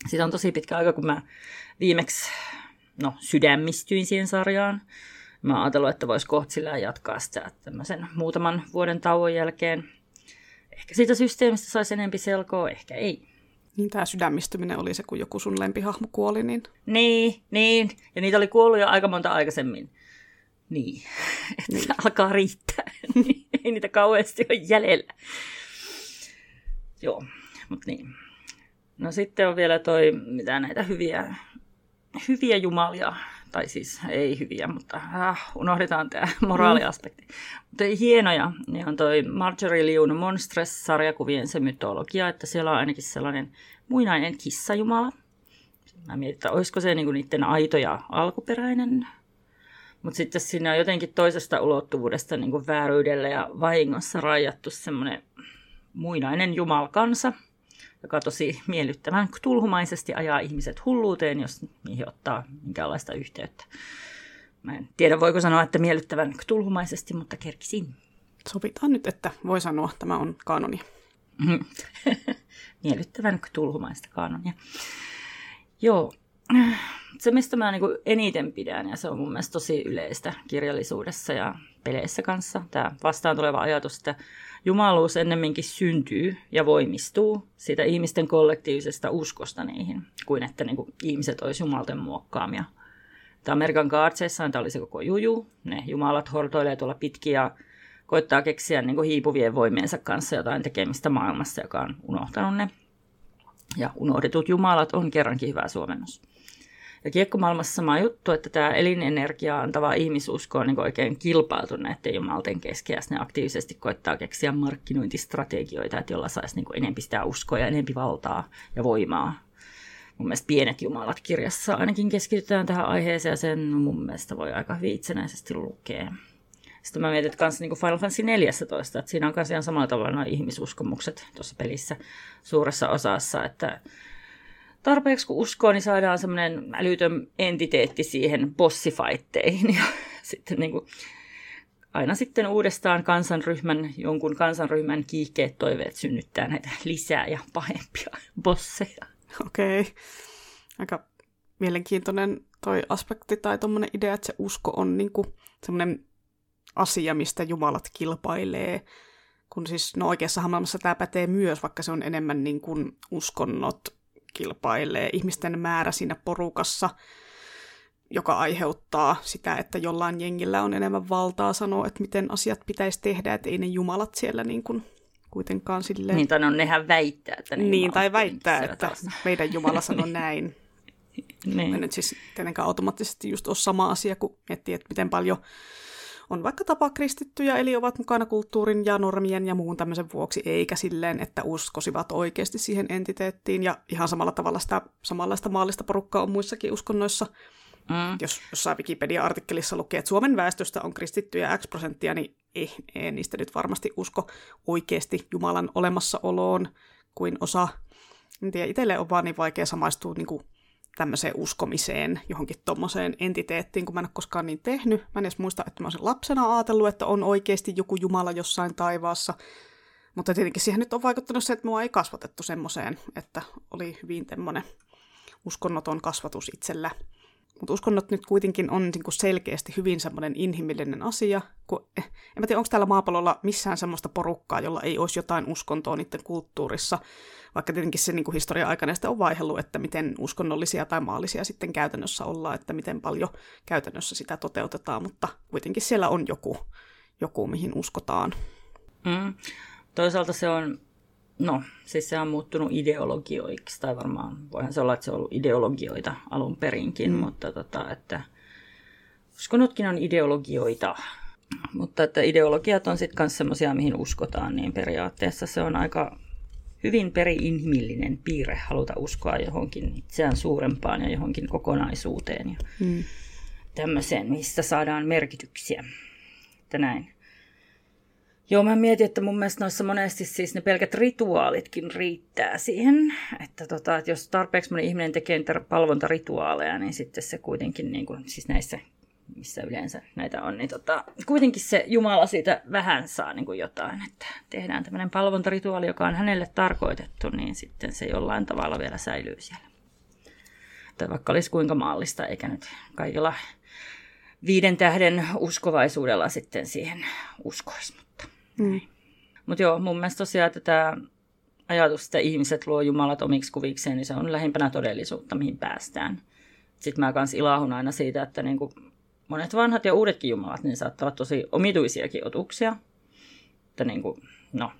Siitä on tosi pitkä aika, kun mä viimeksi no, sydämistyin siihen sarjaan. Mä ajattelin, että voisi kohta jatkaa sitä tämmöisen muutaman vuoden tauon jälkeen. Ehkä siitä systeemistä saisi enempi selkoa, ehkä ei. Niin tämä sydämistyminen oli se, kun joku sun lempihahmo kuoli, niin... Niin, niin. Ja niitä oli kuollut jo aika monta aikaisemmin. Niin. [LAUGHS] Että niin. alkaa riittää. [LAUGHS] ei niitä kauheasti ole jäljellä. Joo, mutta niin. No sitten on vielä toi, mitä näitä hyviä, hyviä jumalia, tai siis ei hyviä, mutta äh, unohdetaan tämä moraaliaspekti. Mm. Mutta hienoja, niin on toi Marjorie Liun Monstres-sarjakuvien se mytologia, että siellä on ainakin sellainen muinainen kissajumala. Mä mietin, että olisiko se niinku niiden aito ja alkuperäinen. Mutta sitten siinä on jotenkin toisesta ulottuvuudesta niinku vääryydellä ja vahingossa rajattu semmoinen muinainen jumalkansa, joka tosi miellyttävän tulhumaisesti ajaa ihmiset hulluuteen, jos niihin ottaa minkäänlaista yhteyttä. Mä en tiedä, voiko sanoa, että miellyttävän tulhumaisesti, mutta kerkisin. Sovitaan nyt, että voi sanoa, että tämä on kanoni. [LAUGHS] miellyttävän tulhumaista kanonia. Joo, se mistä mä niin eniten pidän, ja se on mun mielestä tosi yleistä kirjallisuudessa ja peleissä kanssa, tämä vastaan tuleva ajatus, että jumaluus ennemminkin syntyy ja voimistuu siitä ihmisten kollektiivisesta uskosta niihin, kuin että niin kuin ihmiset olisi jumalten muokkaamia. Tämä Amerikan Guardsissa tämä oli se koko juju. Ne jumalat hortoilee tuolla pitkin ja koittaa keksiä niin kuin hiipuvien voimiensa kanssa jotain tekemistä maailmassa, joka on unohtanut ne. Ja unohdetut jumalat on kerrankin hyvä suomennos. Ja kiekkomaailmassa sama juttu, että tämä elinenergia antava ihmisusko on niin oikein kilpailtu näiden jumalten kesken, ja ne aktiivisesti koittaa keksiä markkinointistrategioita, että jolla saisi niin enempi sitä uskoa ja enempi valtaa ja voimaa. Mun mielestä Pienet jumalat kirjassa ainakin keskitytään tähän aiheeseen, ja sen mun mielestä voi aika hyvin itsenäisesti lukea. Sitten mä mietin, että niin Final Fantasy 14, että siinä on myös ihan samalla tavalla nuo ihmisuskomukset tuossa pelissä suuressa osassa, että tarpeeksi kun uskoo, niin saadaan semmoinen älytön entiteetti siihen bossifaitteihin [LAUGHS] ja sitten niin kuin, aina sitten uudestaan kansanryhmän, jonkun kansanryhmän kiihkeet toiveet synnyttää näitä lisää ja pahempia bosseja. Okei. Okay. Aika mielenkiintoinen toi aspekti tai tuommoinen idea, että se usko on niinku semmoinen asia, mistä jumalat kilpailee. Kun siis, no oikeassa maailmassa tämä pätee myös, vaikka se on enemmän niin kuin uskonnot kilpailee ihmisten määrä siinä porukassa, joka aiheuttaa sitä, että jollain jengillä on enemmän valtaa sanoa, että miten asiat pitäisi tehdä, että ei ne jumalat siellä niin kuin kuitenkaan silleen... Niin, tai no nehän väittää, että ne Niin, tai väittää, että taas. meidän Jumala sanoo näin. [LAUGHS] niin. nyt siis tietenkään automaattisesti just ole sama asia, kun miettii, että miten paljon on vaikka tapa kristittyjä, eli ovat mukana kulttuurin ja normien ja muun tämmöisen vuoksi, eikä silleen, että uskosivat oikeasti siihen entiteettiin. Ja ihan samalla tavalla sitä samanlaista maallista porukkaa on muissakin uskonnoissa. Mm. Jos jossain Wikipedia-artikkelissa lukee, että Suomen väestöstä on kristittyjä X prosenttia, niin ei, ei niistä nyt varmasti usko oikeasti Jumalan olemassaoloon kuin osa. En tiedä, itselle on vaan niin vaikea samaistua niin kuin tämmöiseen uskomiseen, johonkin tuommoiseen entiteettiin, kun mä en ole koskaan niin tehnyt. Mä en edes muista, että mä olisin lapsena ajatellut, että on oikeasti joku Jumala jossain taivaassa. Mutta tietenkin siihen nyt on vaikuttanut se, että mua ei kasvatettu semmoiseen, että oli hyvin tämmöinen uskonnoton kasvatus itsellä. Mutta uskonnot nyt kuitenkin on niin kuin selkeästi hyvin semmoinen inhimillinen asia. Kun, eh, en mä tiedä, onko täällä maapallolla missään semmoista porukkaa, jolla ei olisi jotain uskontoa niiden kulttuurissa. Vaikka tietenkin se niin kuin historian aikana on vaihellut, että miten uskonnollisia tai maallisia sitten käytännössä ollaan, että miten paljon käytännössä sitä toteutetaan. Mutta kuitenkin siellä on joku, joku mihin uskotaan. Mm. Toisaalta se on No, siis se on muuttunut ideologioiksi, tai varmaan voihan se olla, että se on ollut ideologioita alun perinkin, mm. mutta tota, että uskonnotkin on ideologioita. Mutta että ideologiat on sitten myös semmoisia, mihin uskotaan, niin periaatteessa se on aika hyvin peri-inhimillinen piirre haluta uskoa johonkin itseään suurempaan ja johonkin kokonaisuuteen ja mm. tämmöiseen, mistä saadaan merkityksiä. Että näin. Joo, mä mietin, että mun mielestä noissa monesti siis ne pelkät rituaalitkin riittää siihen, että, tota, että jos tarpeeksi moni ihminen tekee niitä palvontarituaaleja, niin sitten se kuitenkin, niin kuin, siis näissä, missä yleensä näitä on, niin tota, kuitenkin se Jumala siitä vähän saa niin kuin jotain, että tehdään tämmöinen palvontarituaali, joka on hänelle tarkoitettu, niin sitten se jollain tavalla vielä säilyy siellä. Tai vaikka olisi kuinka maallista, eikä nyt kaikilla viiden tähden uskovaisuudella sitten siihen uskoisi. Mm. Mutta joo, mun mielestä tosiaan että tämä ajatus, että ihmiset luo Jumalat omiksi kuvikseen, niin se on lähimpänä todellisuutta, mihin päästään. Sitten mä kans ilahun aina siitä, että niin kuin monet vanhat ja uudetkin Jumalat, niin saattavat tosi omituisiakin otuksia. Että niin kuin, no,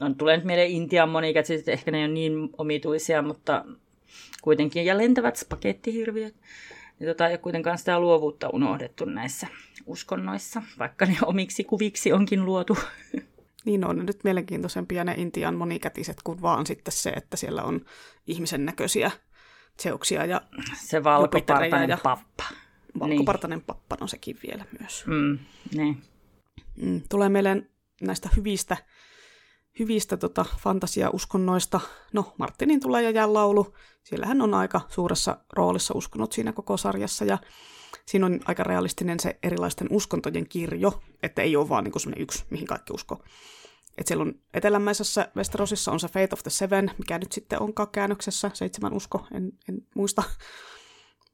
no, tulee nyt mieleen Intian monikätiset, ehkä ne ei ole niin omituisia, mutta kuitenkin, ja lentävät spagettihirviöt. Niin tota, ei ole kuitenkaan sitä luovuutta unohdettu näissä uskonnoissa, vaikka ne omiksi kuviksi onkin luotu. [LAUGHS] Niin on nyt mielenkiintoisempia ne Intian monikätiset kuin vaan sitten se, että siellä on ihmisen näköisiä seoksia ja Se valkopartainen ja pappa. Valkopartainen niin. pappa, no sekin vielä myös. Mm, niin. Mm, tulee meille näistä hyvistä, hyvistä tota, fantasiauskonnoista. No, Martinin tulee ja laulu. Siellähän on aika suuressa roolissa uskonnot siinä koko sarjassa ja siinä on aika realistinen se erilaisten uskontojen kirjo, että ei ole vaan niin kuin yksi, mihin kaikki uskoo. Et siellä on etelämäisessä Westerosissa on se Fate of the Seven, mikä nyt sitten onkaan käännöksessä, seitsemän usko, en, en muista.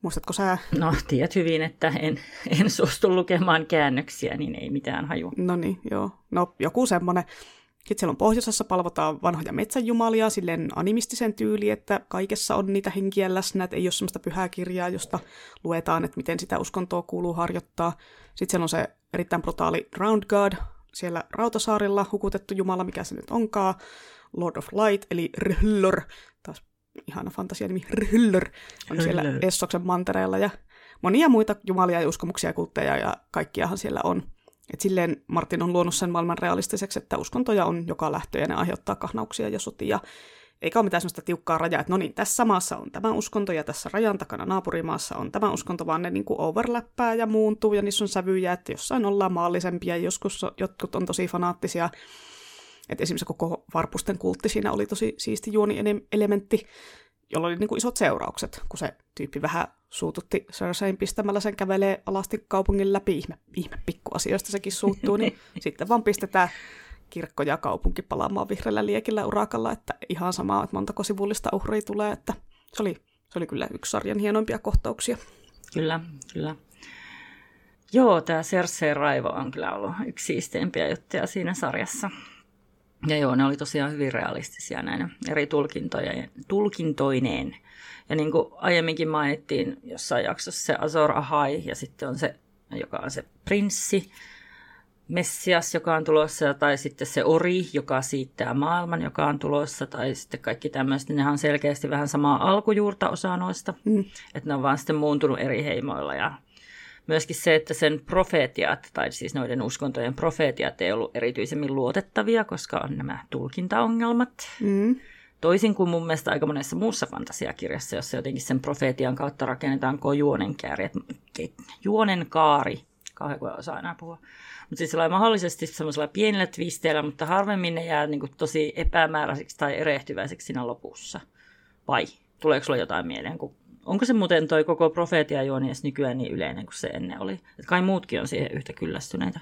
Muistatko sä? No, tiedät hyvin, että en, en suostu lukemaan käännöksiä, niin ei mitään haju. No niin, joo. No, joku semmoinen. Sitten siellä on pohjoisessa palvotaan vanhoja metsänjumalia silleen animistisen tyyli, että kaikessa on niitä henkiä läsnä, että ei ole semmoista pyhää kirjaa, josta luetaan, että miten sitä uskontoa kuuluu harjoittaa. Sitten siellä on se erittäin brutaali Round God, siellä Rautasaarilla hukutettu jumala, mikä se nyt onkaan, Lord of Light, eli taas ihana nimi, Rhyllor, on siellä Essoksen mantereella, ja monia muita jumalia ja uskomuksia ja kultteja, ja kaikkiahan siellä on. Et silleen Martin on luonut sen maailman realistiseksi, että uskontoja on joka lähtö ja ne aiheuttaa kahnauksia ja sotia. Eikä ole mitään sellaista tiukkaa rajaa, että no niin, tässä maassa on tämä uskonto ja tässä rajan takana naapurimaassa on tämä uskonto, vaan ne niin kuin overlappää ja muuntuu ja niissä on sävyjä, että jossain ollaan maallisempia ja joskus jotkut on tosi fanaattisia. Että esimerkiksi koko Varpusten kultti siinä oli tosi siisti juoni-elementti jolla oli niin kuin isot seuraukset, kun se tyyppi vähän suututti Cersein pistämällä sen kävelee alasti kaupungin läpi. Ihme, ihme pikkuasioista sekin suuttuu, niin [LAUGHS] sitten vaan pistetään kirkko ja kaupunki palaamaan vihreällä liekillä urakalla, että ihan sama, että montako sivullista uhria tulee, että se oli, se oli kyllä yksi sarjan hienoimpia kohtauksia. Kyllä, kyllä. Joo, tämä Cersei raivo on kyllä ollut yksi siisteimpiä juttuja siinä sarjassa. Ja joo, ne oli tosiaan hyvin realistisia näin eri tulkintoja, tulkintoineen. Ja niin kuin aiemminkin mainittiin jossain jaksossa se Azor Ahai ja sitten on se, joka on se prinssi, Messias, joka on tulossa, tai sitten se Ori, joka siittää maailman, joka on tulossa, tai sitten kaikki tämmöiset, ne on selkeästi vähän samaa alkujuurta osa noista, mm. että ne on vaan sitten muuntunut eri heimoilla ja myöskin se, että sen profeetiat, tai siis noiden uskontojen profeetiat ei ollut erityisemmin luotettavia, koska on nämä tulkintaongelmat. Mm. Toisin kuin mun mielestä aika monessa muussa fantasiakirjassa, jossa jotenkin sen profeetian kautta rakennetaan juonen kääri, juonen kaari, kauhean kuin osaa enää puhua. Mutta siis mahdollisesti semmoisella pienellä twisteillä, mutta harvemmin ne jää niin kuin tosi epämääräiseksi tai erehtyväiseksi siinä lopussa. Vai tuleeko sulla jotain mieleen, kun Onko se muuten toi koko profeetiajuoni edes nykyään niin yleinen kuin se ennen oli? Et kai muutkin on siihen yhtä kyllästyneitä.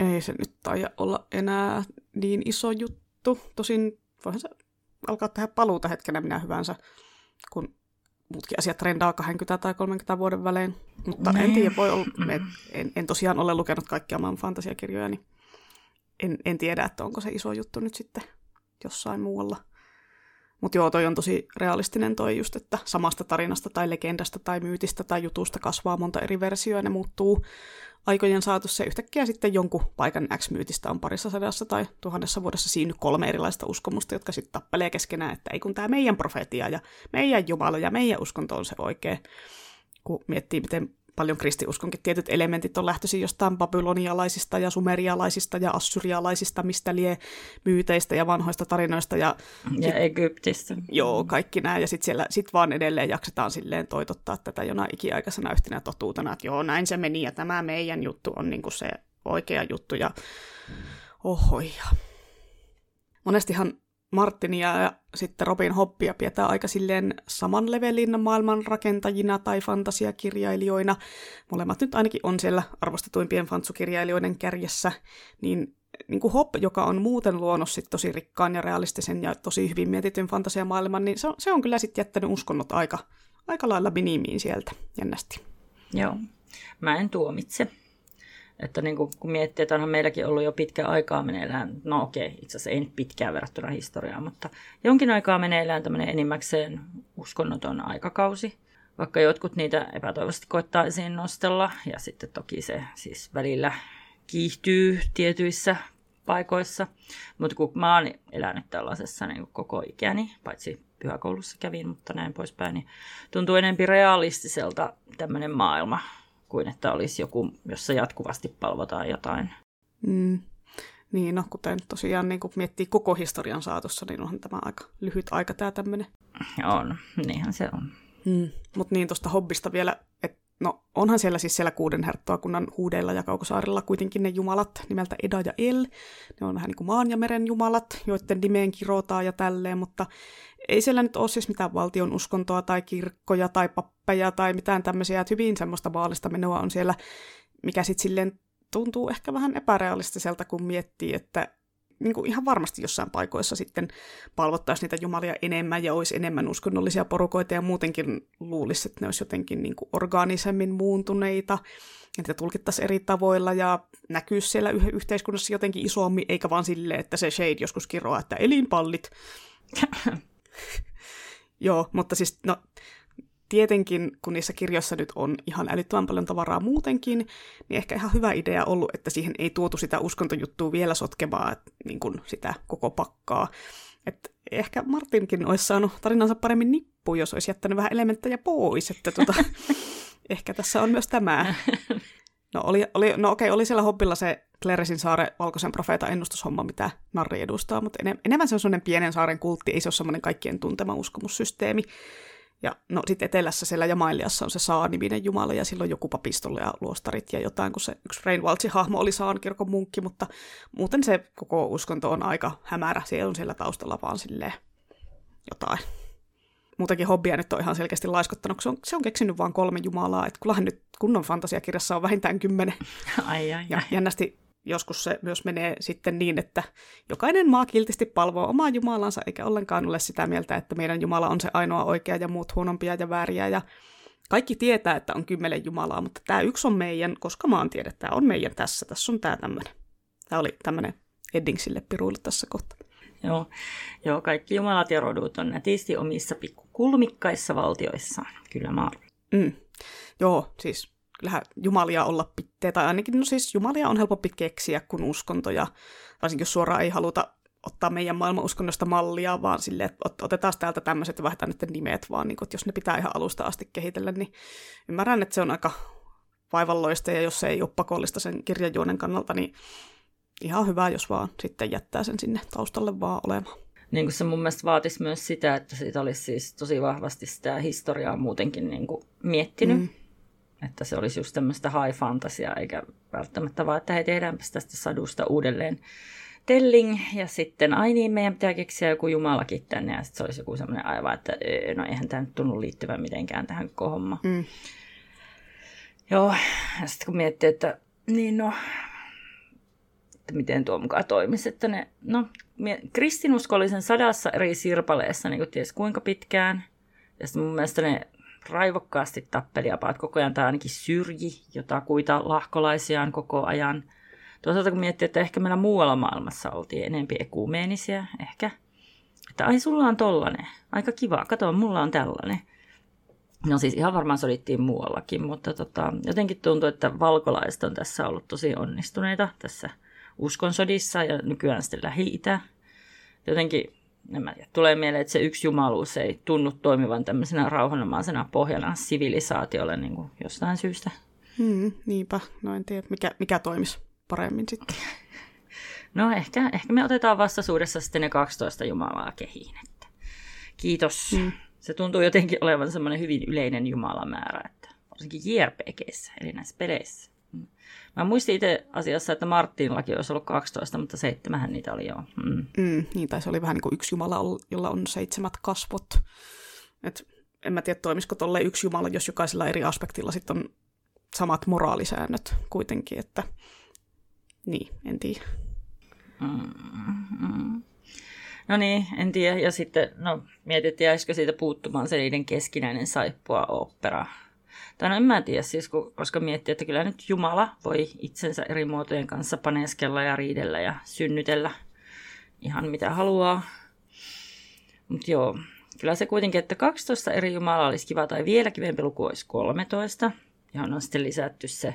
Ei se nyt taida olla enää niin iso juttu. Tosin voihan se alkaa tehdä paluuta hetkenä minä hyvänsä, kun muutkin asiat trendaa 20 tai 30 vuoden välein. Mutta en tiedä, voi olla, en, en tosiaan ole lukenut kaikkia maailman fantasiakirjoja, niin en, en tiedä, että onko se iso juttu nyt sitten jossain muualla. Mutta joo, toi on tosi realistinen toi just, että samasta tarinasta tai legendasta tai myytistä tai jutusta kasvaa monta eri versioa ja ne muuttuu aikojen saatossa ja yhtäkkiä sitten jonkun paikan X-myytistä on parissa sadassa tai tuhannessa vuodessa siinä kolme erilaista uskomusta, jotka sitten tappelee keskenään, että ei kun tämä meidän profetia ja meidän Jumala ja meidän uskonto on se oikea. Kun miettii, miten paljon kristiuskonkin tietyt elementit on lähtöisin jostain babylonialaisista ja sumerialaisista ja assyrialaisista, mistä lie myyteistä ja vanhoista tarinoista. Ja, ja sit, Egyptistä. Joo, kaikki nämä. Ja sitten siellä sit vaan edelleen jaksetaan silleen toitottaa tätä jonain ikiaikaisena yhtenä totuutena, että joo, näin se meni ja tämä meidän juttu on niinku se oikea juttu. Ja ohoja. Monestihan Martinia ja sitten Robin Hoppia pidetään aika silleen saman levelin maailman rakentajina tai fantasiakirjailijoina. Molemmat nyt ainakin on siellä arvostetuimpien fantsukirjailijoiden kärjessä, niin niin kuin Hopp, joka on muuten luonut sit tosi rikkaan ja realistisen ja tosi hyvin mietityn fantasiamaailman, niin se on, se on kyllä sitten jättänyt uskonnot aika, aika lailla minimiin sieltä jännästi. Joo, mä en tuomitse. Että niin kuin, kun miettii, että onhan meilläkin ollut jo pitkä aikaa meneillään, no okei, itse asiassa ei nyt pitkään verrattuna historiaan, mutta jonkin aikaa meneillään tämmöinen enimmäkseen uskonnoton aikakausi, vaikka jotkut niitä epätoivoisesti koittaa esiin nostella, ja sitten toki se siis välillä kiihtyy tietyissä paikoissa, mutta kun mä oon elänyt tällaisessa niin koko ikäni, paitsi pyhäkoulussa kävin, mutta näin poispäin, niin tuntuu enemmän realistiselta tämmöinen maailma, kuin että olisi joku, jossa jatkuvasti palvotaan jotain. Mm. Niin, no kuten tosiaan niin kun miettii koko historian saatossa, niin onhan tämä aika lyhyt aika tämä tämmöinen. On, niinhän se on. Mm. Mutta niin tuosta hobbista vielä, että no onhan siellä siis siellä kuuden herttoakunnan huudeilla ja kaukosaarilla kuitenkin ne jumalat nimeltä Eda ja El. Ne on vähän niin kuin maan ja meren jumalat, joiden nimeen kirotaan ja tälleen, mutta ei siellä nyt ole siis mitään valtion uskontoa tai kirkkoja tai pappeja tai mitään tämmöisiä, että hyvin semmoista maalista menoa on siellä, mikä sitten silleen tuntuu ehkä vähän epärealistiselta, kun miettii, että niin kuin ihan varmasti jossain paikoissa sitten palvottaisiin niitä jumalia enemmän ja olisi enemmän uskonnollisia porukoita ja muutenkin luulisi, että ne olisi jotenkin niin kuin orgaanisemmin muuntuneita, että niitä tulkittaisiin eri tavoilla ja näkyy siellä yhteiskunnassa jotenkin isommin, eikä vaan silleen, että se shade joskus kiroaa, että elinpallit. [LAUGHS] [LAUGHS] Joo, mutta siis no, tietenkin, kun niissä kirjoissa nyt on ihan älyttömän paljon tavaraa muutenkin, niin ehkä ihan hyvä idea ollut, että siihen ei tuotu sitä uskontojuttua vielä sotkemaan niin kuin sitä koko pakkaa. Et ehkä Martinkin olisi saanut tarinansa paremmin nippuun, jos olisi jättänyt vähän elementtejä pois. Että tota, [LAUGHS] ehkä tässä on myös tämä. [LAUGHS] No, oli, oli, no okei, oli siellä Hobbilla se Claresin saare valkoisen profeetan ennustushomma, mitä Narri edustaa, mutta enem, enemmän se on sellainen pienen saaren kultti, ei se ole semmoinen kaikkien tuntema uskomussysteemi. Ja no sitten etelässä siellä Jamailiassa on se Saa-niminen jumala ja silloin joku papistolle ja luostarit ja jotain, kun se yksi Rainwaldsin hahmo oli Saan kirkon munkki, mutta muuten se koko uskonto on aika hämärä. Siellä on siellä taustalla vaan silleen jotain. Muutenkin hobbia nyt on ihan selkeästi laiskottanut, se on, se on keksinyt vain kolme jumalaa, että kyllähän nyt kunnon fantasiakirjassa on vähintään kymmenen. Ai, [LAUGHS] ai, ai. Ja jännästi joskus se myös menee sitten niin, että jokainen maa kiltisti palvoo omaa Jumalansa, eikä ollenkaan ole sitä mieltä, että meidän Jumala on se ainoa oikea ja muut huonompia ja vääriä. Ja kaikki tietää, että on kymmenen Jumalaa, mutta tämä yksi on meidän, koska maantiede, tämä on meidän tässä, tässä on tämä tämmöinen. Tämä oli tämmöinen Eddingsille piruille tässä kohtaa. Joo, joo, kaikki jumalat ja rodut on nätisti omissa pikkukulmikkaissa valtioissaan. Kyllä mä mm. Joo, siis kyllähän jumalia olla pitää, tai ainakin no siis jumalia on helpompi keksiä kuin uskontoja, varsinkin jos suoraan ei haluta ottaa meidän maailman uskonnosta mallia, vaan silleen, että otetaan täältä tämmöiset ja vaihdetaan niiden nimet, vaan niin että jos ne pitää ihan alusta asti kehitellä, niin ymmärrän, että se on aika vaivalloista, ja jos se ei ole pakollista sen kirjajuonen kannalta, niin ihan hyvä, jos vaan sitten jättää sen sinne taustalle vaan olemaan. Niin kuin se mun mielestä vaatisi myös sitä, että siitä olisi siis tosi vahvasti sitä historiaa muutenkin niin kuin miettinyt. Mm että se olisi just tämmöistä high fantasia, eikä välttämättä vaan, että hei tehdäänpäs tästä sadusta uudelleen telling, ja sitten ai niin, meidän pitää keksiä joku jumalakin tänne, ja sitten se olisi joku semmoinen aivan, että no eihän tämä nyt tunnu liittyvän mitenkään tähän koko homma. Mm. Joo, ja sitten kun miettii, että niin no, että miten tuo mukaan toimisi, että ne, no, kristinuskollisen sadassa eri sirpaleessa, niin kuin ties kuinka pitkään, ja sitten mun mielestä ne raivokkaasti tappeliapaat koko ajan, tai ainakin syrji jotakuita lahkolaisiaan koko ajan. Toisaalta kun miettii, että ehkä meillä muualla maailmassa oltiin enempi ekumeenisiä, ehkä. Että ai sulla on tollanen, aika kiva, kato mulla on tällainen. No siis ihan varmaan sodittiin muuallakin, mutta tota, jotenkin tuntuu, että valkolaiset on tässä ollut tosi onnistuneita tässä uskonsodissa ja nykyään sitten Lähi-Itä. Jotenkin en tiedä, tulee mieleen, että se yksi jumaluus ei tunnu toimivan tämmöisenä rauhanomaisena pohjana sivilisaatiolle niin kuin jostain syystä. Hmm, niinpä, no en tiedä, mikä, mikä toimisi paremmin sitten. [LAUGHS] No ehkä, ehkä me otetaan vastaisuudessa sitten ne 12 Jumalaa kehiin. Että kiitos. Hmm. Se tuntuu jotenkin olevan semmoinen hyvin yleinen Jumalamäärä, että varsinkin JRPGissä, eli näissä peleissä. Mä muistin itse asiassa, että Marttiinillakin olisi ollut 12, mutta seitsemähän niitä oli jo. Mm. Mm, niin, tai se oli vähän niin kuin yksi Jumala, jolla on seitsemät kasvot. Et en mä tiedä, toimisiko tolle yksi Jumala, jos jokaisella eri aspektilla sitten on samat moraalisäännöt kuitenkin, että niin, en tiedä. Mm-hmm. No niin, en tiedä. Ja sitten no, mietittiin, jäisikö siitä puuttumaan se niiden keskinäinen saippua opera tai no en mä tiedä siis, koska miettii, että kyllä nyt Jumala voi itsensä eri muotojen kanssa paneskella ja riidellä ja synnytellä ihan mitä haluaa. Mutta joo, kyllä se kuitenkin, että 12 eri Jumalaa olisi kiva, tai vielä kivempi luku olisi 13, johon on sitten lisätty se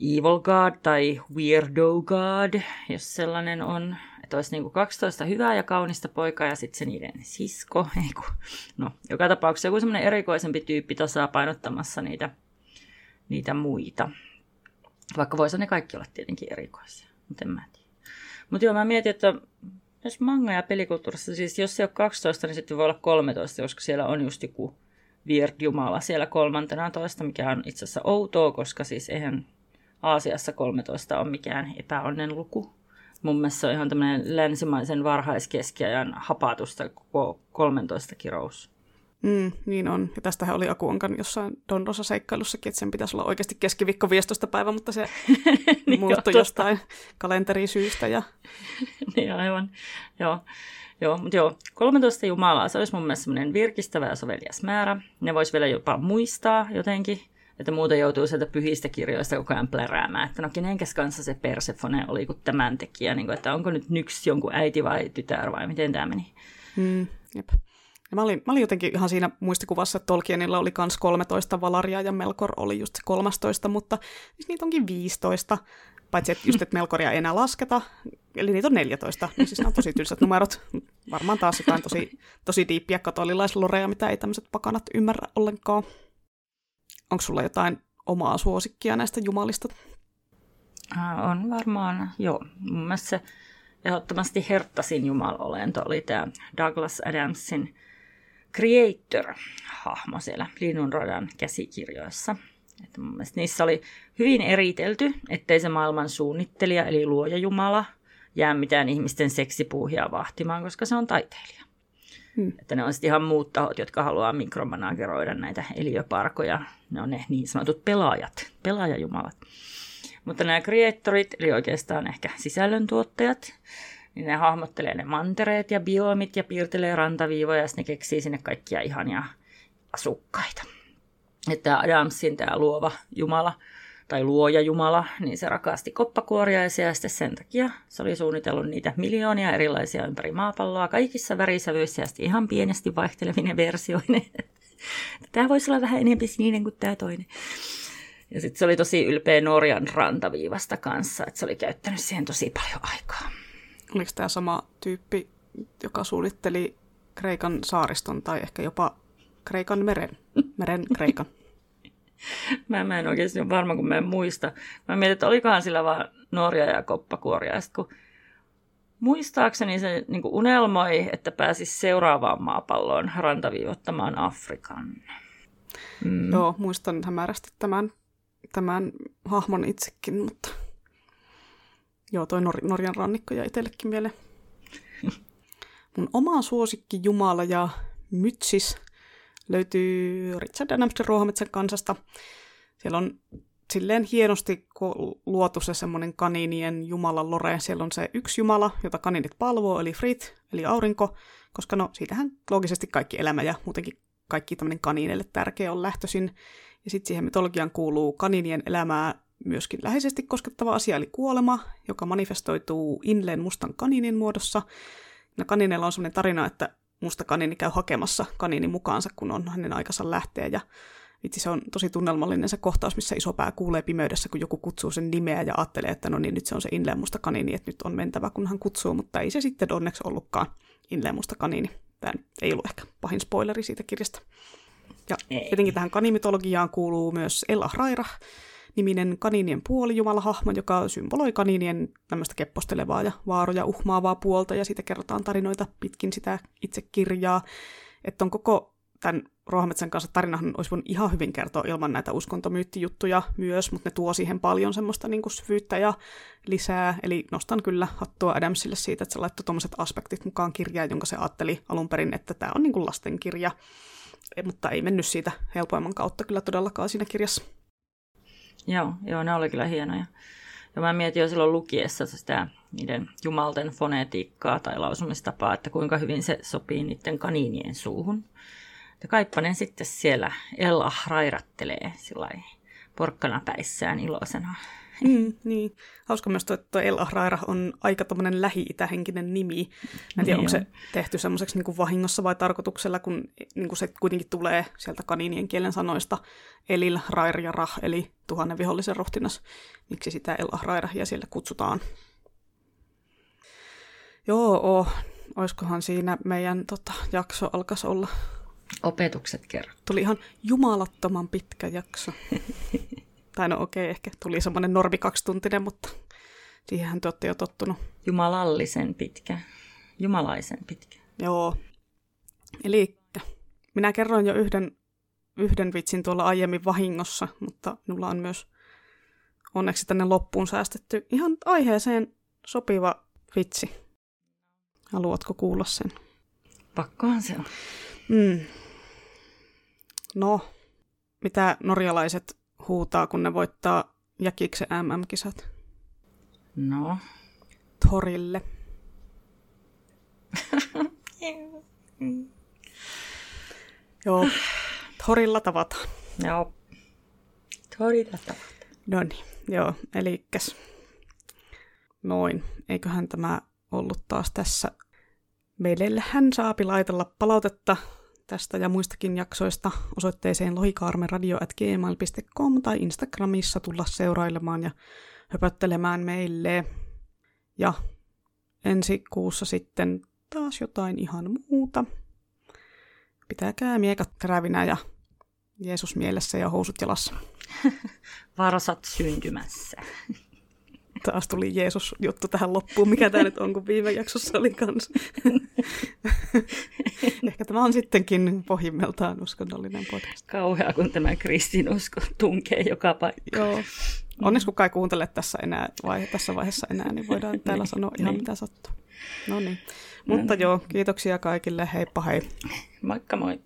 Evil God tai Weirdo God, jos sellainen on että olisi niin kuin 12 hyvää ja kaunista poikaa ja sitten se niiden sisko. [LAUGHS] Ei kun, no, joka tapauksessa joku semmoinen erikoisempi tyyppi painottamassa niitä, niitä muita. Vaikka voisi ne kaikki olla tietenkin erikoisia, mutta en mä tiedä. Mutta joo, mä mietin, että jos manga- ja pelikulttuurissa, siis jos se on 12, niin sitten voi olla 13, koska siellä on just joku Weird Jumala siellä kolmantena toista, mikä on itse asiassa outoa, koska siis eihän Aasiassa 13 ole mikään epäonnen luku mun mielestä se on ihan tämmöinen länsimaisen varhaiskeskiajan hapatusta koko 13 kirous. Mm, niin on. Ja tästähän oli Akuankan jossain Don Rosa seikkailussakin, että sen pitäisi olla oikeasti keskiviikko 15 päivä, mutta se [LAUGHS] niin muuttui jostain kalenterisyystä. Ja... [LAUGHS] niin aivan, joo. Joo, mutta joo, 13 Jumalaa, se olisi mun mielestä semmoinen virkistävä ja sovelias määrä. Ne vois vielä jopa muistaa jotenkin että muuten joutuu sieltä pyhistä kirjoista koko ajan pläräämään, että no kenenkäs kanssa se Persefone oli kuin tämän tekijä, niin kuin, että onko nyt nyks jonkun äiti vai tytär vai miten tämä meni. Mm, jep. Ja mä, olin, mä olin jotenkin ihan siinä muistikuvassa, että Tolkienilla oli kans 13 Valaria ja Melkor oli just se 13, mutta siis niitä onkin 15. Paitsi, että just, että Melkoria ei enää lasketa, eli niitä on 14. Niin siis nämä on tosi tylsät numerot. Varmaan taas jotain tosi, tosi diippiä katolilaisloreja, mitä ei tämmöiset pakanat ymmärrä ollenkaan. Onko sulla jotain omaa suosikkia näistä jumalista? On varmaan, joo. Mun mielestä se ehdottomasti herttasin jumalolento oli tämä Douglas Adamsin Creator-hahmo siellä Linnunradan käsikirjoissa. Että mun mielestä niissä oli hyvin eritelty, ettei se maailman suunnittelija eli luoja Jumala jää mitään ihmisten seksipuuhia vahtimaan, koska se on taiteilija. Hmm. Että ne on sitten ihan muut tahot, jotka haluaa mikromanageroida näitä eliöparkoja. Ne on ne niin sanotut pelaajat, pelaajajumalat. Mutta nämä creatorit, eli oikeastaan ehkä sisällöntuottajat, niin ne hahmottelee ne mantereet ja biomit ja piirtelee rantaviivoja ja ne keksii sinne kaikkia ihania asukkaita. Että Adamsin tämä luova jumala tai luoja Jumala, niin se rakasti koppakuoriaisia ja sitten sen takia se oli suunnitellut niitä miljoonia erilaisia ympäri maapalloa kaikissa värisävyissä ja sitten ihan pienesti vaihtelevine versioine. [LAUGHS] Tämä voisi olla vähän enemmän sininen kuin tämä toinen. Ja sitten se oli tosi ylpeä Norjan rantaviivasta kanssa, että se oli käyttänyt siihen tosi paljon aikaa. Oliko tämä sama tyyppi, joka suunnitteli Kreikan saariston tai ehkä jopa Kreikan meren, meren Kreikan? [LAUGHS] [LAUGHS] mä, mä en oikeasti ole varma, kun mä en muista. Mä mietin, että olikohan sillä vaan Norja ja koppakuoria. Ja kun muistaakseni se niin unelmoi, että pääsisi seuraavaan maapalloon rantaviivottamaan Afrikan. Mm. Joo, muistan hämärästi tämän, tämän hahmon itsekin, mutta joo, toi Nor- Norjan rannikko ja itsellekin mieleen. [LAUGHS] Mun oma suosikki Jumala ja Mytsis löytyy Richard Adamsin Ruohometsän kansasta. Siellä on silleen hienosti luotu se semmoinen kaninien jumala lore. Siellä on se yksi jumala, jota kaninit palvoo, eli Frit, eli aurinko, koska no siitähän loogisesti kaikki elämä ja muutenkin kaikki tämmöinen kaniineille tärkeä on lähtöisin. Ja sitten siihen mytologiaan kuuluu kaninien elämää myöskin läheisesti koskettava asia, eli kuolema, joka manifestoituu Inleen mustan kaninin muodossa. Ja kanineilla on sellainen tarina, että musta kanini käy hakemassa kaninin mukaansa, kun on hänen aikansa lähteä. Ja vitsi, se on tosi tunnelmallinen se kohtaus, missä iso pää kuulee pimeydessä, kun joku kutsuu sen nimeä ja ajattelee, että no niin, nyt se on se Inleen musta kanini, että nyt on mentävä, kun hän kutsuu, mutta ei se sitten onneksi ollutkaan Inleen musta kanini. Tämä ei ollut ehkä pahin spoileri siitä kirjasta. Ja ei. tietenkin tähän kanimitologiaan kuuluu myös Ella Raira, niminen kaninien puolijumalahahmo, joka symboloi kaninien tämmöistä keppostelevaa ja vaaroja uhmaavaa puolta, ja siitä kerrotaan tarinoita pitkin sitä itse kirjaa. Että on koko tämän Ruohometsän kanssa tarinahan olisi voinut ihan hyvin kertoa ilman näitä uskontomyyttijuttuja myös, mutta ne tuo siihen paljon semmoista niin kuin syvyyttä ja lisää. Eli nostan kyllä hattua Adamsille siitä, että se laittoi tuommoiset aspektit mukaan kirjaan, jonka se ajatteli alun perin, että tämä on niin kuin lastenkirja. Mutta ei mennyt siitä helpoimman kautta kyllä todellakaan siinä kirjassa. Joo, joo, ne oli kyllä hienoja. Ja mä mietin jo silloin lukiessa sitä niiden jumalten fonetiikkaa tai lausumistapaa, että kuinka hyvin se sopii niiden kaniinien suuhun. Ja Kaippanen sitten siellä Ella rairattelee sillä porkkana päissään iloisena. [LAUGHS] Mm, niin. Hauska myös, että tuo El Ahraira on aika tämmöinen lähi-itähenkinen nimi. Mä en tiedä, onko se tehty semmoiseksi niin vahingossa vai tarkoituksella, kun niin kuin se kuitenkin tulee sieltä kaninien kielen sanoista Elil, Rair ja Rah, eli tuhannen vihollisen rohtinas. Miksi sitä El Ahraira ja siellä kutsutaan. Joo, oh. oiskohan siinä meidän tota, jakso alkaisi olla Opetukset kerro. Tuli ihan jumalattoman pitkä jakso. [LAUGHS] tai no okei, okay, ehkä tuli semmoinen normi kaksituntinen, mutta siihenhän te olette jo tottunut. Jumalallisen pitkä. Jumalaisen pitkä. Joo. Eli minä kerroin jo yhden, yhden vitsin tuolla aiemmin vahingossa, mutta minulla on myös onneksi tänne loppuun säästetty ihan aiheeseen sopiva vitsi. Haluatko kuulla sen? Pakkohan se on. Mm. No, mitä norjalaiset huutaa, kun ne voittaa jäkiksen MM-kisat? No. Torille. [LAUGHS] Joo, torilla tavataan. Joo. Torilla tavataan. No niin, joo, eli noin. Eiköhän tämä ollut taas tässä. Meille hän saapi laitella palautetta tästä ja muistakin jaksoista osoitteeseen lohikaarmeradio.gmail.com tai Instagramissa tulla seurailemaan ja höpöttelemään meille. Ja ensi kuussa sitten taas jotain ihan muuta. Pitäkää miekat terävinä ja Jeesus mielessä ja housut jalassa. [LAUGHS] Varsat syntymässä. Taas tuli Jeesus-juttu tähän loppuun, mikä tämä nyt on, kun viime jaksossa oli kanssa. [LAUGHS] [LAUGHS] Ehkä tämä on sittenkin pohjimmiltaan uskonnollinen podcast. Kauhea, kun tämä kristinusko tunkee joka paikka. Joo. Onneksi kukaan ei kuuntele tässä, enää, vai, tässä vaiheessa enää, niin voidaan [LAUGHS] täällä niin, sanoa ihan niin. mitä sattuu. No niin. Mutta no, joo, kiitoksia kaikille. Heippa hei. Moikka moi.